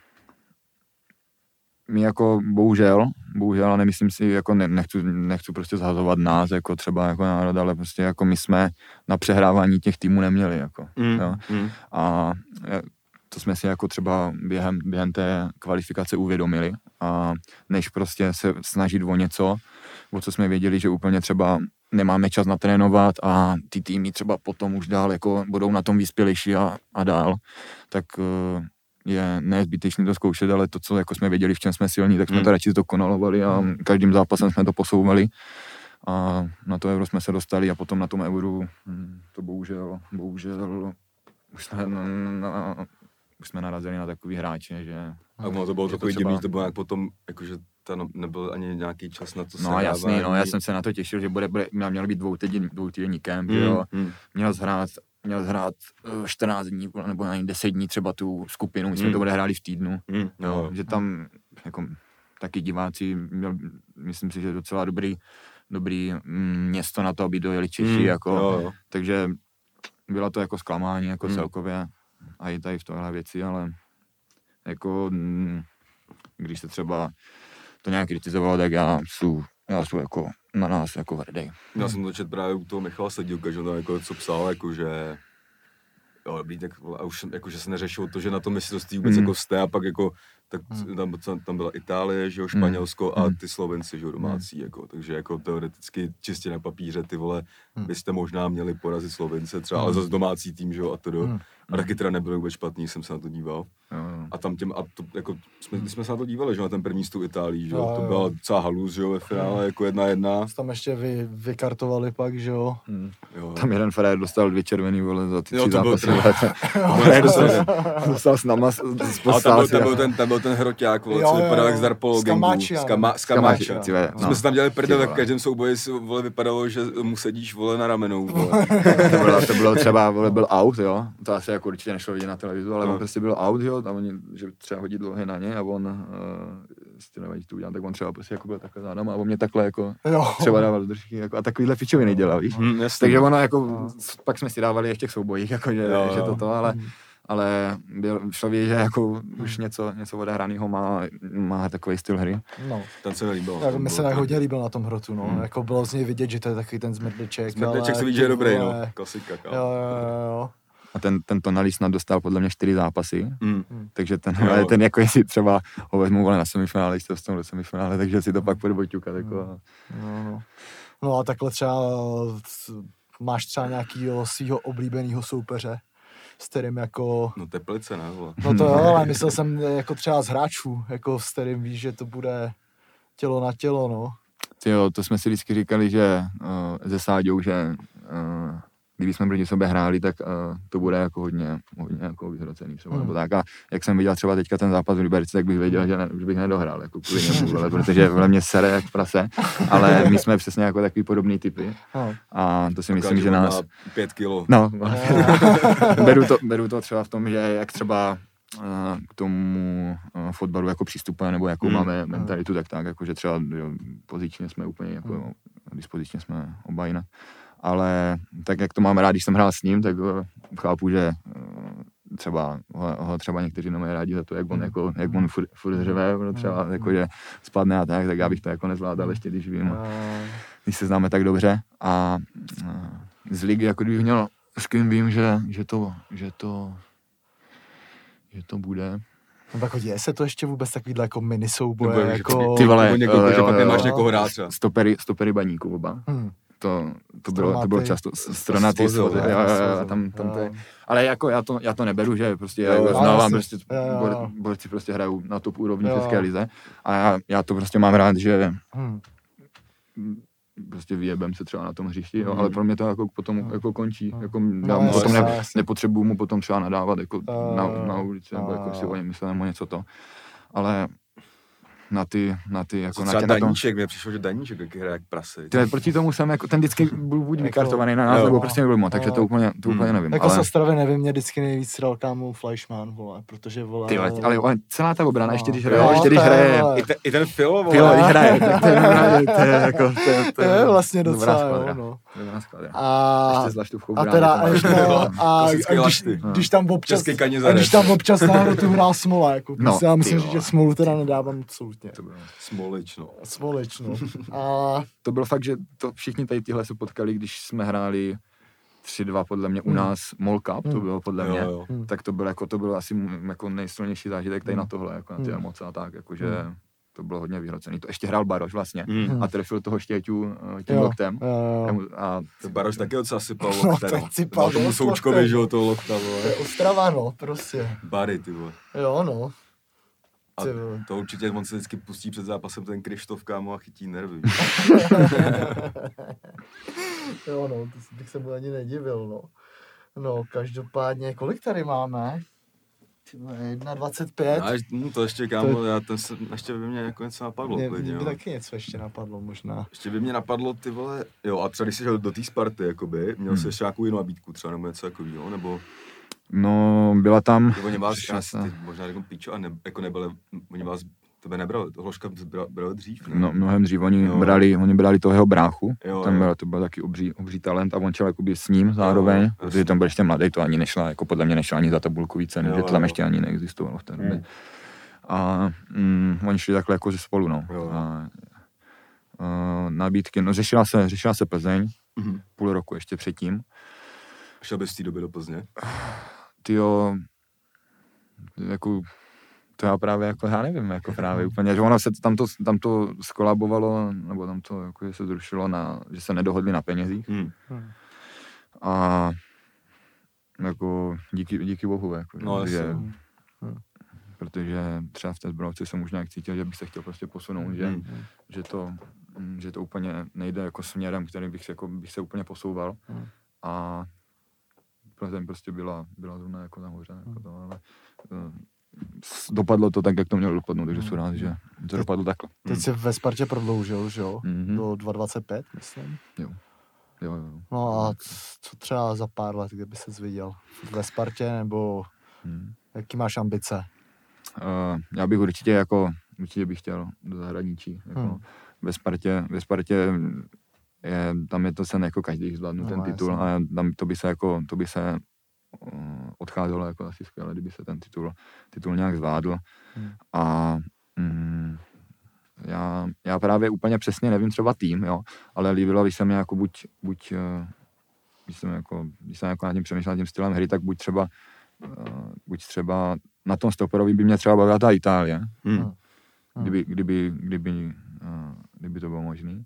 my jako bohužel, bohužel, a nemyslím si, jako ne, nechci, nechci prostě zhazovat nás, jako třeba jako národ, ale prostě jako my jsme na přehrávání těch týmů neměli, jako, Mm. jo. Mm. A e, to jsme si jako třeba během, během té kvalifikace uvědomili a než prostě se snažit o něco, o co jsme věděli, že úplně třeba nemáme čas natrénovat a ty týmy třeba potom už dál jako budou na tom vyspělejší a, a dál, tak e, je nezbytečné to zkoušet, ale to, co jako jsme věděli, v čem jsme silní, tak jsme Hmm. to radši to konalovali a každým zápasem jsme to posouvali a na to euro jsme se dostali a potom na tom euru hm, to bohužel, bohužel už jsme, na, na, už jsme narazili na takový hráče, že... A ono to bylo takový třeba- divný, to bylo nějak potom, jakože ta no, nebyl ani nějaký čas na to No a jasný, no, já jsem se na to těšil, že bude, bude měl být dvoutýdenní, dvoutýdenní kemp, Mm, jo, mm. měl zhrát, měl zhrát eh, 14 dní, nebo ani 10 dní třeba tu skupinu, my jsme Mm. to bude hráli v týdnu, Mm, jo. že tam jako taky diváci, měl, myslím si, že docela dobrý, dobrý mm, město na to, aby dojeli Češi, Mm, jako, jo, jo. takže bylo to jako zklamání, jako Mm. celkově, a i tady v tohle věci, ale jako, mm, když se třeba to nějak kritizovalo, tak já jsem, já jsem jako na nás jako hrdý. Já jsem to čet právě u toho Michala Sedílka, že on tam jako co psal, jako že jo, dobrý, tak a už jako, že se neřešilo to, že na tom mistrovství vůbec Mm. jako jste a pak jako, tak tam, tam, tam byla Itálie, že jo, Španělsko a Mm. ty Slovenci, že jo, domácí, jako, takže jako teoreticky čistě na papíře ty vole, Mm. byste možná měli porazit Slovence třeba, ale zase domácí tým, že jo, a to do. Mm. A taky teda nebylo vůbec špatný, jsem se na to díval. Jo, jo. A tam těm, a to, jako, jsme, když jsme se na to dívali, že jo, na ten první s tou Itálií, že Jo, to byla docela halus, že jo, ve finále, jako jedna jedna. Tam ještě vy, vykartovali pak, že jo. Hmm. Jo. Tam jeden Fred dostal dvě červený vole za ty Jo, tři zápasy. Ne, (laughs) dostal, dostal s náma, s Ale tam byl, tam byl, ten, tam byl ten hroťák, vole, co vypadal jak z Darpolo S gangu. Kamáčianem. S, kama, s Kamáči, Kamáčem. ty vole, Jsme no. se tam dělali prdel, v každém souboji vole, vypadalo, že mu sedíš, vole, na ramenou, vole. to, bylo, to bylo třeba, vole, byl out, jo, to asi jako určitě nešlo vidět na televizi, ale No. on prostě byl out, jo, tam oni, že třeba hodit dlouhé na ně a on, uh, jestli nevadí to udělat, tak on třeba prostě jako byl takhle zádama a on mě takhle jako Jo. třeba dával do držky, jako, a takovýhle pičoviny dělal, víš. Hm, jasný. Takže ono jako, pak jsme si dávali ještě v soubojích, jako, že, Jo, že toto, ale, ale byl, šlo vidět, že jako už něco, něco odehraného má, má takový styl hry. No. Ten se mi líbil. Jako ten mi byl se tak hodně líbil na tom hrotu, no. Hmm. Jako bylo z něj vidět, že to je takový ten zmrdliček. Smrdeček ale se vidí, že je dobrý, no. Klasika, Jo, kámo. jo, jo, jo. A ten, ten Tonali snad dostal podle mě čtyři zápasy, Mm. takže ten, Jo. ale ten jako jestli třeba ho vezmu na semifinále, se dostanu do semifinále, takže si to pak bude boťukat. Jako, a- No, no. no a takhle třeba máš třeba nějakýho svého oblíbeného soupeře s kterým jako... No teplice, ne, vole. No to jo, (laughs) ale myslel jsem jako třeba z hráčů, jako s kterým víš, že to bude tělo na tělo, no. Jo, to jsme si vždycky říkali, že uh, ze Sáďou, že uh, kdyby jsme proti sobě hráli, tak uh, to bude jako hodně, hodně jako vyhrocený třeba, Hmm. nebo tak. A jak jsem viděl třeba teďka ten zápas v Liberci, tak bych věděl, že, ne, že bych nedohrál, jako kvůli (laughs) němu, ale protože vole mě sere jak prase, ale my jsme přesně jako takový podobný typy no. a to si Myslím, myslím, že nás, Pět kilo. no, (laughs) beru to, beru to třeba v tom, že jak třeba eh, k tomu eh, fotbalu jako přistupujeme, nebo jakou Hmm. máme mentalitu, tak tak, jako že třeba jo, pozičně jsme úplně jako, Hmm. dispozičně jsme oba jinak. Ale tak, jak to mám rád, když jsem hrál s ním, tak eh, chápu, že eh, třeba ho, ho třeba někteří nemají rádi za to, jak on, Hmm. jako, jak on furt, furt řve, no, třeba Hmm. jako, že spadne a tak, tak já bych to jako nezvládal ještě, když vím, Eh, když se známe tak dobře a eh, z ligy, jako kdybych měl, s kým vím, že, že to, že to, že to bude. No tak děje se to ještě vůbec takovýhle jako mini souboje, Nebo jako... Ty vole, nebo někoho, jo, že jo, pak jo. nemáš někoho rád třeba. Stopery, stopery baníků oba. Hm. To, to, bylo, to bylo často s- stronatý, Svozil, jo, jo, jo, jo, tam, tam to je. jo. Ale jako já to, já to neberu, že prostě Jo, já jo, jako znávám, prostě Jo, jo, bor, jo. borci prostě hrajou na top úrovni Jo. v České lize a já, já to prostě mám rád, že Hm. prostě vyjebem se třeba na tom hřišti, jo, Mhm. ale pro mě to jako potom Mhm. jako končí, Mhm. jako No, já mu potom ne, nepotřebuju mu potom třeba nadávat jako Jo, na, jo, na ulici, nebo jo, jako si jo. o něm myslím, nebo něco to, ale na ty, na ty, jako na, třeba tě, na Daníček, mně přišlo, že Daníček taky hraje jak prase. Tyhle, proti tomu jsem jako, ten vždycky byl buď Jako- vykartovaný na nás, jo. nebo prostě nebyl moc, takže Jo. to úplně, to Hmm. úplně nevím, Jako z ale, Ostravy nevím, mě vždycky nejvíc dal kámo Fleischmann, vole, protože vole... ty, ale, ale celá ta obrana, No. ještě když Jo, hraje, ještě když hraje. I, te, I ten Filo, vole. Filo, když hraje, tak to je, (laughs) to je jako, to je, To je vlastně docela, jo, no. (laughs) A, a teda, no, a, když, lašty. když tam občas, a když tam občas náhodou tu hrál Smola, jako, No, no, já myslím, ty že. Smolu teda nedávám absolutně. To bylo- Smolič, no. Smolič, no. (laughs) A to bylo fakt, že to všichni tady tyhle se potkali, když jsme hráli 3-2 podle mě u Hmm. nás Mall Cup, to Hmm. bylo podle Jo, mě, jo. hm, tak to bylo jako, to bylo asi jako nejsilnější zážitek tady Hmm. na tohle, jako na ty Hmm. emoce a tak, jakože Hmm. to bylo hodně vyhrocený. To ještě hrál Baroš vlastně Mm. a trefil toho štěťu eh, tím jo, loktem. jo, jo. A To Baroš taky docela sypal (laughs) No, lokte, to no. sypal tomu Součkovi, loktem. že jo, toho lokta, vole. je Ostrava, no, prostě. Bary, ty vole. Jo, no. A to určitě on se vždycky pustí před zápasem ten Krištof, kámo, a chytí nervy. (laughs) jo, no, to bych se mu ani nedivil, no. No, každopádně, kolik tady máme? Ty vole, 1,25. A ještě- no to ještě, kámo, já ten se, ještě by mě jako něco napadlo, Mě, klidně, mě by jo. taky něco ještě napadlo možná. Ještě by mě napadlo, ty vole, jo, a třeba když jsi šel do té Sparty, jakoby, měl jsi Hmm. ještě nějakou jinou nabídku, třeba nebo něco takového, nebo, no, byla tam, oni vás, já si ty, možná řeknu píčo, a ne, jako nebyli, oni vás, tebe nebrali, Hloška bral, bral dřív, ne? no, mnohem dřív, oni Jo. brali, oni brali toho jeho bráchu, Jo, tam jo. byl, to byl taky obří, obří talent a on šel jakoby s ním zároveň, Jo, protože tam byl ještě mladý, to ani nešla, jako podle mě nešla ani za tabulkový ceny, Jo, že to tam jo. ještě ani neexistovalo v té době. Hmm. A mm, oni šli takhle jako ze spolu, no. Jo. A, a, nabídky, no řešila se, řešila se Plzeň, Mhm. půl roku ještě předtím. Šel bys v té době do Plzně? Tyjo, jako, to já právě jako, já nevím, jako právě úplně, že ono se tam to, tam to skolabovalo, nebo tam to jako, že se zrušilo na, že se nedohodli na penězích Hmm. Hm. a jako díky, díky bohu, jako, No, že, jasně. Hm. protože třeba v té zbrojovce jsem už nějak cítil, že bych se chtěl prostě posunout, že, Hmm. že to, že to úplně nejde jako směrem, který bych se, jako, bych se úplně posouval. Hmm. A Plzeň prostě byla, byla zrovna jako nahoře. Jako Hmm. to, ale, s- dopadlo to tak, jak to mělo dopadnout, takže jsem rád, že to dopadlo takhle. Teď se ve Spartě prodloužil, že jo? Mhm. Do 2,25, myslím. Jo, jo, jo. No a co třeba za pár let, kde by se zviděl? Ve Spartě nebo Hmm. jaký máš ambice? Uh, já bych určitě jako, určitě bych chtěl do zahraničí. Jako Hmm. ve, Spartě, ve Spartě je, tam je to sen jako každý zvládnu No, ten titul jasně. a tam to by se jako, to by se uh, odcházelo jako asi skvěle, kdyby se ten titul, titul nějak zvládl. Hmm. A mm, já, já právě úplně přesně nevím třeba tým, jo, ale líbilo by se mi jako buď, buď eh, když jsem jako, když jsem jako nad tím přemýšlel nad tím stylem hry, tak buď třeba uh, buď třeba na tom stoperovi by mě třeba bavila ta Itálie, Hmm. Kdyby, kdyby, kdyby, kdyby to bylo možné.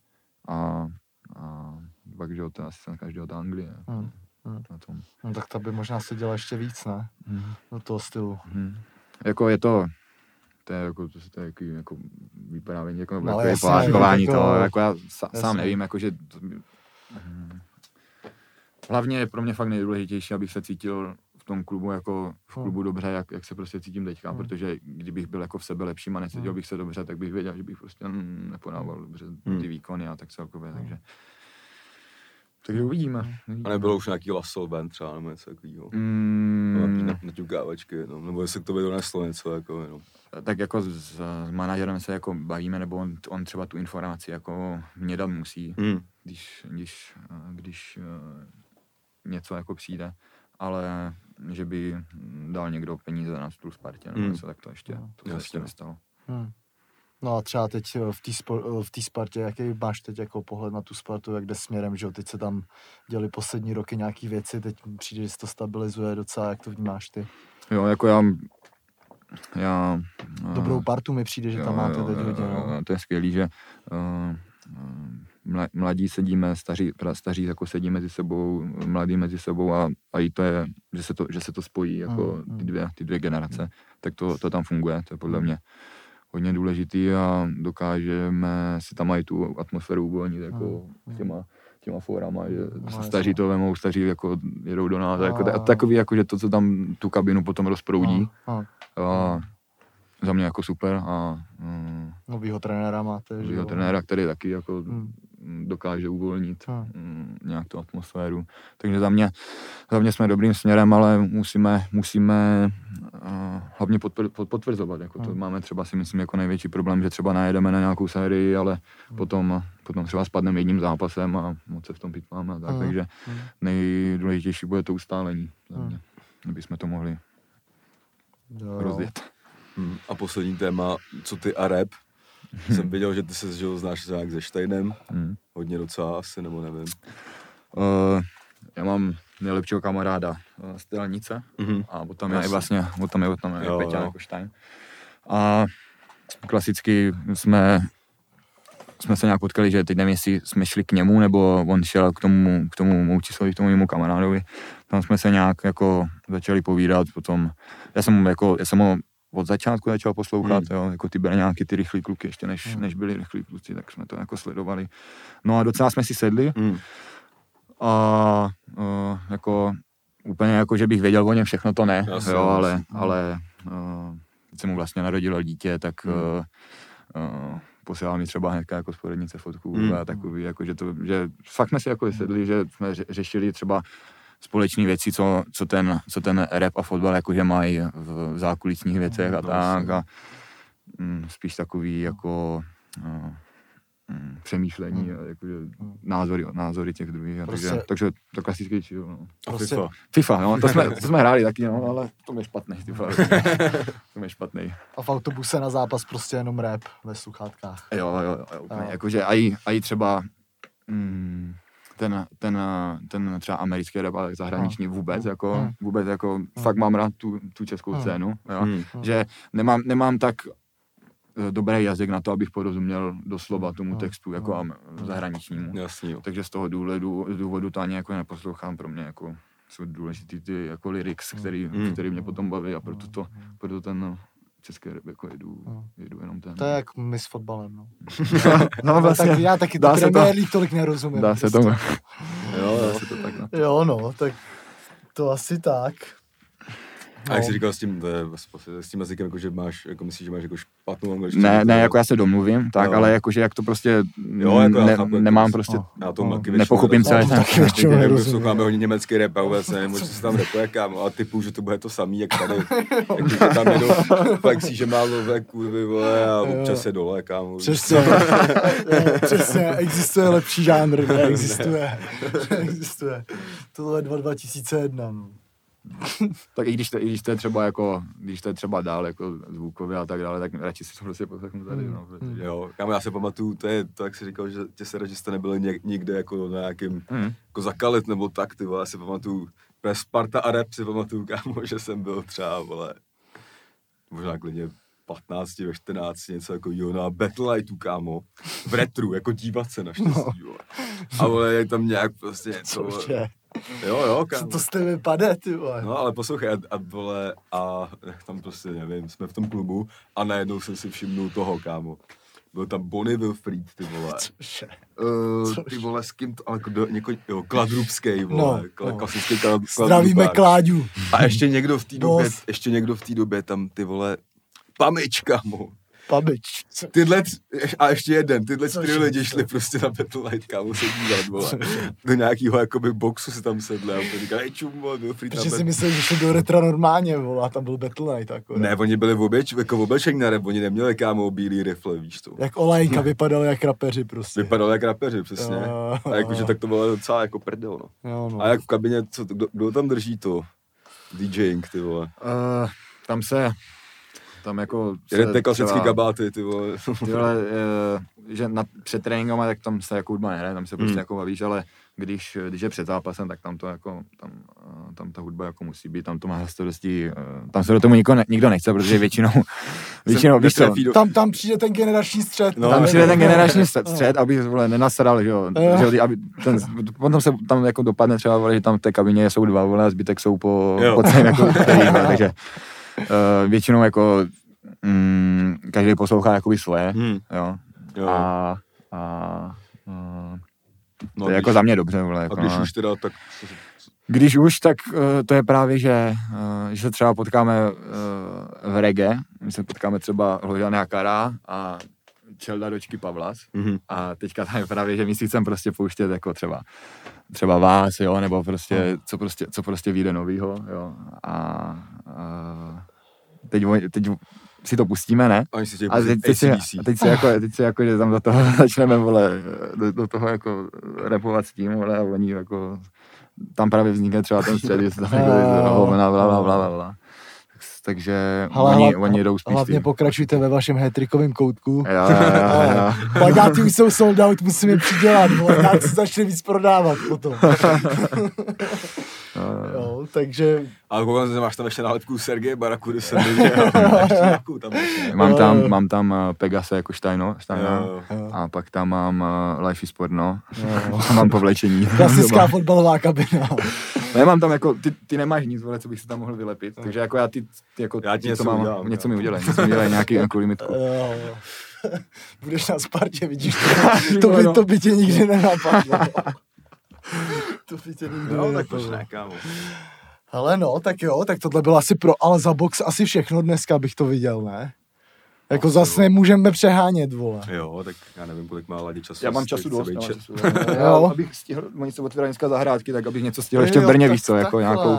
A, a pak, že jo, to asi jsem každého ta Anglie. Hmm. Hmm. na tom. No tak ta by možná se dělala ještě víc, ne? Hmm. Do toho stylu. Hmm. Jako je to, to je jako, to, to je jako, jako vyprávění, jako, No, jako jasně, pohádkování jako- to, jako já sa, sám nevím, jako že to, hm. hlavně je pro mě fakt nejdůležitější, abych se cítil v tom klubu jako v Hmm. klubu dobře, jak, jak se prostě cítím teďka, Hmm. protože kdybych byl jako v sebe lepším a necítil Hmm. bych se dobře, tak bych věděl, že bych prostě mm, nepodával dobře Hmm. ty výkony a tak celkově, Hmm. takže takže uvidíme. A nebylo už nějaký Lasso Band třeba, nebo něco takového. Mm, Nějaký na- naťukávačky, no, nebo jestli k tobě doneslo něco, jako, no. tak jako s, s manažerem se jako bavíme, nebo on, on třeba tu informaci jako mě dát musí, Hmm. když, když, eh, když eh, něco jako přijde, ale že by dal někdo peníze na stůl Spartě, nebo Hmm. něco, tak to ještě, No, to se ještě nestalo. Hmm. No a třeba teď eh, v té eh, v Spartě, jaký máš teď jako pohled na tu Spartu, jak jde směrem, že jo? Teď se tam děli poslední roky nějaký věci, teď přijde, že se to stabilizuje docela, jak to vnímáš ty? Jo, jako já, já eh, Dobrou partu mi přijde, že tam máte teď hodně, no. To je skvělý, že uh, mla- mladí sedíme, staří, staří jako sedí mezi sebou, mladí mezi sebou a, a i to je, že se to, že se to spojí jako Mm, mm. ty dvě, ty dvě generace, tak to, to tam funguje, to je podle mě hodně důležitý a dokážeme si tam i tu atmosféru uvolnit jako těma, těma fórama, že No, staří to vemou, staří jako jedou do nás, a jako, A- a takový jako, že to, co tam tu kabinu potom rozproudí, A, a, a za mě jako super a mm, novýho trenéra máte, že novýho jo? trenéra, který taky jako Hmm. Dokáže uvolnit Hmm. mm, nějak tu atmosféru. Takže za mě, za mě jsme dobrým směrem, ale musíme, musíme uh, hlavně podpr- pod- potvrzovat. Jako to Hmm. máme třeba si myslím jako největší problém, že třeba najedeme na nějakou sérii, ale Hmm. potom, potom třeba spadneme jedním zápasem a moc se v tom pitváme a tak. Hmm. Takže Hmm. nejdůležitější bude to ustálení za Hmm. aby jsme to mohli Jo, jo. rozjet. Hmm. A poslední téma, co ty a rap. (laughs) Jsem viděl, že ty se jo, znáš nějak se Steinem, Hmm. hodně docela asi, nebo nevím. Uh, já mám nejlepšího kamaráda uh, z Telnice Mhm. a potom je vlastně, potom je tam je Jo, Peťa jo. jako Stein. A klasicky jsme jsme se nějak potkali, že teď nevím, jestli jsme šli k němu, nebo on šel k tomu, k tomu Moučisovi, k tomu mému kamarádovi. Tam jsme se nějak jako začali povídat, potom, já jsem jako, já jsem ho od začátku začal poslouchat, Hmm. jo, jako ty nějaký ty rychlí kluky, ještě než, Hmm. než byli rychlí kluci, tak jsme to jako sledovali. No a docela jsme si sedli, Hmm. a uh, jako úplně jako, že bych věděl o něm všechno, to ne, Jasně, jo, ale, jasně. ale uh, teď se mu vlastně narodilo dítě, tak Hmm. uh, uh, posílal mi třeba hnedka jako z porodnice fotku Hmm. a takový, jako, že, to, že fakt jsme si jako sedli, že jsme ře- řešili třeba společné věci, co, co, ten, co ten rap a fotbal jakože mají v zákulisních věcech a No, tak a mm, spíš takový jako uh, mm, přemýšlení, a jakože Hmm. názory, názory těch druhých. a Prostě- Takže, takže to klasický chill, no. Prostě- FIFA. FIFA, no, to jsme, (laughs) to jsme hráli taky, no, ale to je špatný, FIFA. (laughs) to je špatný. A v autobuse na zápas prostě jenom rap ve sluchátkách. Jo, jo, jo, jo úplně, Jo. jakože aj, aj třeba mm, ten, ten, ten třeba americký rap, ale zahraniční vůbec, Hmm. jako, Hmm. vůbec jako, fakt mám rád tu, tu českou Hmm. scénu, jo, Hmm. že nemám, nemám tak eh, dobrý jazyk na to, abych porozuměl doslova tomu textu, jako Hmm. am- zahraničnímu. Jasný, jo. Takže z toho důvodu, z důvodu to ani jako neposlouchám, pro mě jako jsou důležitý ty jako lyrics, který, Mm. který mě potom baví a proto, to, proto ten no, rap jako jedu, Mm. jedu jenom ten. To je jak my s fotbalem, no. (laughs) no No, tak já taky (laughs) dá se to. Tolik nerozumím. Dá se prostě. tomu. (laughs) Jo, Dá se to tak, no. Jo, no, tak to asi tak. A jak No. jsi říkal s tím, je, s tím jazykem, jako, že máš, jako myslíš, že máš jako špatnou angličtinu? Ne, to ne, jako já se domluvím, tak, Jo. ale jakože jak to prostě Jo, jako já ne, chápu, jak to nemám prostě, No. Já to No. taky Nepochopím Já to taky většinou (laughs) Jak nerozumím. posloucháme hodně německý rap a vůbec nevím, co se tam rapuje, kámo, a typu, že to bude to samý, jak tady, (laughs) jak ty tam jedou flexí, že má lové kurvy, vole, a občas je dole, kámo. Přesně, (laughs) přesně, existuje lepší žánr, neexistuje, neexistuje. Tohle je 2 2001, no. (laughs) tak i když, to, i když to je třeba jako, když to je třeba dál jako zvukově a tak dále, tak radši si to prostě poslechnu tady, no, protože, Jo, kámo, já se pamatuju, to je to, jak jsi říkal, že tě se že jste nebyli něk, nikde jako na nějakým, Hmm. jako zakalit nebo tak, ty vole, já si pamatuju, pre Sparta a rap si pamatuju, kámo, že jsem byl třeba, vole, možná klidně 15, ve 14, něco jako jo, na Battle Lightu, kámo, v retru, jako dívat se naštěstí, no. vole. A vole, je tam nějak prostě (laughs) něco. Cože? Jo, jo, Co kámo. to z tebe pade, ty vole. No ale poslouchej, a, a vole, a tam prostě, nevím, jsme v tom klubu a najednou jsem si všimnul toho, kámo. Byl tam Bonnie Wilfried, ty vole. Cože? Uh, ty vole, s kým to, ale kdo, něko, jo, Kladrubský, No, vole, no, no. klasický klad, Zdravíme. Kláďu. A ještě někdo v té době, ještě někdo v té době tam, ty vole, Pamič, kámo. Pabič. Tyhle, a ještě jeden, tyhle čtyři lidi šli prostě na Battle Light, kámo, se dívat, vole. Do nějakého jakoby boxu se tam sedli a on říkal, hej čum, vole, Wilfried na Protože si myslel, že šli do retra normálně, vole, a tam byl Battle Night, jako. Ne, oni byli v oběč, jako v oblečení na rap, oni neměli kámo bílý rifle, víš to. Jak olejnka, vypadal jak rapeři prostě. Vypadali jak rapeři, přesně. Jo, A jakože tak to bylo docela jako prdel, no. Jo, no. A jak v kabině, co, kdo, kdo tam drží to? DJing, ty vole. Uh, tam se, tam jako... ty klasický třeba- kabáty, ty vole. Ty vole, eh, že na, před tréninkama, tak tam se jako hudba nehraje, tam se prostě Hmm. jako bavíš, ale když, když je před zápasem, tak tam to jako, tam, eh, tam ta hudba jako musí být, tam to má zase dosti, eh, tam se do tomu nikdo, ne, nikdo nechce, protože většinou, (laughs) většinou, víš co, do- Tam, tam přijde ten generační střed. No, tam ne, přijde ne, ten ne, generační (laughs) střed, střed aby vole, nenasadal, že jo, Jo. že jo, aby ten, potom se tam jako dopadne třeba, vole, že tam v té kabině jsou dva, vole, a zbytek jsou po, Jo. po celém jako, (laughs) který, takže většinou jako mm, každý poslouchá jakoby svoje, Hmm, jo, jo. a, a, a no, to je jako za mě dobře, vole, a jako, když no. už teda, tak Když už, tak uh, to je právě, že, uh, že se třeba potkáme uh, v reggae, my se potkáme třeba Hložané Kara a Čelda dočky Pavlas mhm. a teďka tam je právě, že my si chceme prostě pouštět jako třeba třeba vás, jo, nebo prostě, co prostě, co prostě vyjde novýho, jo, a, a teď, oni- teď si to pustíme, ne? Oni si A teď, teď, si, a teď si jako, teď si jako, že tam do toho (laughs) začneme, vole, do, do toho jako repovat s tím, vole, a oni jako, tam právě vznikne třeba ten střed, že se tam jako, Jo. bla, bla, bla, bla, bla. Takže Hele, oni, hla- oni jdou spíš Hlavně tím. pokračujte ve vašem hetrikovém koutku. Jo, jo, (laughs) jo. Plagáty už jsou sold out, musíme je přidělat, nějak se začne víc prodávat potom. (laughs) jo, takže A koukám, že máš tam ještě nálepku Sergeje Baraku, kde jsem viděl. Ještě nějakou tam ještě. Mám tam, mám tam uh, Pegase jako Steino, Steino Jo, jo. a pak tam mám uh, Life is Porno, jo. a (laughs) mám povlečení. (laughs) klasická fotbalová kabina. (laughs) Ne, mám tam jako, ty, ty nemáš nic, vole, co bych si tam mohl vylepit, takže jako já ty, ty jako, Já ti ty, něco co mám, udělám, něco mi udělej, něco mi udělej, nějaký jako limitku. Jo, jo. Budeš na Spartě, vidíš to, to, by, to by tě nikdy nenapadlo. (laughs) to by tě nikdy No, tak proč ne, kámo. Ale no, tak jo, tak tohle bylo asi pro, ale za box asi všechno dneska bych to viděl, ne? Jako zase nemůžeme přehánět, vole. Jo, tak já nevím, kolik má Ladě času. Já mám času dost, mám (laughs) času. Jo. Já, abych stihl, oni se otvírají dneska zahrádky, tak abych něco stihl ještě v Brně, víš co, jako nějakou,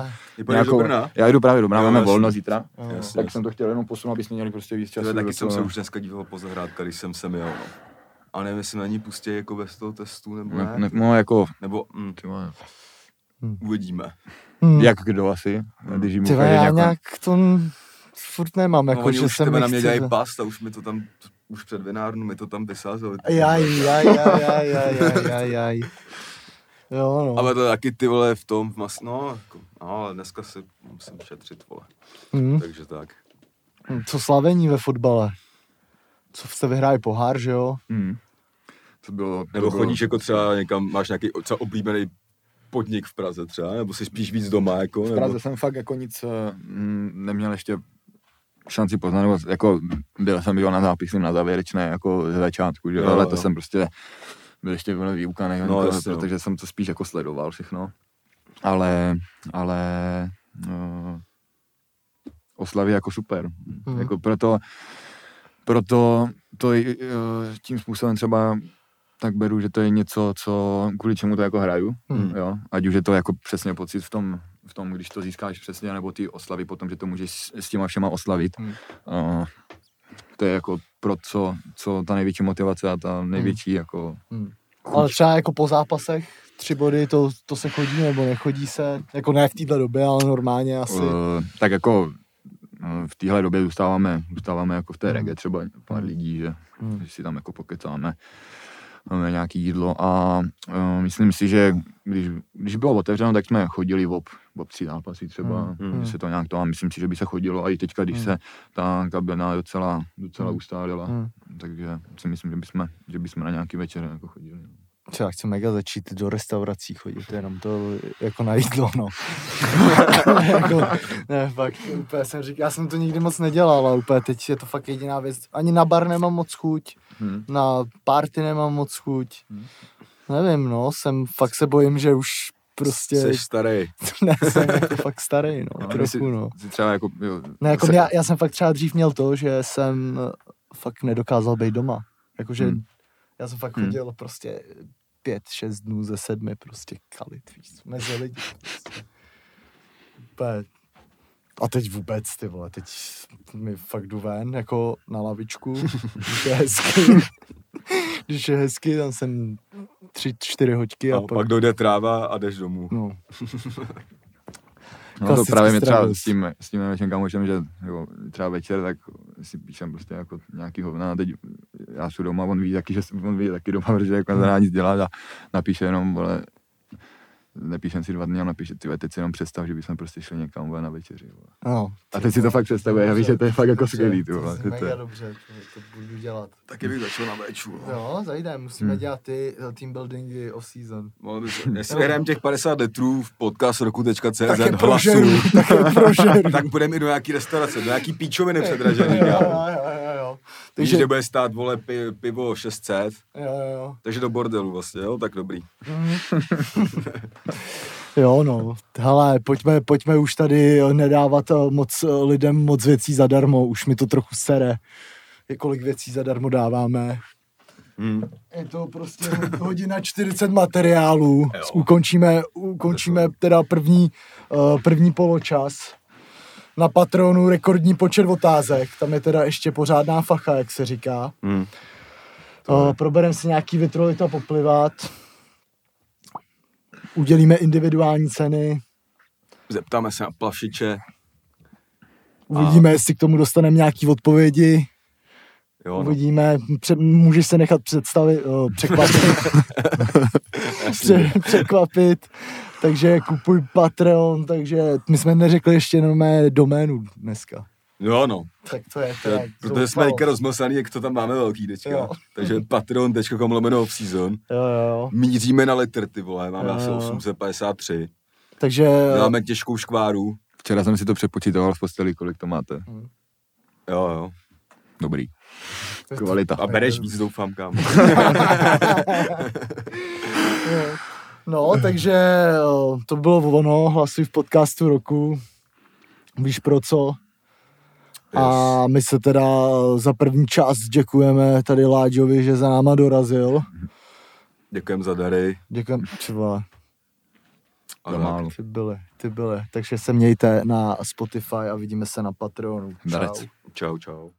nějakou, Brna? já jdu právě do Brna, máme volno zítra, tak jsem to chtěl jenom posunout, aby jsme měli prostě víc času. Taky jsem se už dneska díval po zahrádka, když jsem sem jel, no. A nevím, jestli na ní pustí jako bez toho testu, nebo Ne, ne. ne, no jako, Nebo hm, ty vole, uvidíme. Hmm. jak kdo asi, když jim Ty vole, já nějak to furt nemám, No, jako, oni že už mi na mě dělají past a už mi to tam, už před vinárnu mi to tam vysázeli. Jaj, jaj, jaj, jaj, jaj, jaj, jaj. Jo, no. Ale to je taky ty vole v tom, v mas... no, jako, no, ale dneska si musím šetřit, vole. Hmm. Takže tak. Co slavení ve fotbale? Co jste vyhráli pohár, že jo? Hmm. To bylo, to Nebo bylo, chodíš jako třeba někam, máš nějaký třeba oblíbený podnik v Praze třeba, nebo jsi spíš víc doma, jako, V nebo... Praze jsem fakt jako nic eh, mm, neměl ještě šanci poznat, nebo jako byl jsem byl na zápisy na závěrečné jako ze začátku, že? Jo, Jo, ale to jsem prostě byl ještě byl výuka, ne, No, no, jasně, no. protože jsem to spíš jako sledoval všechno. Ale, ale uh, oslavy jako super. Hmm. Jako proto, proto to uh, tím způsobem třeba tak beru, že to je něco, co, kvůli čemu to jako hraju, Hmm. jo, ať už je to jako přesně pocit v tom, v tom, když to získáš přesně, nebo ty oslavy potom, že to můžeš s, s těma všema oslavit. Hmm. Uh, to je jako pro co, co ta největší motivace a ta největší jako... Hmm. Ale třeba jako po zápasech tři body, to, to se chodí nebo nechodí se? Jako ne v této době, ale normálně asi. Uh, tak jako uh, v téhle době zůstáváme, zůstáváme jako v té Hmm. reggae třeba pár Hmm. lidí, že, Hmm. že si tam jako pokecáme nějaký jídlo a uh, myslím si, že když, když bylo otevřeno, tak jsme chodili ob, ob tři zápasy třeba, Hmm. hmm. že se to nějak to a myslím si, že by se chodilo a i teďka, když Hmm. se ta kabina docela, docela Hmm. ustálila, Hmm. takže si myslím, že bychom, že bychom na nějaký večer jako chodili. Třeba chci mega začít do restaurací chodit, jenom to jako na jídlo, no. (laughs) jako, ne, fakt, úplně jsem říkal, já jsem to nikdy moc nedělal, ale úplně teď je to fakt jediná věc. Ani na bar nemám moc chuť, Hmm. na party nemám moc chuť. Hmm. Nevím, no, jsem, fakt se bojím, že už prostě, Jsi starý. (laughs) ne, jsem jako fakt starý, no, No, trochu, si, no. si třeba jako, jo, Ne, jako se- já, já jsem fakt třeba dřív měl to, že jsem fakt nedokázal být doma. Jakože Hmm. Já jsem fakt Hmm. chodil prostě pět, šest dnů ze sedmi prostě kalit, víš, mezi lidi. Prostě. A teď vůbec, ty vole, teď mi fakt jdu ven, jako na lavičku, když je hezky. (laughs) když je hezky, tam jsem tři, čtyři hoďky a, A pak dojde tráva a jdeš domů. no, (laughs) No to právě mě třeba s tím, s tím naším kamošem, že jo, třeba večer, tak si píšem prostě jako nějaký hovna a teď já jsem doma, on ví taky, že jsem- on ví taky doma, protože jako nedá nic dělat a napíše jenom, vole, nepíšem si dva dny a napíše, ty teď si jenom představ, že bychom prostě šli někam vole, na večeři. Vole. no. A teď si to fakt představuje, já víš, že to je fakt jako Dobře, skvělý, ty to že to Mega je- dobře, to, to budu dělat. Taky bych začal na véču. no. Jo, zajde, musíme Hmm. dělat ty eh, team buildingy off-season. Mohli by se- Jestli vyhrajeme těch 50 litrů v podcast roku.cz prožeru, tak (laughs) tak půjdeme i do nějaký restaurace, do nějaký píčoviny předražený. jo, jo, jo, jo. Takže Takže, kde bude stát, vole, pi, pivo 600, jo, jo, jo. takže do bordelu vlastně, jo, tak dobrý. (laughs) Jo, no, hele, pojďme, pojďme už tady nedávat eh, moc eh, lidem moc věcí zadarmo, už mi to trochu sere, kolik věcí zadarmo dáváme. Hmm. Je to prostě hodina 40 materiálů, Jo. ukončíme, ukončíme teda první, uh, první poločas. Na Patronu rekordní počet otázek, tam je teda ještě pořádná facha, jak se říká. Hmm. Uh, probereme si nějaký vytrolit a poplivat. Udělíme individuální ceny. Zeptáme se na plavšiče, Uvidíme, jestli k tomu dostaneme nějaký odpovědi. jo, no. Uvidíme, pře- můžeš se nechat představit, uh, překvapit. (laughs) Pře- překvapit. Takže kupuj Patreon, takže my jsme neřekli ještě jenom mé doménu dneska. jo, no. Tak to je To teda je, protože jsme teďka rozmlsaný, jak to tam máme velký teďka. Jo. Takže patreon.com lomeno off season. Jo, jo. Míříme na litr, ty vole, máme Jo, asi jo. 853. Takže Děláme těžkou škváru. Včera jsem si to přepočítal v posteli, kolik to máte. Jo, jo. Dobrý. Kvalita. A bereš víc, doufám, kam. (laughs) (laughs) No, takže eh, to bylo ono, hlasuj v podcastu roku. Víš pro co? A my se teda za první část děkujeme tady Láďovi, že za náma dorazil. Děkujem za dary. Děkujeme, třeba A Za tak. málo. ty byly, ty byly. Takže se mějte na Spotify a vidíme se na Patreonu. Darec. Čau. Čau, čau.